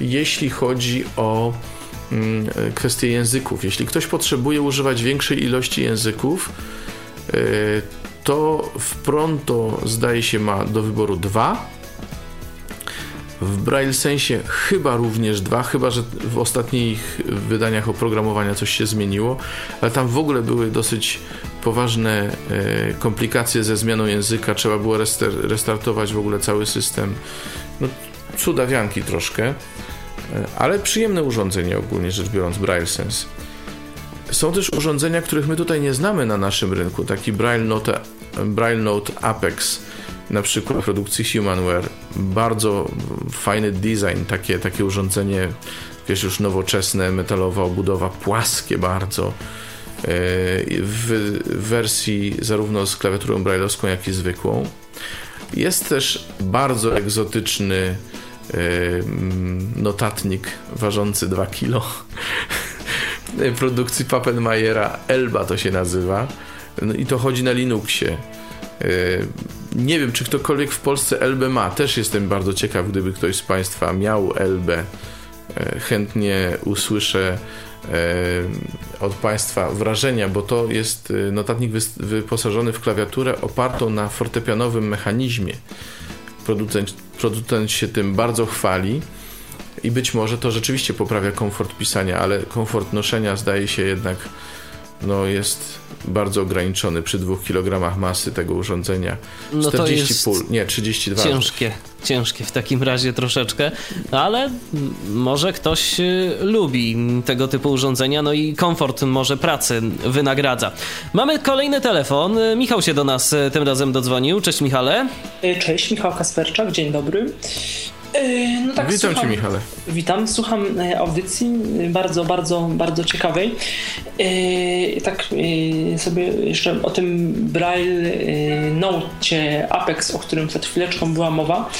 jeśli chodzi o Mm, kwestie języków. Jeśli ktoś potrzebuje używać większej ilości języków, to w Pronto zdaje się ma do wyboru dwa, W Braille sensie chyba również dwa, chyba że w ostatnich wydaniach oprogramowania coś się zmieniło, ale tam w ogóle były dosyć poważne e, komplikacje ze zmianą języka, trzeba było restartować w ogóle cały system. No, cudawianki troszkę, e, ale przyjemne urządzenie ogólnie rzecz biorąc, Braille Sense. Są też urządzenia, których my tutaj nie znamy na naszym rynku, taki Braille Note, Braille Note Apex, na przykład produkcji Humanware. Bardzo fajny design, takie, takie urządzenie, wiesz, już nowoczesne, metalowa obudowa, płaskie bardzo. E, w wersji zarówno z klawiaturą brailleowską, jak i zwykłą. Jest też bardzo egzotyczny e, notatnik ważący 2 kg produkcji Pappenmayera. Elba to się nazywa. No i to chodzi na Linuxie. E, nie wiem, czy ktokolwiek w Polsce Elbę ma. Też jestem bardzo ciekaw, gdyby ktoś z Państwa miał Elbę. E, chętnie usłyszę e, od Państwa wrażenia, bo to jest notatnik wyposażony w klawiaturę opartą na fortepianowym mechanizmie. Producent, producent się tym bardzo chwali i być może to rzeczywiście poprawia komfort pisania, ale komfort noszenia zdaje się jednak no jest bardzo ograniczony przy dwóch kilogramach masy tego urządzenia. No 40 to pól, nie 32. Ciężkie, ciężkie w takim razie troszeczkę, ale może ktoś y, lubi tego typu urządzenia, no i komfort może pracy wynagradza. Mamy kolejny telefon. Michał się do nas y, tym razem dodzwonił. Cześć Michale. Cześć, Michał Kasperczak, dzień dobry. E, no tak, Witam słucham, Cię, Michale. Witam, słucham e, audycji e, bardzo, bardzo, bardzo ciekawej. Tak sobie jeszcze o tym Braille Note Apex, o którym przed chwileczką była mowa,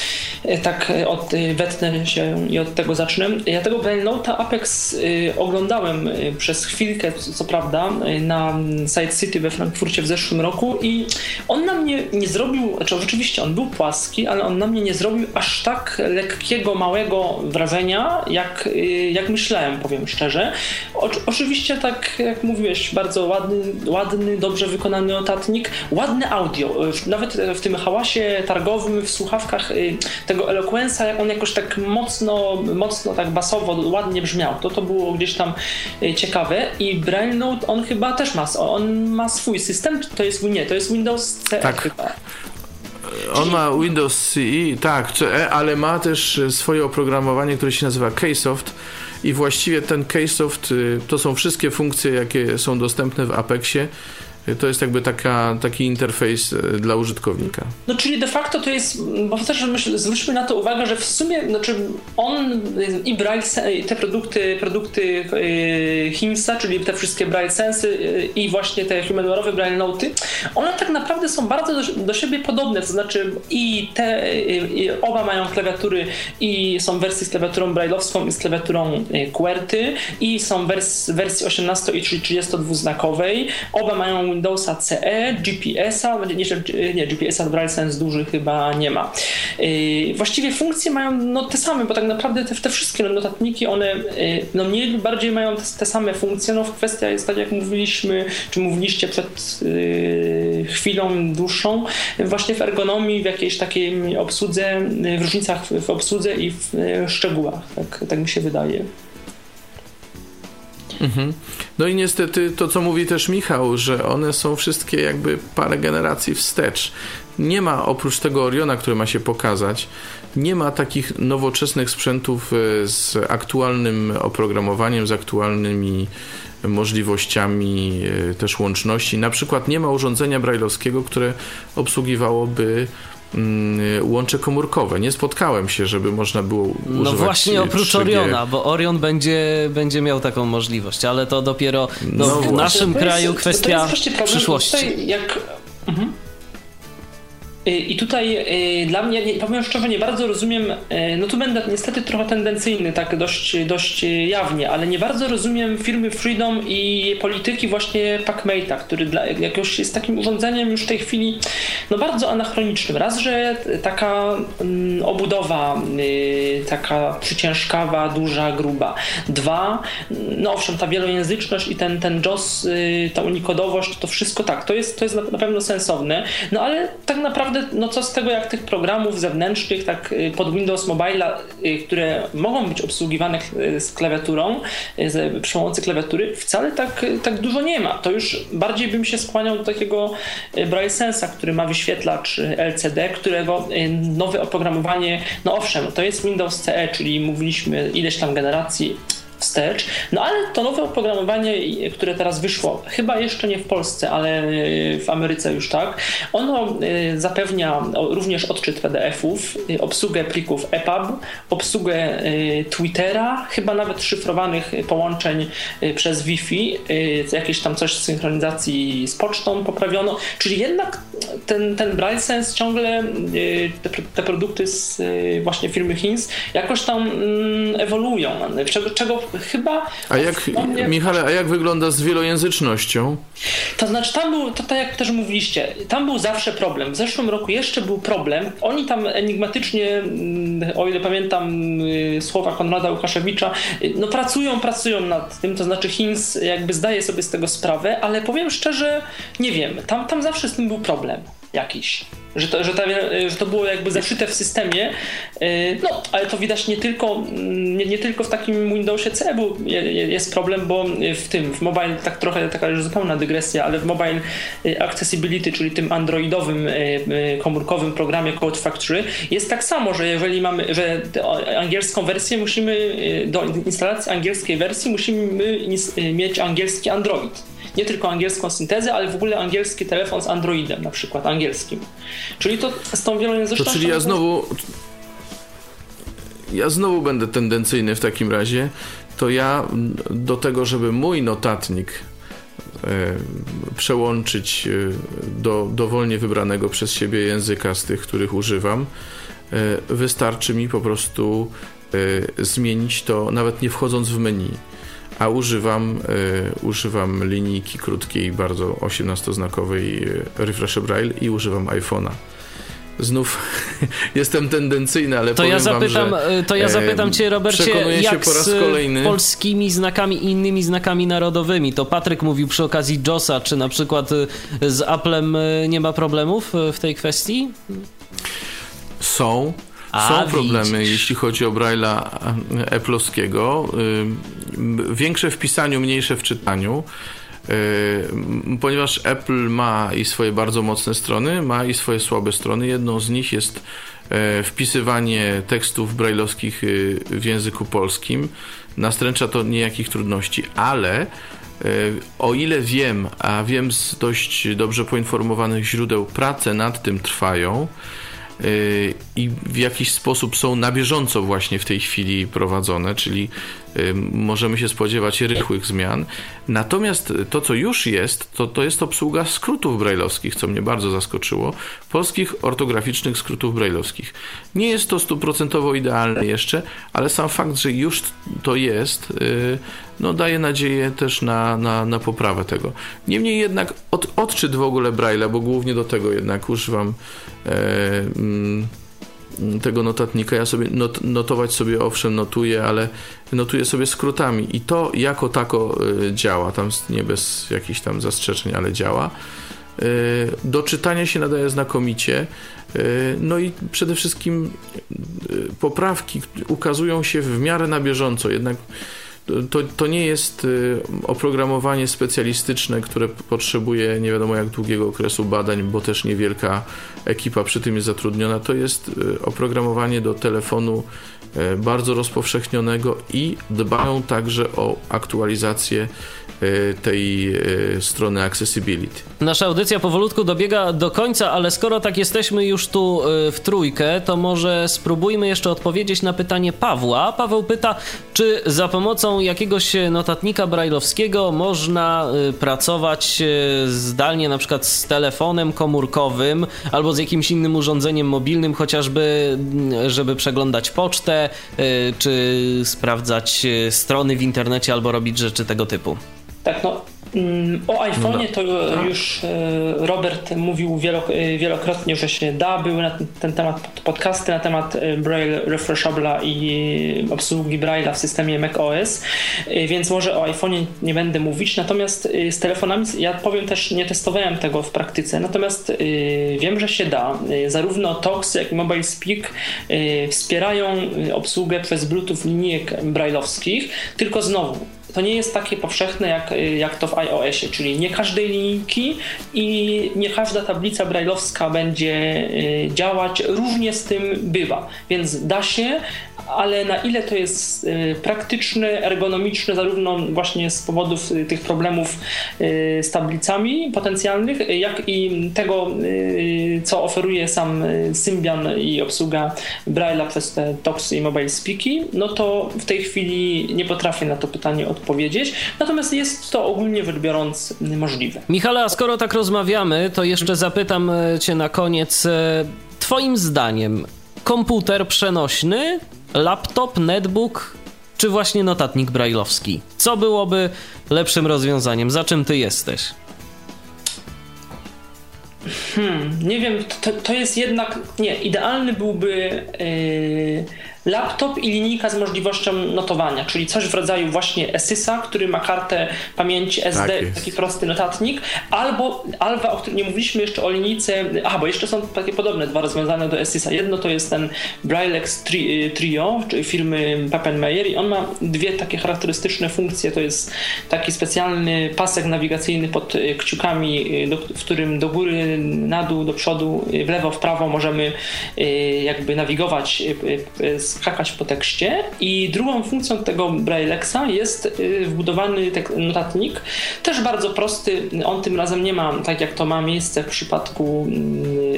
tak od, wetnę się i od tego zacznę. Ja tego Braille Note Apex oglądałem przez chwilkę, co prawda, na Side City we Frankfurcie w zeszłym roku i on na mnie nie zrobił, znaczy rzeczywiście on był płaski, ale on na mnie nie zrobił aż tak lekkiego, małego wrażenia, jak, y, jak myślałem, powiem szczerze. O, oczywiście, tak jak mówiłeś, bardzo ładny, ładny, dobrze wykonany notatnik, ładne audio. Nawet w tym hałasie targowym, w słuchawkach y, tego Eloquence'a, on jakoś tak mocno, mocno tak basowo, ładnie brzmiał. To to było gdzieś tam y, ciekawe. I Braille Note, on chyba też ma, on ma swój system, to jest, nie, to jest Windows CE tak. chyba. On ma Windows CE, tak, CE, ale ma też swoje oprogramowanie, które się nazywa Ksoft i właściwie ten Ksoft y, to są wszystkie funkcje, jakie są dostępne w Apexie to jest jakby taka, taki interfejs e, dla użytkownika. No czyli de facto to jest, bo też myśl, zwróćmy na to uwagę, że w sumie znaczy on i Braille, te produkty, produkty e, Himsa, czyli te wszystkie Braille Sensy e, i właśnie te humanware'owe Braille Noty, one tak naprawdę są bardzo do, do siebie podobne, to znaczy i te i oba mają klawiatury i są wersje z klawiaturą brailleowską i z klawiaturą QWERTY i są wers, wersji 18 i 32-znakowej, oba mają Windowsa CE, GPS-a, nie, nie GPS-a Braille Sense duży chyba nie ma. Yy, właściwie funkcje mają no, te same, bo tak naprawdę te, te wszystkie notatniki, one yy, no, mniej lub bardziej mają te, te, same funkcje. No, kwestia jest tak, jak mówiliśmy, czy mówiliście przed yy, chwilą dłuższą, właśnie w ergonomii, w jakiejś takiej obsłudze, w różnicach w, w obsłudze i w szczegółach. Tak, tak mi się wydaje. Mhm. No i niestety to, co mówi też Michał, że one są wszystkie jakby parę generacji wstecz. Nie ma oprócz tego Oriona, który ma się pokazać, nie ma takich nowoczesnych sprzętów e, z aktualnym oprogramowaniem, z aktualnymi możliwościami e, też łączności. Na przykład nie ma urządzenia brajlowskiego, które obsługiwałoby łącze komórkowe. Nie spotkałem się, żeby można było no używać No właśnie oprócz 3G. Oriona, bo Orion będzie, będzie miał taką możliwość, ale to dopiero no, no w naszym kraju jest, kwestia przyszłości. Tutaj jak... Mhm. I tutaj y, dla mnie, powiem szczerze, nie bardzo rozumiem, y, no tu będę niestety trochę tendencyjny, tak dość, dość jawnie, ale nie bardzo rozumiem firmy Freedom i polityki właśnie PacMate'a, który dla, jakoś jest takim urządzeniem już w tej chwili no bardzo anachronicznym. Raz, że taka mm, obudowa y, taka przyciężkawa, duża, gruba. Dwa, no owszem, ta wielojęzyczność i ten, ten JOS, ta unikodowość, to wszystko tak, to jest, to jest na pewno sensowne, no ale tak naprawdę naprawdę, no co z tego, jak tych programów zewnętrznych, tak pod Windows Mobile, które mogą być obsługiwane z klawiaturą, z, przy pomocy klawiatury, wcale tak, tak dużo nie ma. To już bardziej bym się skłaniał do takiego Braille Sensa, który ma wyświetlacz LCD, którego nowe oprogramowanie, no owszem, to jest Windows CE, czyli mówiliśmy ileś tam generacji wstecz. No ale to nowe oprogramowanie, które teraz wyszło, chyba jeszcze nie w Polsce, ale w Ameryce już tak, ono y, zapewnia również odczyt PDF-ów, y, obsługę plików EPUB, obsługę Twittera, chyba nawet szyfrowanych połączeń przez Wi-Fi, jakieś tam coś z synchronizacji z pocztą poprawiono, czyli jednak ten, ten Braille Sense ciągle te, te produkty z właśnie firmy Hinz jakoś tam mm, ewoluują, czego, czego chyba... A jak, Michale, a jak wygląda z wielojęzycznością? To znaczy tam był, to tak jak też mówiliście, tam był zawsze problem. W zeszłym roku jeszcze był problem. Oni tam enigmatycznie, mm, o ile pamiętam y, słowa Konrada Łukaszewicza, y, no pracują, pracują nad tym, to znaczy Hinz jakby zdaje sobie z tego sprawę, ale powiem szczerze, nie wiem, tam, tam zawsze z tym był problem jakiś. Że to, że, ta, że to było jakby zaszyte w systemie. Y, no, ale to widać nie tylko, mm, nie, nie tylko w takim Windowsie C, bo jest problem, bo w tym, w mobile, tak trochę taka już zupełna dygresja, ale w mobile y, accessibility, czyli tym androidowym, y, komórkowym programie Code Factory, jest tak samo, że jeżeli mamy, że angielską wersję musimy, do instalacji angielskiej wersji musimy mieć angielski Android nie tylko angielską syntezę, ale w ogóle angielski telefon z Androidem, na przykład angielskim. Czyli to z tą wielojęzycznością... To czyli ja znowu... Ja znowu będę tendencyjny w takim razie. To ja do tego, żeby mój notatnik e, przełączyć e, do dowolnie wybranego przez siebie języka z tych, których używam, e, wystarczy mi po prostu zmienić to, nawet nie wchodząc w menu a używam, y, używam linijki krótkiej, bardzo 18-znakowej e, Refresh Braille i używam iPhone'a. Znów jestem tendencyjny, ale to powiem ja zapytam, wam, że, To ja zapytam cię, Robercie, jak po raz kolejny. z polskimi znakami i innymi znakami narodowymi? To Patryk mówił przy okazji JOSa, czy na przykład z Applem nie ma problemów w tej kwestii? Są, Są problemy, jeśli chodzi o Braille'a Apple'owskiego. Większe w pisaniu, mniejsze w czytaniu. Ponieważ Apple ma i swoje bardzo mocne strony, ma i swoje słabe strony. Jedną z nich jest e, wpisywanie tekstów brajlowskich y, w języku polskim. Nastręcza to niejakich trudności, ale e, o ile wiem, a wiem z dość dobrze poinformowanych źródeł, prace nad tym trwają i w jakiś sposób są na bieżąco właśnie w tej chwili prowadzone, czyli możemy się spodziewać rychłych zmian. Natomiast to, co już jest, to, to jest obsługa skrótów brajlowskich, co mnie bardzo zaskoczyło. Polskich ortograficznych skrótów brajlowskich. Nie jest to stuprocentowo idealne jeszcze, ale sam fakt, że już to jest, y, no daje nadzieję też na, na, na poprawę tego. Niemniej jednak od, odczyt w ogóle Braille'a, bo głównie do tego jednak używam e, mm, tego notatnika. Ja sobie not, notować sobie owszem notuję, ale notuję sobie skrótami i to jako tako y, działa. Tam nie bez jakichś tam zastrzeżeń, ale działa. Y, do czytania się nadaje znakomicie. Y, no i przede wszystkim poprawki ukazują się w miarę na bieżąco. Jednak to, to nie jest y, oprogramowanie specjalistyczne, które potrzebuje nie wiadomo jak długiego okresu badań, bo też niewielka ekipa przy tym jest zatrudniona. To jest y, oprogramowanie do telefonu bardzo rozpowszechnionego i dbają także o aktualizację Y, tej y, strony accessibility. Nasza audycja powolutku dobiega do końca, ale skoro tak jesteśmy już tu w trójkę, to może spróbujmy jeszcze odpowiedzieć na pytanie Pawła. Paweł pyta, czy za pomocą jakiegoś notatnika brajlowskiego można pracować zdalnie, na przykład z telefonem komórkowym albo z jakimś innym urządzeniem mobilnym, chociażby żeby przeglądać pocztę, czy sprawdzać strony w internecie albo robić rzeczy tego typu. Tak, no o iPhone'ie no. to już e, Robert mówił e, wielokrotnie, że się da. Były na ten temat podcasty na temat e, Braille Refreshabla i obsługi Braille'a w systemie macOS, więc może o iPhone'ie nie będę mówić. Natomiast z telefonami, ja powiem też, nie testowałem tego w praktyce, natomiast wiem, że się da. Zarówno Tox, jak i Mobile Speak wspierają obsługę przez Bluetooth linijek braille'owskich, tylko znowu to nie jest takie powszechne jak, jak to w iOSie, czyli nie każdej linijki i nie każda tablica brailleowska będzie y, działać, różnie z tym bywa, więc da się, ale na ile to jest y, praktyczne, ergonomiczne, zarówno właśnie z powodów y, tych problemów z tablicami potencjalnych, jak i tego, co oferuje sam Symbian i obsługa Braille'a przez te Tox i Mobile Speaki, no to w tej chwili nie potrafię na to pytanie odpowiedzieć. Natomiast jest to ogólnie rzecz biorąc możliwe. Michale, a skoro tak rozmawiamy, to jeszcze zapytam Cię na koniec. Twoim zdaniem komputer przenośny laptop, netbook czy właśnie notatnik brajlowski? Co byłoby lepszym rozwiązaniem? Za czym ty jesteś? Hmm, nie wiem, to, to jest jednak. Nie, idealny byłby. Yy laptop i linijka z możliwością notowania, czyli coś w rodzaju właśnie Esysa, który ma kartę pamięci SD, tak taki prosty notatnik, albo Alva, o którym nie mówiliśmy jeszcze o linijce, a bo jeszcze są takie podobne dwa rozwiązania do Esysa. Jedno to jest ten Braillex tri, Trio czyli firmy Pappenmeyer i on ma dwie takie charakterystyczne funkcje. To jest taki specjalny pasek nawigacyjny pod kciukami, do, w którym do góry, na dół, do przodu, w lewo, w prawo możemy y, jakby nawigować z skakać po tekście. I drugą funkcją tego Braillexa jest y, wbudowany notatnik, też bardzo prosty, on tym razem nie ma, tak jak to ma miejsce w przypadku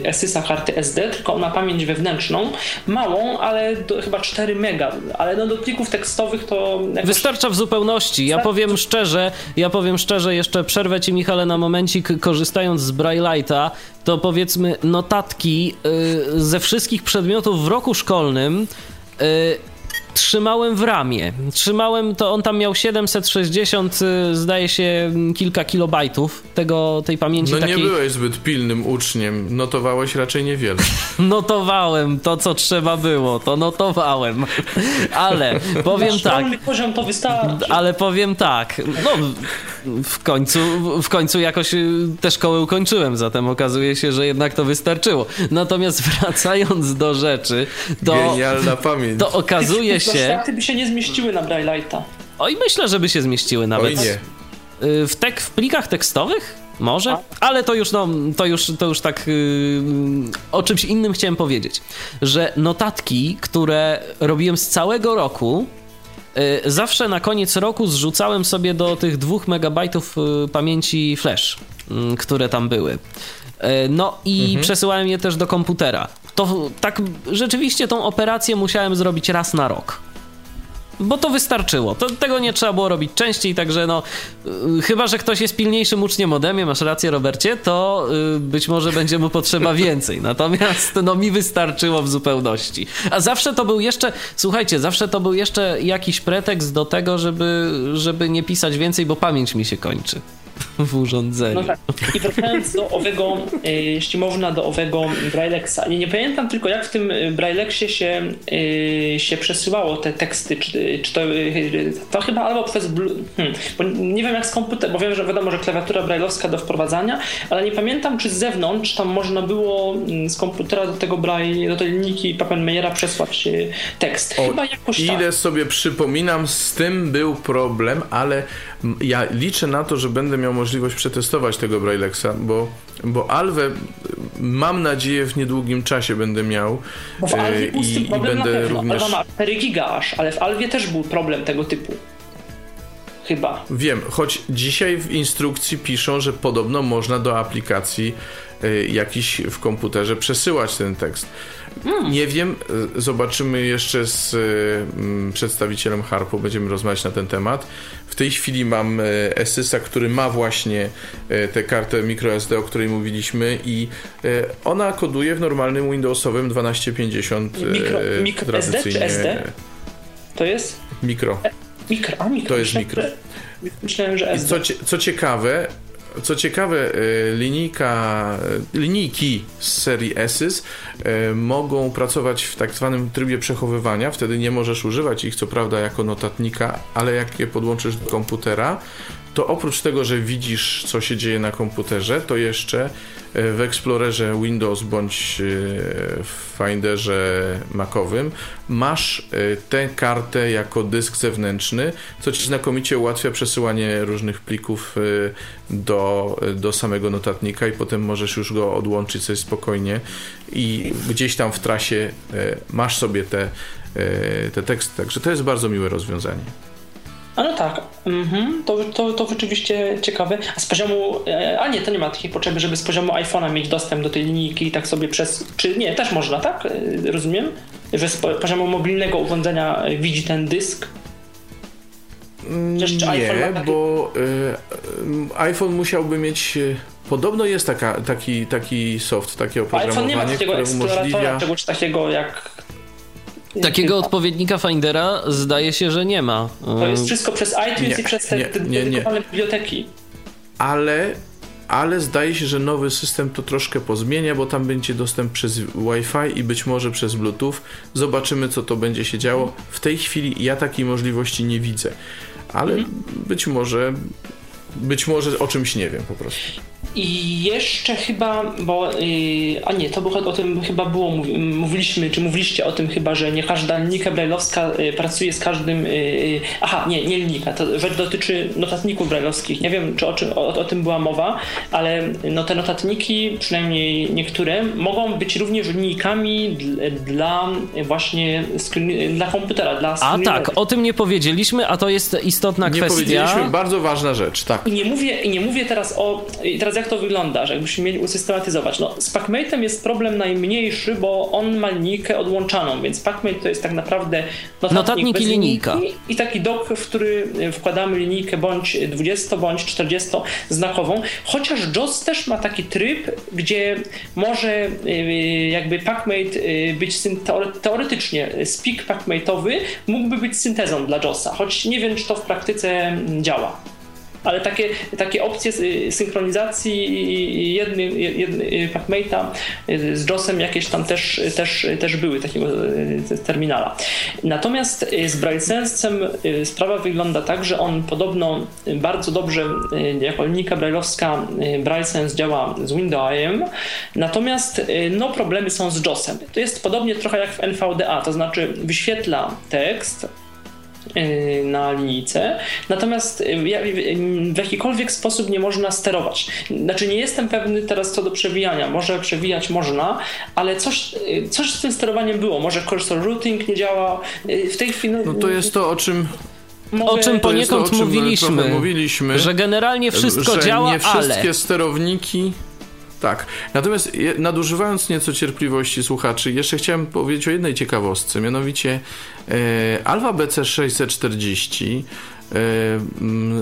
Esysa karty SD, tylko on ma pamięć wewnętrzną, małą, ale do, chyba 4 mega, ale no do plików tekstowych to... Wystarcza w zupełności, ja powiem szczerze, ja powiem szczerze, jeszcze przerwę ci Michale na momencik, korzystając z Braille'a, to powiedzmy notatki y, ze wszystkich przedmiotów w roku szkolnym Y, trzymałem w ramie. Trzymałem to, on tam miał 760, y, zdaje się, kilka kilobajtów tego, tej pamięci No takiej... nie byłeś zbyt pilnym uczniem, notowałeś raczej niewiele. notowałem to, co trzeba było, to notowałem. Ale powiem tak... poziom to wystarczy. Ale powiem tak, no w końcu, w końcu jakoś y, te szkoły ukończyłem, zatem okazuje się, że jednak to wystarczyło. Natomiast wracając do rzeczy, to... Genialna pamięć. To okazuje się... Straty by się nie zmieściły na Braille'a. Oj, myślę, że by się zmieściły nawet. Oj nie. Y, w, tek, w plikach tekstowych? Może? Ale to już, no, to już, to już tak yy, o czymś innym chciałem powiedzieć. Że notatki, które robiłem z całego roku, Y, zawsze na koniec roku zrzucałem sobie do tych 2 megabajtów y, pamięci flash, mm, które tam były. Y, no i mhm. przesyłałem je też do komputera. To tak rzeczywiście tą operację musiałem zrobić raz na rok bo to wystarczyło. To, tego nie trzeba było robić częściej, także no, yy, chyba, że ktoś jest pilniejszym uczniem ode mnie, masz rację Robercie, to yy, być może będzie mu potrzeba więcej. Natomiast no mi wystarczyło w zupełności. A zawsze to był jeszcze, słuchajcie, zawsze to był jeszcze jakiś pretekst do tego, żeby, żeby nie pisać więcej, bo pamięć mi się kończy w urządzeniu. No tak. I wracając do owego, e, jeśli można, do owego Braillexa. Nie, nie pamiętam tylko, jak w tym Braillexie się, e, się przesyłało te teksty. Czy, czy to, e, to chyba albo przez. Hmm, bo nie wiem jak z komputera, bo wiem, że wiadomo, że klawiatura brailleowska do wprowadzania, ale nie pamiętam, czy z zewnątrz tam można było mm, z komputera do tego Braille, do tej linijki Pappenmeyera przesłać tekst. O, chyba jakoś Ile tak. sobie przypominam, z tym był problem, ale ja liczę na to, że będę miał możliwość przetestować tego Braillexa, bo, bo Alwę mam nadzieję w niedługim czasie będę miał bo w Alwie i, i będę również... Alwa ma 4 giga aż, ale w Alwie też był problem tego typu. Chyba. Wiem, choć dzisiaj w instrukcji piszą, że podobno można do aplikacji y, jakiś w komputerze przesyłać ten tekst. Hmm. Nie wiem, y, zobaczymy jeszcze z y, przedstawicielem Harpo, będziemy rozmawiać na ten temat. W tej chwili mam Esysa, który ma właśnie tę kartę microSD, o której mówiliśmy i ona koduje w normalnym Windowsowym 1250 Mikro, mikro tradycyjnie. SD czy SD? To jest? Mikro. Mikro, a mikro. To jest mikro. Myślałem, że SD. Co, co ciekawe, co ciekawe, y, linijka, y, linijki z serii Esys y, mogą pracować w tak zwanym trybie przechowywania. Wtedy nie możesz używać ich, co prawda, jako notatnika, ale jak je podłączysz do komputera, to oprócz tego, że widzisz, co się dzieje na komputerze, to jeszcze w Explorerze Windows bądź w Finderze Macowym masz tę kartę jako dysk zewnętrzny, co ci znakomicie ułatwia przesyłanie różnych plików do, do samego notatnika i potem możesz już go odłączyć sobie spokojnie i gdzieś tam w trasie masz sobie te, te teksty. Także to jest bardzo miłe rozwiązanie. A no tak, mhm. to, to, to rzeczywiście ciekawe. A z poziomu, a nie, to nie ma takiej potrzeby, żeby z poziomu iPhone'a mieć dostęp do tej linijki i tak sobie przez, czy nie, też można, tak? Rozumiem? Że z poziomu mobilnego urządzenia widzi ten dysk? Jeszcze nie, taki... bo y, iPhone musiałby mieć Podobno jest taka, taki, taki soft, takie oprogramowanie, iPhone nie ma takiego które umożliwia... czegoś takiego jak Takiego odpowiednika Findera zdaje się, że nie ma. To jest wszystko przez iTunes nie, i przez te nie, nie, dedykowane biblioteki. Ale, ale zdaje się, że nowy system to troszkę pozmienia, bo tam będzie dostęp przez Wi-Fi i być może przez Bluetooth. Zobaczymy, co to będzie się działo. W tej chwili ja takiej możliwości nie widzę, ale mhm. być może być może o czymś nie wiem po prostu. I jeszcze chyba, bo, yy, a nie, to było, o tym chyba było, mówiliśmy, czy mówiliście o tym chyba, że nie każda linijka brajlowska yy, pracuje z każdym, yy, aha, nie, nie linijka, to rzecz dotyczy notatników brajlowskich. Nie wiem, czy o, czym, o, o, tym była mowa, ale no, te notatniki, przynajmniej niektóre, mogą być również linijkami dla właśnie screen, dla komputera, dla A tak, o tym nie powiedzieliśmy, a to jest istotna nie kwestia. Nie powiedzieliśmy, bardzo ważna rzecz, tak. I nie mówię, i nie mówię teraz o, teraz jak to wygląda, że jakbyśmy mieli usystematyzować. No, z PacMate'em jest problem najmniejszy, bo on ma linijkę odłączaną, więc PacMate to jest tak naprawdę notatnik, notatnik i linijka. I taki dok, w który wkładamy linijkę bądź 20, bądź 40 znakową, chociaż JOS też ma taki tryb, gdzie może y, jakby PacMate y, być teoretycznie speak PacMate'owy mógłby być syntezą dla JOSa, choć nie wiem, czy to w praktyce działa ale takie, takie opcje synchronizacji jedny, jedny PacMate'a y, z JOSem jakieś tam też, też, też były takiego y, terminala. Natomiast y, z BrailleSense'em sprawa wygląda tak, że on podobno bardzo dobrze jako linijka brailleowska BrailleSense działa z Windowsem, natomiast no, problemy są z JOSem. To jest podobnie trochę jak w NVDA, to znaczy wyświetla tekst, Y, na linijce, natomiast y, w jakikolwiek sposób nie można sterować. Znaczy nie jestem pewny teraz co do przewijania, może przewijać można, ale coś, y, coś z tym sterowaniem było, może cursor routing nie działa, w tej chwili... No to jest to, o czym Mogę... O czym poniekąd to, o czym mówiliśmy, mówiliśmy, że generalnie wszystko że działa, nie wszystkie ale... sterowniki tak. Natomiast nadużywając nieco cierpliwości słuchaczy, jeszcze chciałem powiedzieć o jednej ciekawostce, mianowicie e, Alfa BC 640 e,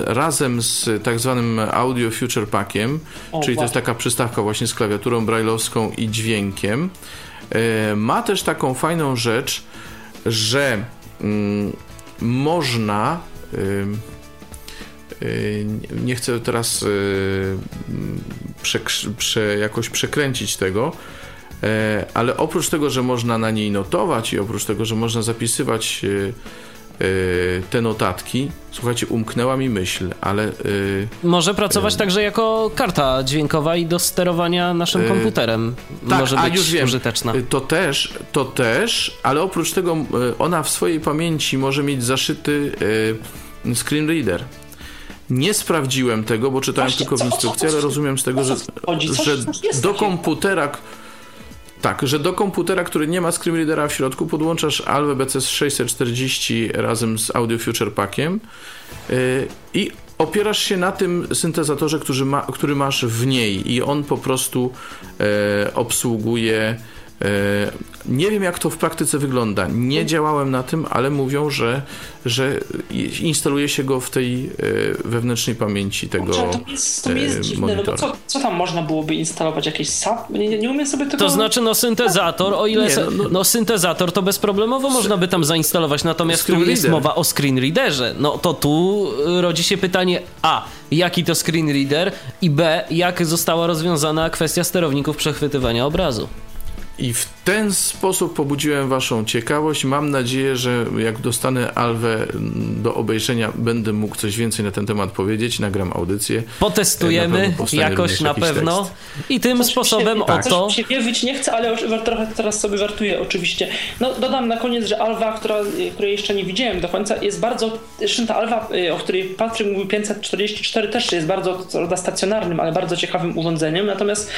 razem z tak zwanym Audio Future Packiem, o, czyli to jest taka przystawka właśnie z klawiaturą brailleowską i dźwiękiem, e, ma też taką fajną rzecz, że mm, można Y, nie chcę teraz prze, jakoś przekręcić tego, e, ale oprócz tego, że można na niej notować i oprócz tego, że można zapisywać y, te notatki. Słuchajcie, umknęła mi myśl, ale. Może pracować także jako karta dźwiękowa i do sterowania naszym komputerem. Tak, Może być a już wiem, użyteczna. To też, to też, ale oprócz tego ona w swojej pamięci może mieć zaszyty screen reader. Nie sprawdziłem tego, bo czytałem Właśnie, tylko w instrukcji, ale rozumiem z tego, że, że do komputera. Tak, że do komputera, który nie ma screenreadera w środku, podłączasz Alve BC 640 razem z Audio Future Packiem yy, i opierasz się na tym syntezatorze, który, ma, który masz w niej i on po prostu yy, obsługuje Nie wiem, jak to w praktyce wygląda. Nie działałem na tym, ale mówią, że, że instaluje się go w tej e, wewnętrznej pamięci tego Kurczę, to jest, to jest dziwne, no bo co, co tam można byłoby instalować? Jakieś SAP? Nie, nie umiem sobie tego... To znaczy, no syntezator, o ile... Nie, no, no, no, syntezator to bezproblemowo można by tam zainstalować, natomiast tu jest mowa o screen readerze. No to tu rodzi się pytanie A, jaki to screen reader i B, jak została rozwiązana kwestia sterowników przechwytywania obrazu. I w ten sposób pobudziłem Waszą ciekawość. Mam nadzieję, że jak dostanę Alwę do obejrzenia, będę mógł coś więcej na ten temat powiedzieć. Nagram audycję. Potestujemy na jakoś na pewno. Tekst. I tym sposobem tak. oto. się wierzyć nie chcę, ale trochę teraz sobie wartuję oczywiście. No, dodam na koniec, że Alwa, która, której jeszcze nie widziałem do końca, jest bardzo. Zresztą ta Alwa, y, o której Patryk mówił 544, też jest bardzo stacjonarnym, ale bardzo ciekawym urządzeniem. Natomiast,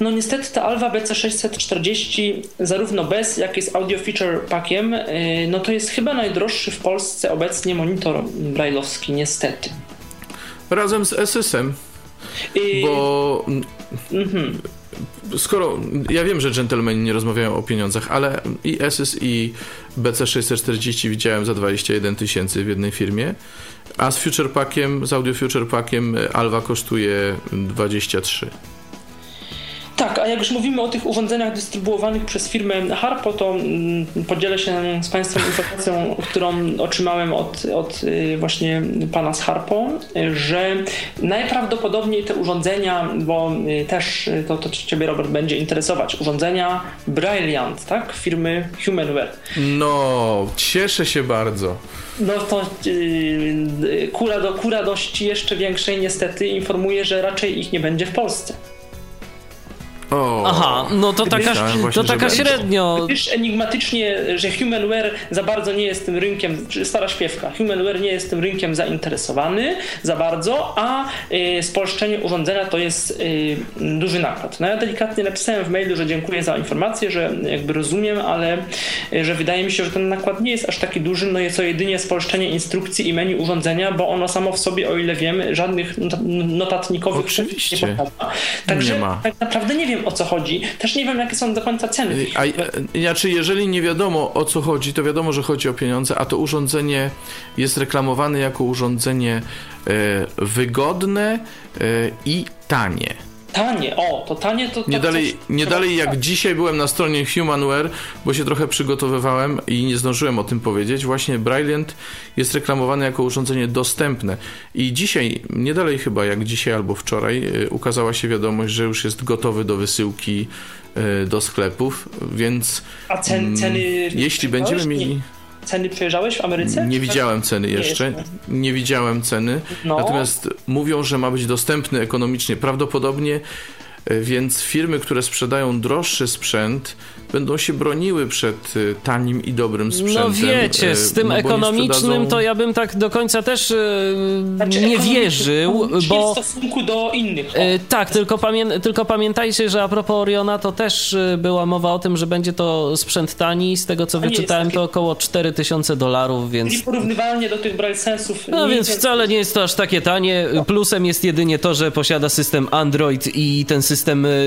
no niestety ta Alwa BC640 zarówno bez, jak i z audio feature packiem, y, no to jest chyba najdroższy w Polsce obecnie monitor brailleowski, niestety. Razem z SSM. I... Bo mhm. skoro ja wiem, że dżentelmeni nie rozmawiają o pieniądzach, ale i SS i BC640 widziałem za 21 tysięcy w jednej firmie, a z Future Packiem, z Audio Future Packiem Alva kosztuje 23. Tak, a jak już mówimy o tych urządzeniach dystrybuowanych przez firmę Harpo, to mm, podzielę się z Państwem informacją, którą otrzymałem od, od y, właśnie pana z Harpo, że najprawdopodobniej te urządzenia, bo y, też y, to, to Ciebie Robert będzie interesować, urządzenia Brilliant, tak, firmy Humanware. No, cieszę się bardzo. No to yy, kura do kura dość jeszcze większej niestety informuje, że raczej ich nie będzie w Polsce. Aha, no to taka, to taka średnio. Wiesz enigmatycznie, że Humanware za bardzo nie jest tym rynkiem, stara śpiewka, Humanware nie jest tym rynkiem zainteresowany za bardzo, a y, spolszczenie urządzenia to jest y, duży nakład. No ja delikatnie napisałem w mailu, że dziękuję za informację, że jakby rozumiem, ale y, że wydaje mi się, że ten nakład nie jest aż taki duży, no jest to jedynie spolszczenie instrukcji i menu urządzenia, bo ono samo w sobie, o ile wiem, żadnych notatnikowych Oczywiście. nie posiada. Także nie tak naprawdę nie wiem, o co chodzi. Też nie wiem, jakie są do końca ceny. A, znaczy, jeżeli nie wiadomo o co chodzi, to wiadomo, że chodzi o pieniądze, a to urządzenie jest reklamowane jako urządzenie e, wygodne e, i tanie. Tanie, o, to tanie to... to nie dalej, nie dalej jak dzisiaj byłem na stronie Humanware, bo się trochę przygotowywałem i nie zdążyłem o tym powiedzieć, właśnie Brilliant jest reklamowany jako urządzenie dostępne. I dzisiaj, nie dalej chyba jak dzisiaj albo wczoraj, y, ukazała się wiadomość, że już jest gotowy do wysyłki y, do sklepów, więc... A cen, ceny... Jeśli będziemy mieli... Ceny przejeżdżałeś w Ameryce? Nie widziałem ceny jeszcze. Nie, nie widziałem ceny. No. Natomiast mówią, że ma być dostępny ekonomicznie. Prawdopodobnie więc firmy, które sprzedają droższy sprzęt, będą się broniły przed y, tanim i dobrym no sprzętem. No wiecie, z y, tym no ekonomicznym sprzedadzą... to ja bym tak do końca też znaczy, nie wierzył, bo... w stosunku do innych. tak, tylko, pamię... tylko pamiętajcie, że a propos Oriona to też była mowa o tym, że będzie to sprzęt tani, z tego co wyczytałem to około 4000 dolarów, więc... Czyli porównywalnie do tych Braille Sensów... No więc wcale nie jest to aż takie tanie. No. Plusem jest jedynie to, że posiada system Android i ten system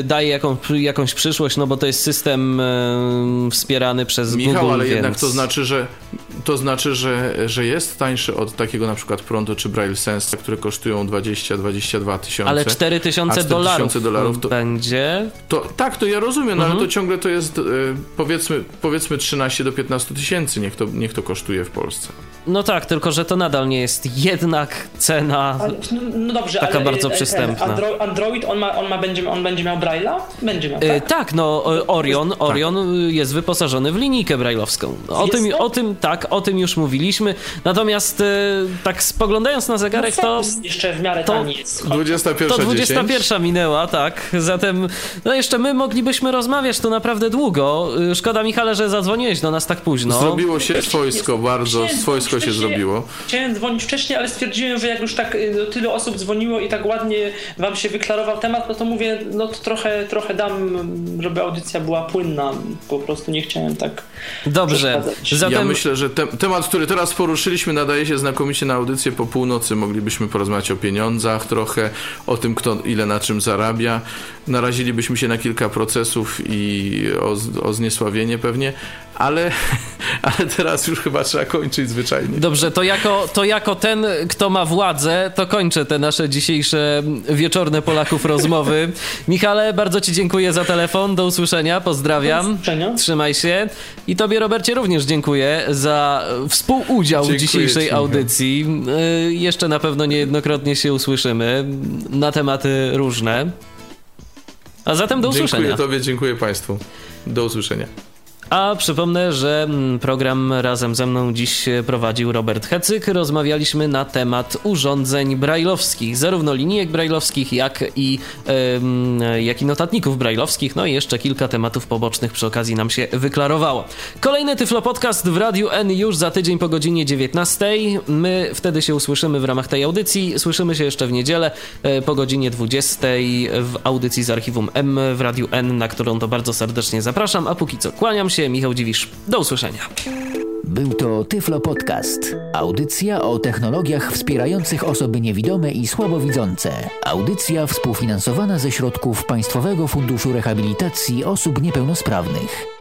daje jaką, jakąś przyszłość, no bo to jest system wspierany przez Michał, Google. ale więc... jednak to znaczy, że to znaczy, że, że jest tańszy od takiego na przykład Pronto czy Braille Sense, które kosztują 20-22 tysiące. Ale 4 tysiące dolarów, dolarów to, będzie. To, tak, to ja rozumiem, mhm. no ale to mhm. ciągle to jest e, powiedzmy, powiedzmy 13 do 15 tysięcy, niech to, niech to kosztuje w Polsce. No tak, tylko że to nadal nie jest jednak cena ale, no, no dobrze, taka ale, bardzo e, przystępna. Android, Android on, ma, on, ma, będzie, on będzie miał Braille'a? Będzie miał, tak? tak, no Orion, tak. Orion tak. jest wyposażony w linijkę brailleowską. O tym, o tym, tak, o tym już mówiliśmy. Natomiast e, tak spoglądając na zegarek, no, to jeszcze w miarę to, jest. 21 to 21 minęła, tak. Zatem no jeszcze my moglibyśmy rozmawiać tu naprawdę długo. Szkoda Michale, że zadzwoniłeś do nas tak późno. Zrobiło się swojsko bardzo, swojsko szybko się zrobiło. Chciałem dzwonić wcześniej, ale stwierdziłem, że jak już tak y, tyle osób dzwoniło i tak ładnie wam się wyklarował temat, no to mówię, no to trochę, trochę dam, żeby audycja była płynna. Po prostu nie chciałem tak. Dobrze. Zatem... Ja myślę, że te, temat, który teraz poruszyliśmy, nadaje się znakomicie na audycję po północy. Moglibyśmy porozmawiać o pieniądzach trochę, o tym, kto ile na czym zarabia. Narazilibyśmy się na kilka procesów i o, o zniesławienie pewnie, ale, ale teraz już chyba trzeba kończyć zwyczajnie. Dobrze, to jako, to jako ten, kto ma władzę, to kończę te nasze dzisiejsze wieczorne Polaków rozmowy. Michale, bardzo Ci dziękuję za telefon. Do usłyszenia, pozdrawiam. Do usłyszenia. Trzymaj się. I Tobie, Robercie, również dziękuję za współudział dziękuję w dzisiejszej ci, audycji. Y, jeszcze na pewno niejednokrotnie się usłyszymy na tematy różne. A zatem do usłyszenia. Dziękuję Tobie, dziękuję Państwu. Do usłyszenia. A przypomnę, że mm, program razem ze mną dziś prowadził Robert Hecyk. Rozmawialiśmy na temat urządzeń brajlowskich, zarówno linijek brajlowskich, jak i, yy, jak i notatników brajlowskich. No i jeszcze kilka tematów pobocznych przy okazji nam się wyklarowało. Kolejny Tyflo Podcast w Radiu N już za tydzień po godzinie 19. My wtedy się usłyszymy w ramach tej audycji. Słyszymy się jeszcze w niedzielę e, po godzinie 20 w audycji z Archiwum M w Radiu N, na którą to bardzo serdecznie zapraszam. A póki co kłaniam się się, Michał Dziwisz. Do usłyszenia. Był to Tyflo Podcast. Audycja o technologiach wspierających osoby niewidome i słabowidzące. Audycja współfinansowana ze środków Państwowego Funduszu Rehabilitacji Osób Niepełnosprawnych.